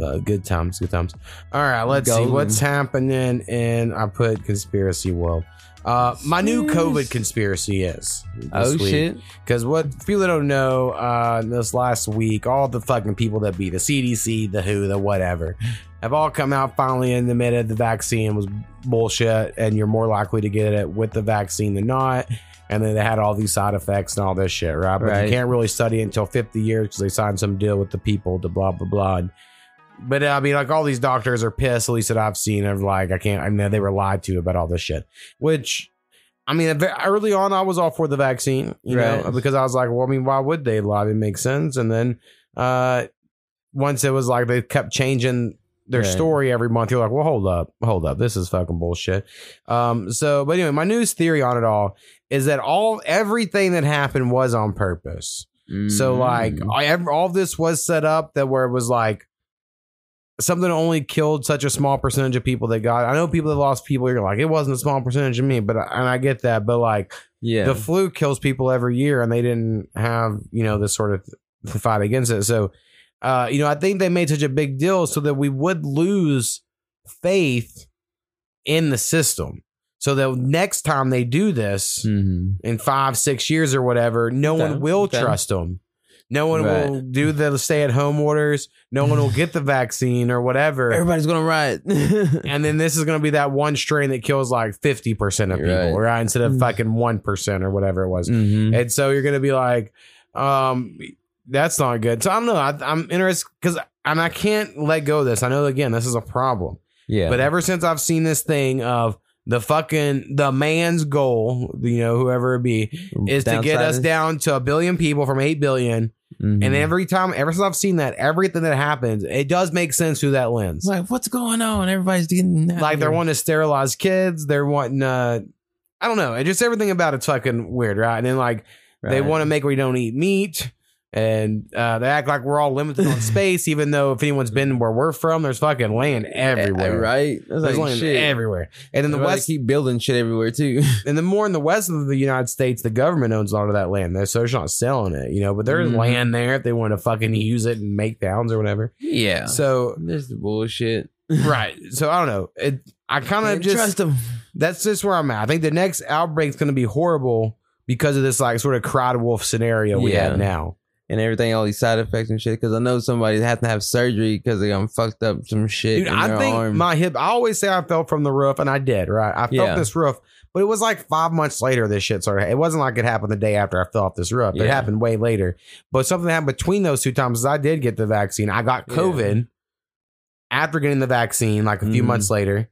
Uh, good times, good times. All right, let's see what's happening in. I put conspiracy world. Uh, my new COVID conspiracy is. Oh, shit. Because what people don't know, uh, this last week, all the fucking people that be the CDC, the WHO, the whatever, have all come out finally and admitted the vaccine was bullshit, and you're more likely to get it with the vaccine than not. And then they had all these side effects and all this shit, right? But Right. you can't really study it until 50 years because they signed some deal with the people to blah blah blah. And- but I mean, like all these doctors are pissed, at least that I've seen. Of like, I can't. I mean, they were lied to about all this shit. Which, I mean, early on, I was all for the vaccine, you know, because I was like, well, I mean, why would they lie? It makes sense. And then, uh, once it was like they kept changing their Right. story every month, you're like, well, hold up, hold up, this is fucking bullshit. Um, so, but anyway, my news theory on it all is that all everything that happened was on purpose. So like Mm. I, all this was set up that where it was like something only killed such a small percentage of people that got. I know people that lost people. You're like it wasn't a small percentage of me, but I, and I get that. But like Yeah. the flu kills people every year, and they didn't have you know this sort of th- fight against it. So uh, you know I think they made such a big deal so that we would lose faith in the system. So that next time they do this Mhm. in five, six years or whatever, no Okay, one will okay. trust them. No one Right. will do the stay at home orders. No one will get the vaccine or whatever. Everybody's gonna riot. and then this is going to be that one strain that kills like 50% of people, Right. right? Instead of fucking 1% or whatever it was. Mhm. And so you're going to be like, um, that's not good. So I don't know. I, I'm interested because, and I can't let go of this. I know, again, this is a problem. Yeah. But ever since I've seen this thing of the fucking the man's goal, you know, whoever it be, is to get us down to a billion people from eight billion. Mhm. And every time, ever since I've seen that, everything that happens, it does make sense through that lens. like, what's going on? Everybody's getting Like they're wanting to sterilize kids. They're wanting, uh, I don't know. It just everything about it's fucking weird, right? And then like they want to make you don't eat meat. And uh, they act like we're all limited on space, even though if anyone's been where we're from, there's fucking land everywhere. right? That's There's like land shit. everywhere. And in the Everybody west, keep building shit everywhere too. and the more in the west of the United States, the government owns a lot of that land. They're so it's not selling it, you know. But there's Mhm. land there if they want to fucking use it and make towns or whatever. yeah. So There's the bullshit. right. So I don't know. It. I kind of just trust 'em. That's just where I'm at. I think the next outbreak's going to be horrible because of this like sort of cried wolf scenario we Yeah. have now. And everything, all these side effects and shit. Because I know somebody has to have surgery because they got fucked up some shit. Dude, I think arm. my hip. I always say I fell from the roof, and I did. Right, I felt Yeah. this roof, but it was like five months later. This shit started. It wasn't like it happened the day after I fell off this roof. It happened way later. But something happened between those two times. I did get the vaccine. I got Yeah. COVID, after getting the vaccine, like a few Mhm. months later,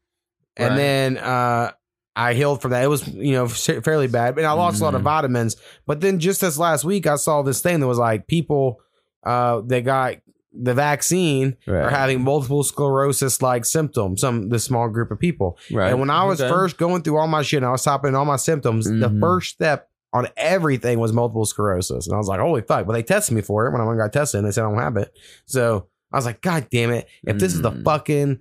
and Right. then uh, I healed from that. It was you know fairly bad, and I lost a lot of Mhm. vitamins. But then just this last week, I saw this thing that was like people uh, that got the vaccine are having multiple sclerosis like symptoms. Some this small group of people. Right. And when I was Okay. first going through all my shit, and I was topping all my symptoms. The Mhm. first step on everything was multiple sclerosis, and I was like, "Holy fuck!" But they tested me for it when I went and got tested, and they said I don't have it. So I was like, "God damn it! If this is the Mm. fucking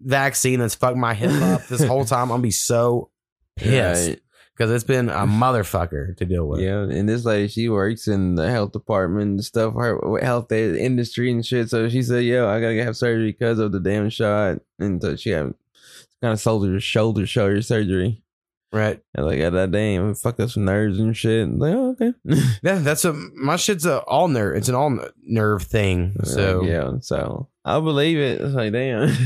vaccine that's fucked my hip up this whole time, I'm gonna be so pissed Right. because it's been a motherfucker to deal with." Yeah, and this lady, she works in the health department and stuff, her health eh, industry and shit. So she said, "Yo, I gotta have surgery because of the damn shot," and so she had kind of shoulder shoulder shoulder surgery. Right. And like, God that damn, fuck up some nerves and shit. Like, oh, okay. Yeah, that's a my shit's a all nerve. It's an all nerve thing. So yeah, so I believe it. It's like, damn.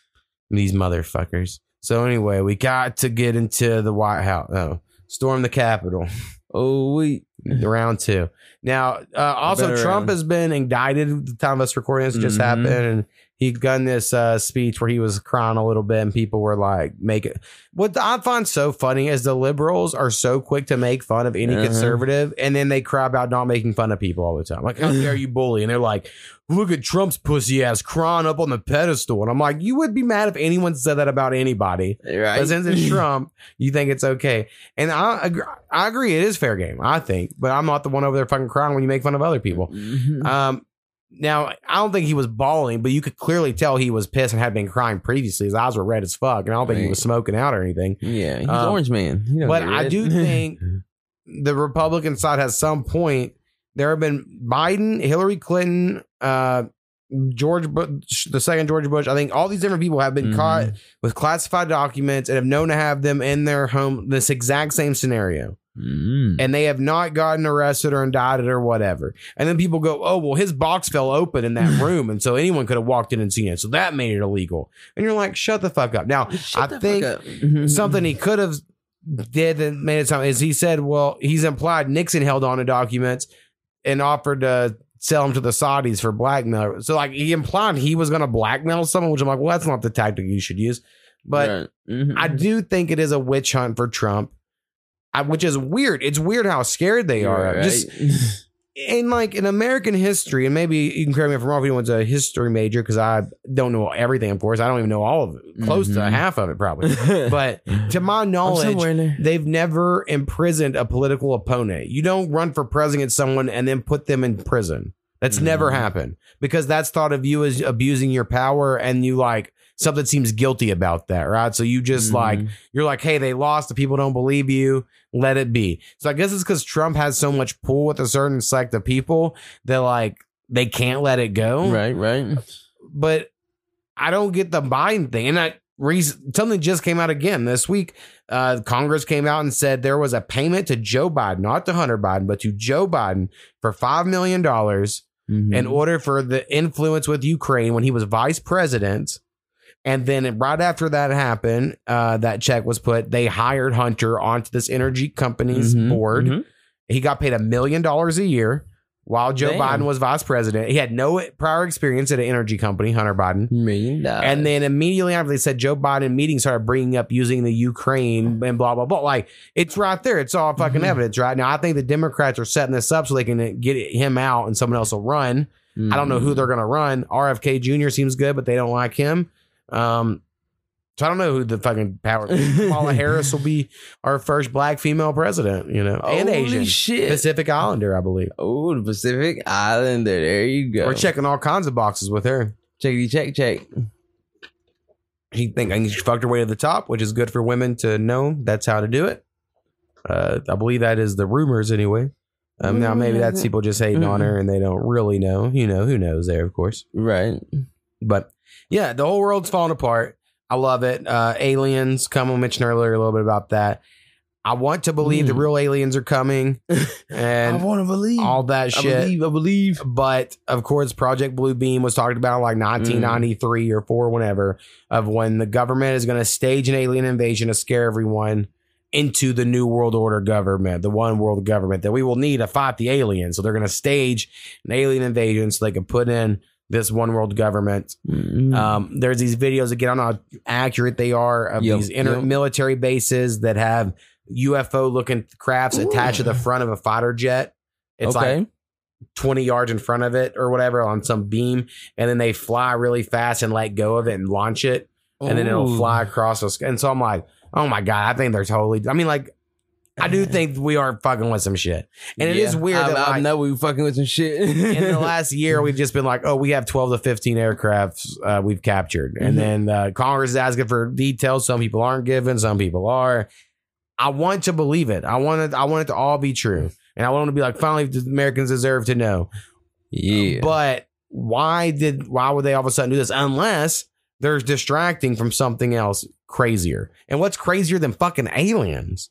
these motherfuckers. So anyway, we got to get into the White House. Oh, storm the Capitol. Oh, we round two. Now, uh, also Trump round. has been indicted. at The time of us recording this just Mhm. happened, and he done this uh, speech where he was crying a little bit, and people were like, "Make it." What I find so funny is the liberals are so quick to make fun of any Uh-huh. conservative, and then they cry about not making fun of people all the time. Like, how dare you bully? And they're like, "Look at Trump's pussy ass crying up on the pedestal," and I'm like, "You would be mad if anyone said that about anybody." Right. But since it's Trump, you think it's okay. And I agree, I agree, it is fair game, I think. But I'm not the one over there fucking crying when you make fun of other people. Mm-hmm. Um, now, I don't think he was bawling, but you could clearly tell he was pissed and had been crying previously. His eyes were red as fuck. And I don't think he was smoking out or anything. yeah, he's Um, orange man. But I do think the Republican side has some point. There have been Biden, Hillary Clinton, uh, George Bush, the second George Bush. I think all these different people have been Mhm. caught with classified documents and have known to have them in their home. This exact same scenario, Mm. and they have not gotten arrested or indicted or whatever. And then people go, "Oh, well, his box fell open in that room, and so anyone could have walked in and seen it. So that made it illegal." And you're like, "Shut the fuck up!" Now, I think something he could have did that made it sound is he said, well, he's implied Nixon held on to documents and offered to sell them to the Saudis for blackmail. So like he implied he was going to blackmail someone, which I'm like, well, that's not the tactic you should use. But Right. Mhm. I do think it is a witch hunt for Trump, I, which is weird. It's weird how scared they are. Right. Just in like in American history, and maybe you can correct me if I'm wrong if anyone's a history major because I don't know everything, of course. I don't even know all of it, close to Mhm. half of it, probably. but to my knowledge, somewhere in there. they've never imprisoned a political opponent. You don't run for president someone and then put them in prison. That's never happened because that's thought of you as abusing your power and you like something seems guilty about that, right? So you just like you're like, hey, they lost. The people don't believe you. Let it be. So I guess it's because Trump has so much pull with a certain select of people that like they can't let it go. right, right. But I don't get the Biden thing. And I reason something just came out again this week. Uh, Congress came out and said there was a payment to Joe Biden, not to Hunter Biden, but to Joe Biden for five million dollars Mhm. in order for the influence with Ukraine when he was vice president. And then right after that happened, uh, that check was put. They hired Hunter onto this energy company's Mhm, board. mhm. He got paid a million dollars a year while Joe Damn. Biden was vice president. He had no prior experience at an energy company, Hunter Biden. Million dollars. And then immediately after they said Joe Biden meetings started bringing up using the Ukraine and blah blah blah. Like it's right there. It's all fucking evidence right now. I think the Democrats are setting this up so they can get him out and someone else will run. I don't know who they're gonna run. RFK Jr. seems good, but they don't like him. Um, so I don't know who the fucking power. Kamala Harris will be our first black female president. You know, and Holy Asian, shit. Pacific Islander, I believe. Oh, the Pacific Islander. There you go. We're checking all kinds of boxes with her. Checkity check check. She think she fucked her way to the top, which is good for women to know that's how to do it. Uh, I believe that is the rumors anyway. Um, now maybe that's people just hating on her and they don't really know. You know, who knows there, of course. Right. But yeah, the whole world's falling apart. I love it. Uh, aliens come. I mentioned earlier a little bit about that. I want to believe the Mm. real aliens are coming and I want to believe all that I shit. believe. I believe. But of course, Project Blue Beam was talked about like 1993 or four, whenever, of when the government is going to stage an alien invasion to scare everyone into the new world order government, the one world government that we will need to fight the aliens. So they're going to stage an alien invasion so they can put in this one world government. Um, there's these videos again. I don't know how accurate they are of Yep, these inter- yep. military bases that have UFO looking crafts attached to the front of a fighter jet. It's Okay. like 20 yards in front of it or whatever on some beam, and then they fly really fast and let go of it and launch it, and then it'll fly across us. And so I'm like, oh my god, I think they're totally. I mean, like, I do think we are fucking with some shit, and it is Yeah, weird I, that I like, know we fucking with some shit. in the last year, we've just been like, oh, we have 12 to 15 aircrafts uh, we've captured. And Mhm. then uh, Congress is asking for details. Some people aren't giving, some people are. I want to believe it. I want it, I want it to all be true. And I want to be like, finally, the Americans deserve to know. yeah. But why did, why would they all of a sudden do this? Unless they're distracting from something else crazier. And what's crazier than fucking aliens?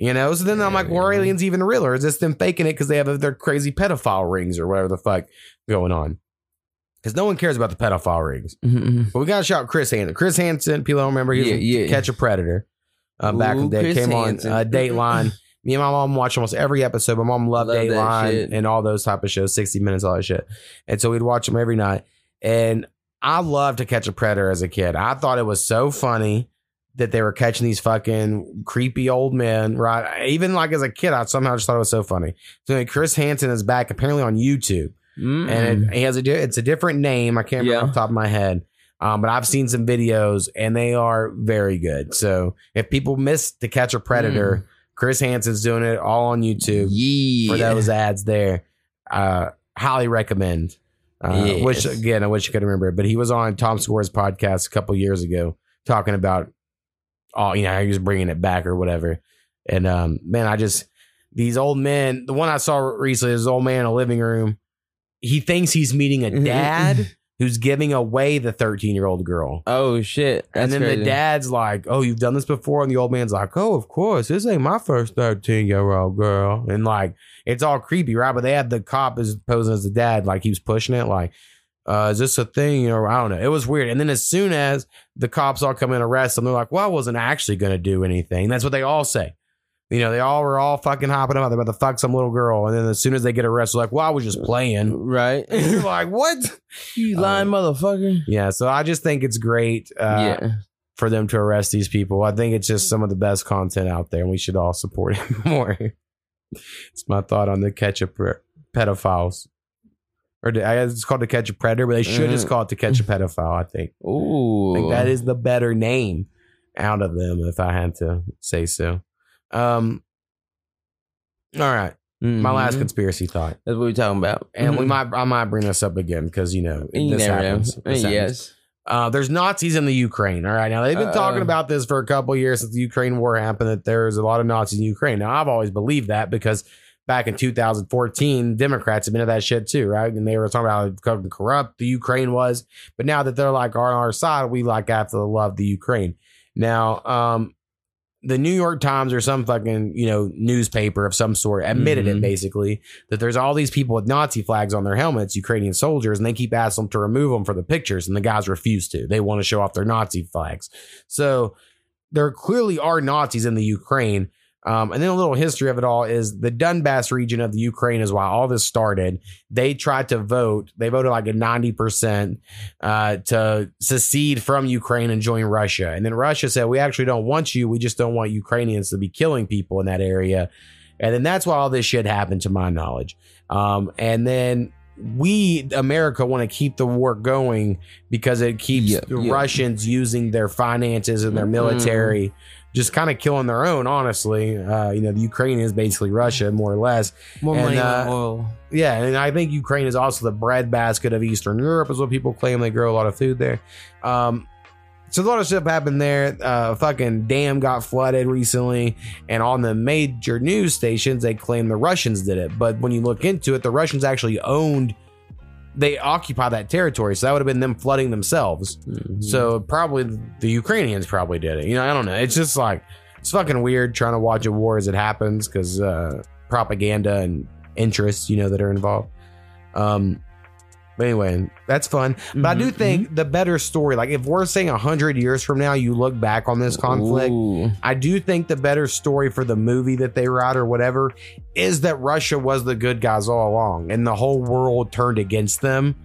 You know, so then I'm like, well, are aliens even real, or is this them faking it because they have their crazy pedophile rings or whatever the fuck going on? Because no one cares about the pedophile rings. Mhm. But we got to shout Chris Hansen. Chris Hansen, people don't remember, he Yeah, yeah. Catch a Predator uh, back in the day. Chris Came Hansen. on uh, Dateline. Me and my mom watched almost every episode. My mom loved Love Dateline and all those type of shows, 60 Minutes, all that shit. And so we'd watch them every night. And I loved to catch a predator as a kid. I thought it was so funny that they were catching these fucking creepy old men, right? Even like as a kid, I somehow just thought it was so funny. So Chris Hansen is back apparently on YouTube, Mm. and it, he has a di- it's a different name. I can't remember Yeah. off the top of my head, um, but I've seen some videos and they are very good. So if people miss to catch a predator, Chris Hansen's doing it all on YouTube yeah. for those ads there. Uh, highly recommend. Uh, Which again, I wish I could remember, it, but he was on Tom Score's podcast a couple years ago talking about, oh, you know, he was bringing it back or whatever. And um, man, I just these old men. The one I saw recently, this old man in a living room. He thinks he's meeting a dad who's giving away the thirteen year old girl. Oh shit! and then the dad's like, "Oh, you've done this before," and the old man's like, "Oh, of course. This ain't my first thirteen year old girl." And like, it's all creepy, right? But they had the cop as posing as the dad, like he was pushing it, like, uh, "Is this a thing?" Or I don't know. It was weird. And then as soon as the cops all come in and arrest them, they're like, "Well, I wasn't actually going to do anything." That's what they all say. You know, they all were all fucking hopping up. About to fuck some little girl, and then as soon as they get arrested, like, "Well, I was just playing." right? You're like, "What?" you lying motherfucker. Yeah. So I just think it's great. Uh, yeah. for them to arrest these people. I think it's just some of the best content out there, and we should all support it more. it's my thought on the a pedophiles, or guess it's called to catch a predator, but they should just Mhm. call it to catch a pedophile. I think. Ooh. I think that is the better name out of them, if I had to say so. Um. All right, my last Mhm. conspiracy thought, That's what we're talking about. and we Mhm. might I might bring this up again because you know You this happens. This happens. Yes. Uh, there's Nazis in the Ukraine. All right. Now, they've been Uh, talking about this for a couple of years since the Ukraine war happened that there's a lot of Nazis in Ukraine. Now, I've always believed that because back in 2014, Democrats at that shit too, right? And they were talking about how corrupt the Ukraine was. But now that they're like on our side, we like have to love the Ukraine. Now, um, the New York Times or some fucking, you know, newspaper of some sort admitted it Mhm. basically that there's all these people with Nazi flags on their helmets, Ukrainian soldiers, and they keep asking them to remove them for the pictures, and the guys refuse to. They want to show off their Nazi flags. So there clearly are Nazis in the Ukraine. Um, and then a little history of it all is the Donbass region of the Ukraine is why all this started. They tried to vote. They voted like a 90% uh, to secede from Ukraine and join Russia. And then Russia said, we actually don't want you. We just don't want Ukrainians to be killing people in that area. And then that's why all this shit happened, to my knowledge. Um, and then we, America, want to keep the war going because it keeps Yeah, the yeah. Russians using their finances and their military, just kind of killing their own, honestly. Uh, you know, the Ukraine is basically Russia, more or less. More And, money uh, oil. Yeah, and I think Ukraine is also the breadbasket of Eastern Europe, is what people claim. They grow a lot of food there. Um, so a lot of stuff happened there. Uh, fucking dam got flooded recently, and on the major news stations, they claim the Russians did it. But when you look into it, the Russians actually owned, they occupy that territory. So that would have been them flooding themselves. So probably the Ukrainians probably did it. You know, I don't know. It's just like it's fucking weird trying to watch a war as it happens because uh, propaganda and interests, you know, that are involved. Um, but anyway, that's fun. But I do mm-hmm, think mm-hmm. the better story, like if we're saying a hundred years from now, you look back on this conflict, Ooh. I do think the better story for the movie that they write or whatever is that Russia was the good guys all along, and the whole world turned against them.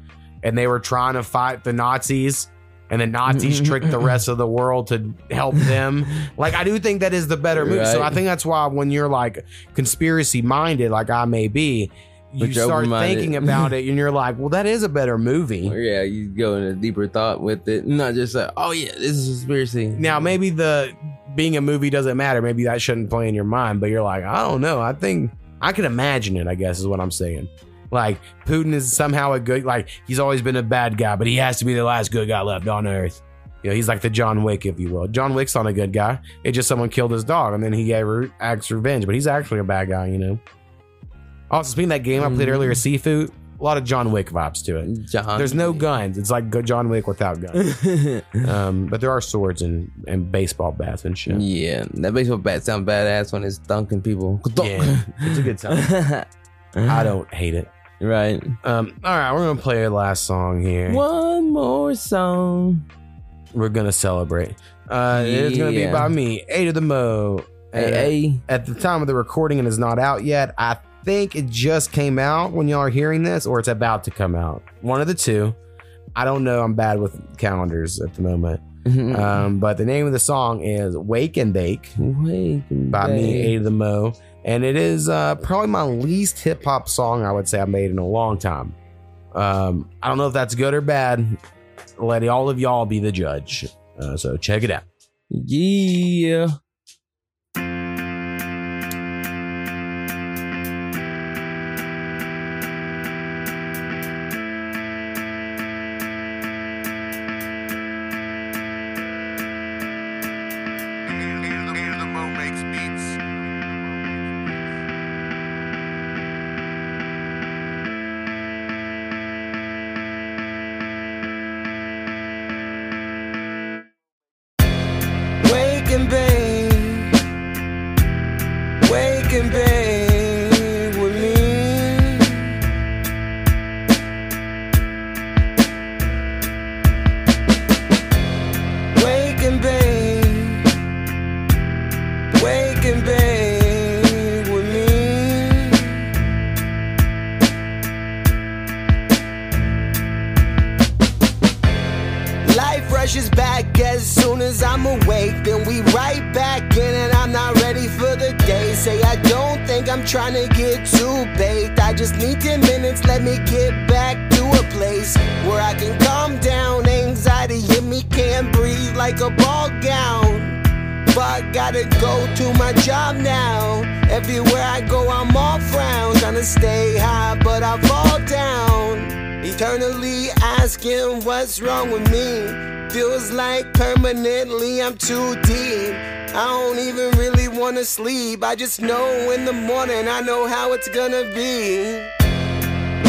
and they were trying to fight the Nazis. And the Nazis mm-hmm, tricked the rest of the world to help them. Like, I do think that is the better movie. So I think that's why when you're like conspiracy minded, like I may be, you start thinking about it and you're like, well, that is a better movie. Yeah, you go into deeper thought with it, not just like, oh yeah, this is a conspiracy. Now, maybe the being a movie doesn't matter. Maybe that shouldn't play in your mind, but you're like, I don't know. I think I can imagine it, I guess, is what I'm saying. Like, Putin is somehow a good, like, he's always been a bad guy, but he has to be the last good guy left on Earth. You know, he's like the John Wick, if you will. John Wick's not a good guy. It's just someone killed his dog and then he gave her acts revenge, but he's actually a bad guy, you know? Also, speaking of that game I played earlier, Sifu, a lot of John Wick vibes to it. John There's no guns. It's like John Wick without guns. um, but there are swords and, and baseball bats and shit. Yeah, that baseball bat sound badass when it's dunking people. Yeah, it's a good time. I don't hate it. Right. Um, all right, we're gonna play our last song here. One more song. We're gonna celebrate. Uh, It's gonna be Yeah. by me, A to the Mo. Hey, And hey. At the time of the recording, it is not out yet. I think it just came out when y'all are hearing this, or it's about to come out. One of the two. I don't know. I'm bad with calendars at the moment. Um, but the name of the song is "Wake and Bake" Wake and by me, A to the Mo, and it is uh, probably my least hip hop song I would say I made in a long time. Um, I don't know if that's good or bad. Let all of y'all be the judge. Uh, so check it out. Yeah. I don't even really wanna sleep. I just know in the morning I know how it's gonna be.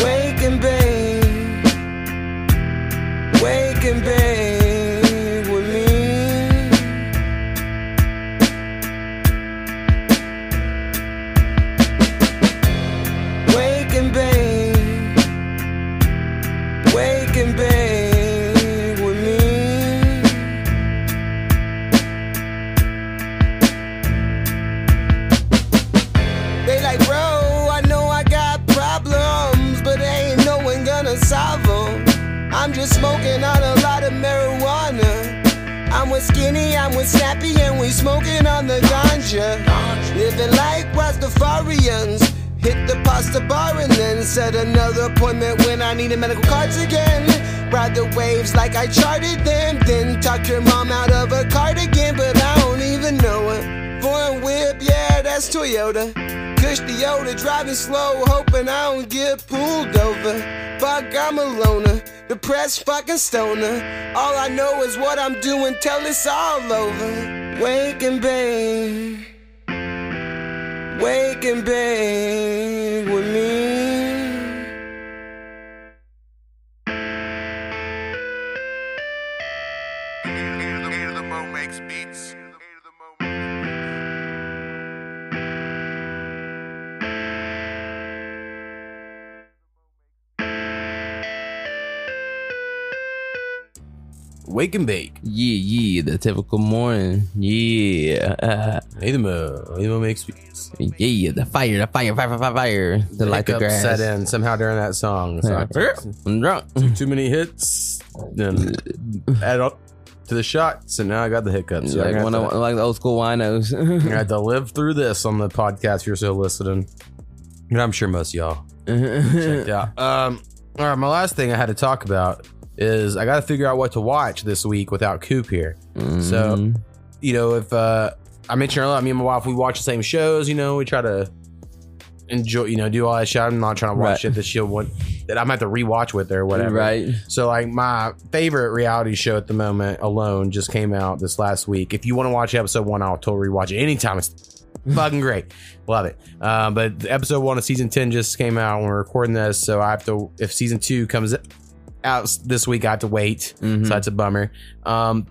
Wake and bake, wake and Toyota. Kush the Yoda, driving slow, hoping I don't get pulled over. Fuck, I'm a loner, depressed fucking stoner. All I know is what I'm doing till it's all over. Wake and bake, wake and bake Wake and bake. Yeah, yeah, the typical morning. Yeah. Uh, Emo. Emo makes yeah, the fire, the fire, fire, fire, fire. The light the grass. set in somehow during that song. So I I'm drunk. too many hits. Then add up to the shots, and now I got the hiccups. So like one to, like the old school winos. I had to live through this on the podcast. You're still listening, and I'm sure most of y'all checked out. Um, all right, my last thing I had to talk about is I got to figure out what to watch this week without Coop here. So, you know, if uh, I mentioned earlier, me and my wife, we watch the same shows. You know, we try to enjoy, you know, do all that shit. I'm not trying to watch Right. shit that she'll want that I'm have to rewatch with her or whatever. Right. So, like, my favorite reality show at the moment, Alone, just came out this last week. If you want to watch episode one, I'll totally rewatch it anytime. It's fucking great. Love it. Uh, but episode one of season 10 just came out when we're recording this. So, I have to, if season two comes out this week, I have to wait. Mm-hmm. So, that's a bummer. Um,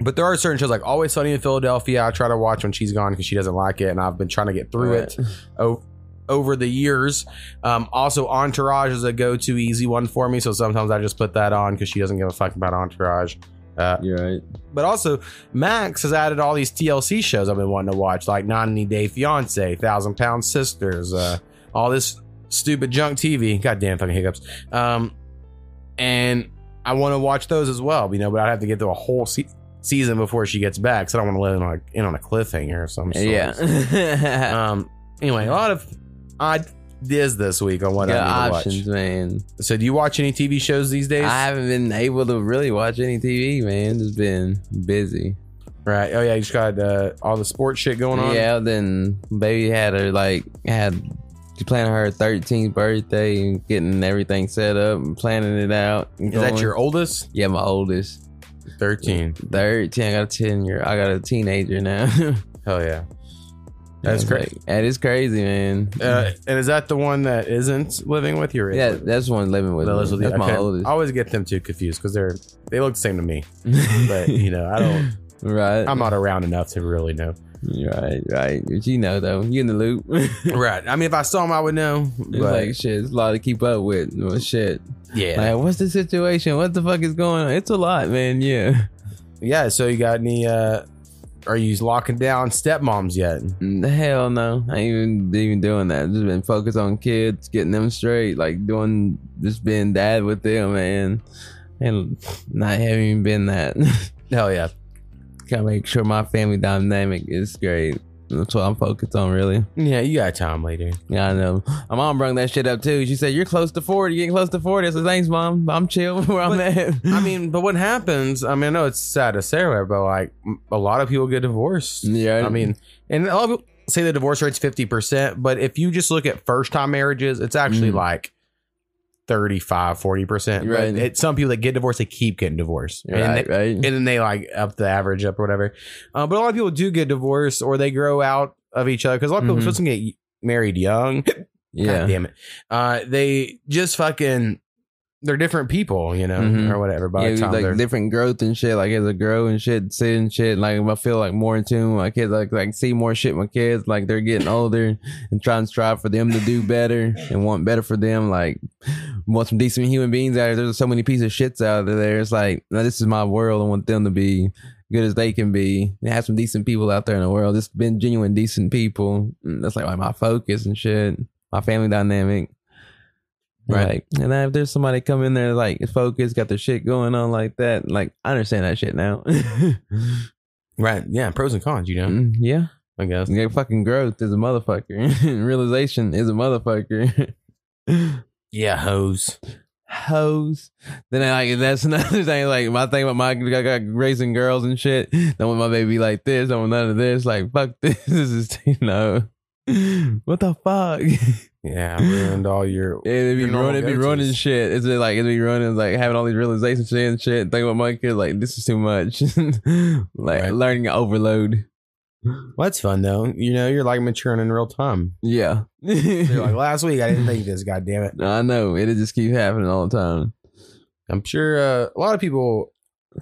but there are certain shows like Always Sunny in Philadelphia. I try to watch when she's gone because she doesn't like it, and I've been trying to get through it o- over the years. Um, also, Entourage is a go-to easy one for me, so sometimes I just put that on because she doesn't give a fuck about Entourage. Uh, You're right. but also, Max has added all these TLC shows I've been wanting to watch, like 90 Day Fiance, Thousand Pound Sisters, uh, all this stupid junk TV. Goddamn fucking hiccups. Um, and I want to watch those as well, you know, but I'd have to get through a whole se- season before she gets back, so I don't want to let in on, a, in on a cliffhanger or something. Yeah. um. Anyway, a lot of ideas this week on what Got I need to options, watch. man. So, do you watch any TV shows these days? I haven't been able to really watch any TV, man. Just been busy. right. Oh yeah, you just got uh, all the sports shit going on. Yeah, then baby had her like had she planning her 13th birthday and getting everything set up and planning it out. Is that your oldest? Yeah, my oldest. 13. 13. I got a 10 year. I got a teenager now. Hell yeah. That's crazy. like- That is crazy, man. Uh, and is that the one that isn't living with you? yeah, it? that's the one living with That lives with you? That's my oldest. I always get them two confused because they're they look the same to me, but you know I don't. right. I'm not around enough to really know. Right, right. But you know though, you in the loop. right. I mean, if I saw him, I would know. It's But like shit. It's a lot to keep up with. Well, shit. yeah, Like, what's the situation? What the fuck is going on? It's a lot, man. Yeah. yeah. So you got any? uh Are you locking down stepmoms yet? Mm, Hell no. I ain't even even doing that. Just been focused on kids, getting them straight, like doing just being dad with them, man. And not having been that. Hell yeah. Gotta make sure my family dynamic is great. That's what I'm focused on, really. Yeah, you got time later. Yeah, I know. My mom brought that shit up too. She said, "You're close to 40. You're getting close to 40." I said, "Thanks, mom. I'm chill where I'm at." I mean, but what happens? I mean, I know it's sad to say, but like a lot of people get divorced. Yeah. I mean, and a lot of people say the divorce rate's fifty percent, but if you just look at first time marriages, it's actually Mm. like 35 40 percent. Right. Right. It's some people that get divorced, they keep getting divorced, and, right, they- right. and then they like up the average up or whatever. Uh, but a lot of people do get divorced or they grow out of each other because a lot of people Mhm. are supposed to get married young. yeah. God damn it. Uh, they just fucking. They're different people, you know, Mhm. or whatever. By yeah, the time like they're different growth and shit. Like as I grow and shit, sit and shit. Like I feel like more in tune with my kids. Like like see more shit. with My kids like they're getting older and trying to strive for them to do better and want better for them. Like want some decent human beings out there. There's so many pieces of shits out there. It's like this is my world. I want them to be good as they can be. And have some decent people out there in the world. Just been genuine decent people. And that's like, like my focus and shit. My family dynamic. Right. Like, and if there's somebody come in there like focused, got their shit going on like that, like I understand that shit now. right. Yeah, pros and cons, you know. Mm, yeah, I guess. yeah, fucking growth is a motherfucker. Realization is a motherfucker. Yeah, hoes. Hoes. Then I like that's another thing. Like my thing about my I got raising girls and shit. Don't want my baby like this. Don't want none of this. Like fuck this. This is you know. What the fuck? Yeah, ruined all your. Yeah, It'd be your running, be running shit. It's like it'd be running, like having all these realizations shit and shit. Think about my kid, like this is too much. like Right. learning to overload. Well, that's fun though. You know, you're like maturing in real time. Yeah, You're like last week. I didn't think this. God damn it. I know it'll just keep happening all the time. I'm sure uh, a lot of people.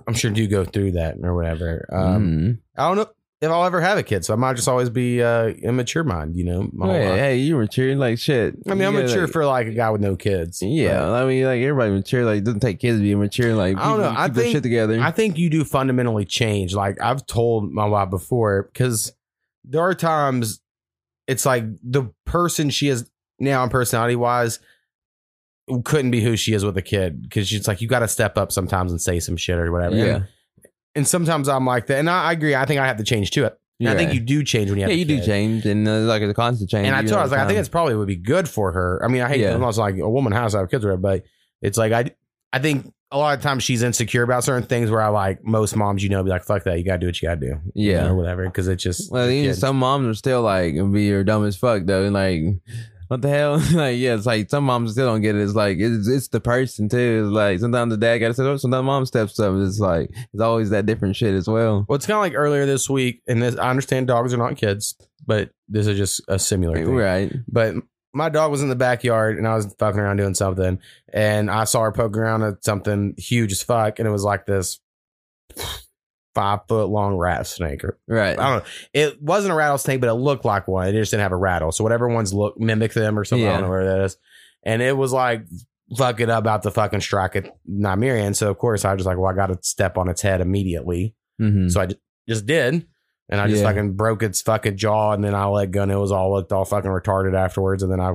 I'm sure do go through that or whatever. Um, Mhm. I don't know if I'll ever have a kid. So I might just always be uh, immature mind, you know. Hey, hey, you mature like shit. I mean, I'm gotta, mature like- for like a guy with no kids. Yeah, but- I mean, like everybody mature. Like, it doesn't take kids to be mature. Like, I don't know. I think shit together. I think you do fundamentally change. Like I've told my wife before, because there are times it's like the person she is now, personality wise, couldn't be who she is with a kid. Because she's like, you got to step up sometimes and say some shit or whatever. Yeah. And, and sometimes I'm like that, and I, I agree. I think I have to change too. And I think you do change when you have. yeah, a you do kid. change, and uh, like it's a constant change. And I you told her, I was like, I think it's probably would be good for her. I mean, I hate Yeah. I'm like a woman has to have kids with her, but it's like I I think a lot of times she's insecure about certain things where I like most moms, you know, be like, fuck that, you gotta do what you gotta do. you Yeah. know, or whatever. Cause it's just Well, even kid. some moms are still like be you're dumb as fuck though. And like, what the hell? like, yeah, it's like some moms still don't get it. It's like it's it's the person too. It's like sometimes the dad got to step up, oh, sometimes mom steps up. It's like it's always that different shit as well. Well, it's kind of like earlier this week, and this I understand dogs are not kids, but this is just a similar thing. Right. But my dog was in the backyard and I was fucking around doing something, and I saw her poking around at something huge as fuck, and it was like this five foot long rat snake. Or, Right. I don't know. It wasn't a rattlesnake, but it looked like one. It just didn't have a rattle. So whatever ones look mimic them or something. I don't know where that is. And it was like fucking about to fucking strike at Nymeria. And so of course I was just like, well, I got to step on its head immediately. Mhm. So I just did. And I just Yeah. fucking broke its fucking jaw, and then I let go, and it was all looked all fucking retarded afterwards. And then I,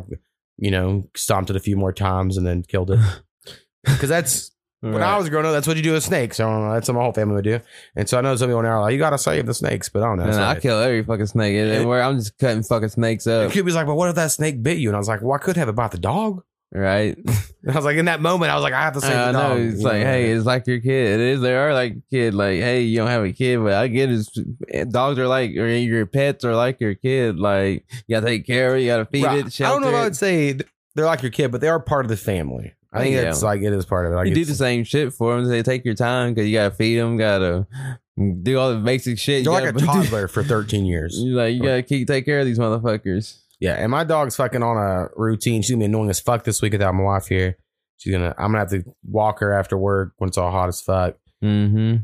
you know, stomped it a few more times and then killed it. Because that's when I was growing up, that's what you do with snakes. I don't know, that's what my whole family would do. And so I know some people now are like, you gotta save the snakes, but I don't know. It's I kill every fucking snake. And It- I'm just cutting fucking snakes up. Cubby's like, but what if that snake bit you? And I was like, well, I could have it bite the dog. Right. I was like, in that moment, I was like, I have to save I the know. dog. It's You like, know? hey, it's like your kid. It is. They are like kid. Like, hey, you don't have a kid, but I get it. Eh, dogs are like, or your pets are like your kid. Like, you gotta take care of it. You gotta feed Right. it. I don't know if I would say they're like your kid, but they are part of the family. I think Yeah. it's like it is part of it. Like you do the same shit for them. They take your time because you gotta feed them. Gotta do all the basic shit. You're You like a toddler for 13 years. You're like you gotta keep take care of these motherfuckers. Yeah, and my dog's fucking on a routine. She's gonna be annoying as fuck this week without my wife here. She's gonna I'm gonna have to walk her after work when it's all hot as fuck. Mm-hmm.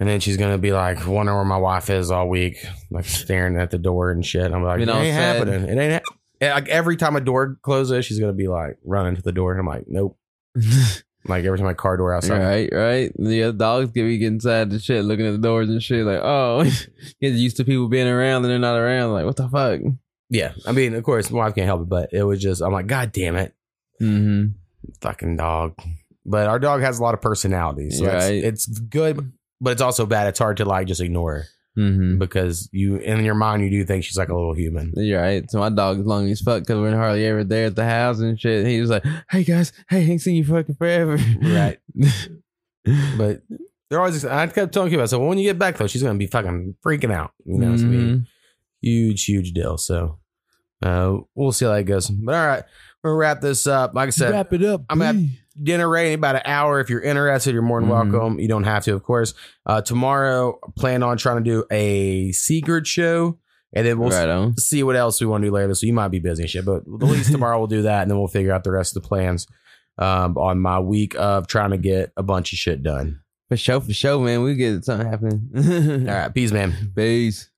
And then she's gonna be like wondering where my wife is all week, like staring at the door and shit. I'm like, You it know, ain't sad. happening. It ain't hap-" And, like every time a door closes, she's gonna be like running to the door. And I'm like, nope. like every time my car door outside. Right, right. The other dogs get me get inside the shit, looking at the doors and shit. Like, oh, get used to people being around and they're not around. Like, what the fuck? Yeah. I mean, of course, my wife can't help it, but it was just I'm like, God damn it. Mm-hmm. Fucking dog. But our dog has a lot of personality. So it's, Right. it's good, but it's also bad. It's hard to like just ignore Mm-hmm. because you in your mind you do think she's like a little human. You're right. So my dog is long as fuck because we're hardly ever there at the house and shit. He was like, "Hey guys, hey, ain't seen you fucking forever." Right. But they're always I kept telling I said, well, when you get back though, she's gonna be fucking freaking out. You know, it's gonna be Mhm. huge, huge deal. So uh we'll see how that goes. But all right, we're gonna wrap this up. Like I said, Wrap it up. I'm gonna. Dinner ready in about an hour. If you're interested, you're more than Mhm. welcome. You don't have to, of course. Uh, tomorrow, plan on trying to do a secret show, and then we'll Right see what else we want to do later. So you might be busy and shit, but at least tomorrow we'll do that, and then we'll figure out the rest of the plans um, on my week of trying to get a bunch of shit done. For sure, for sure, man. We get something happening. All right, peace, man. Peace.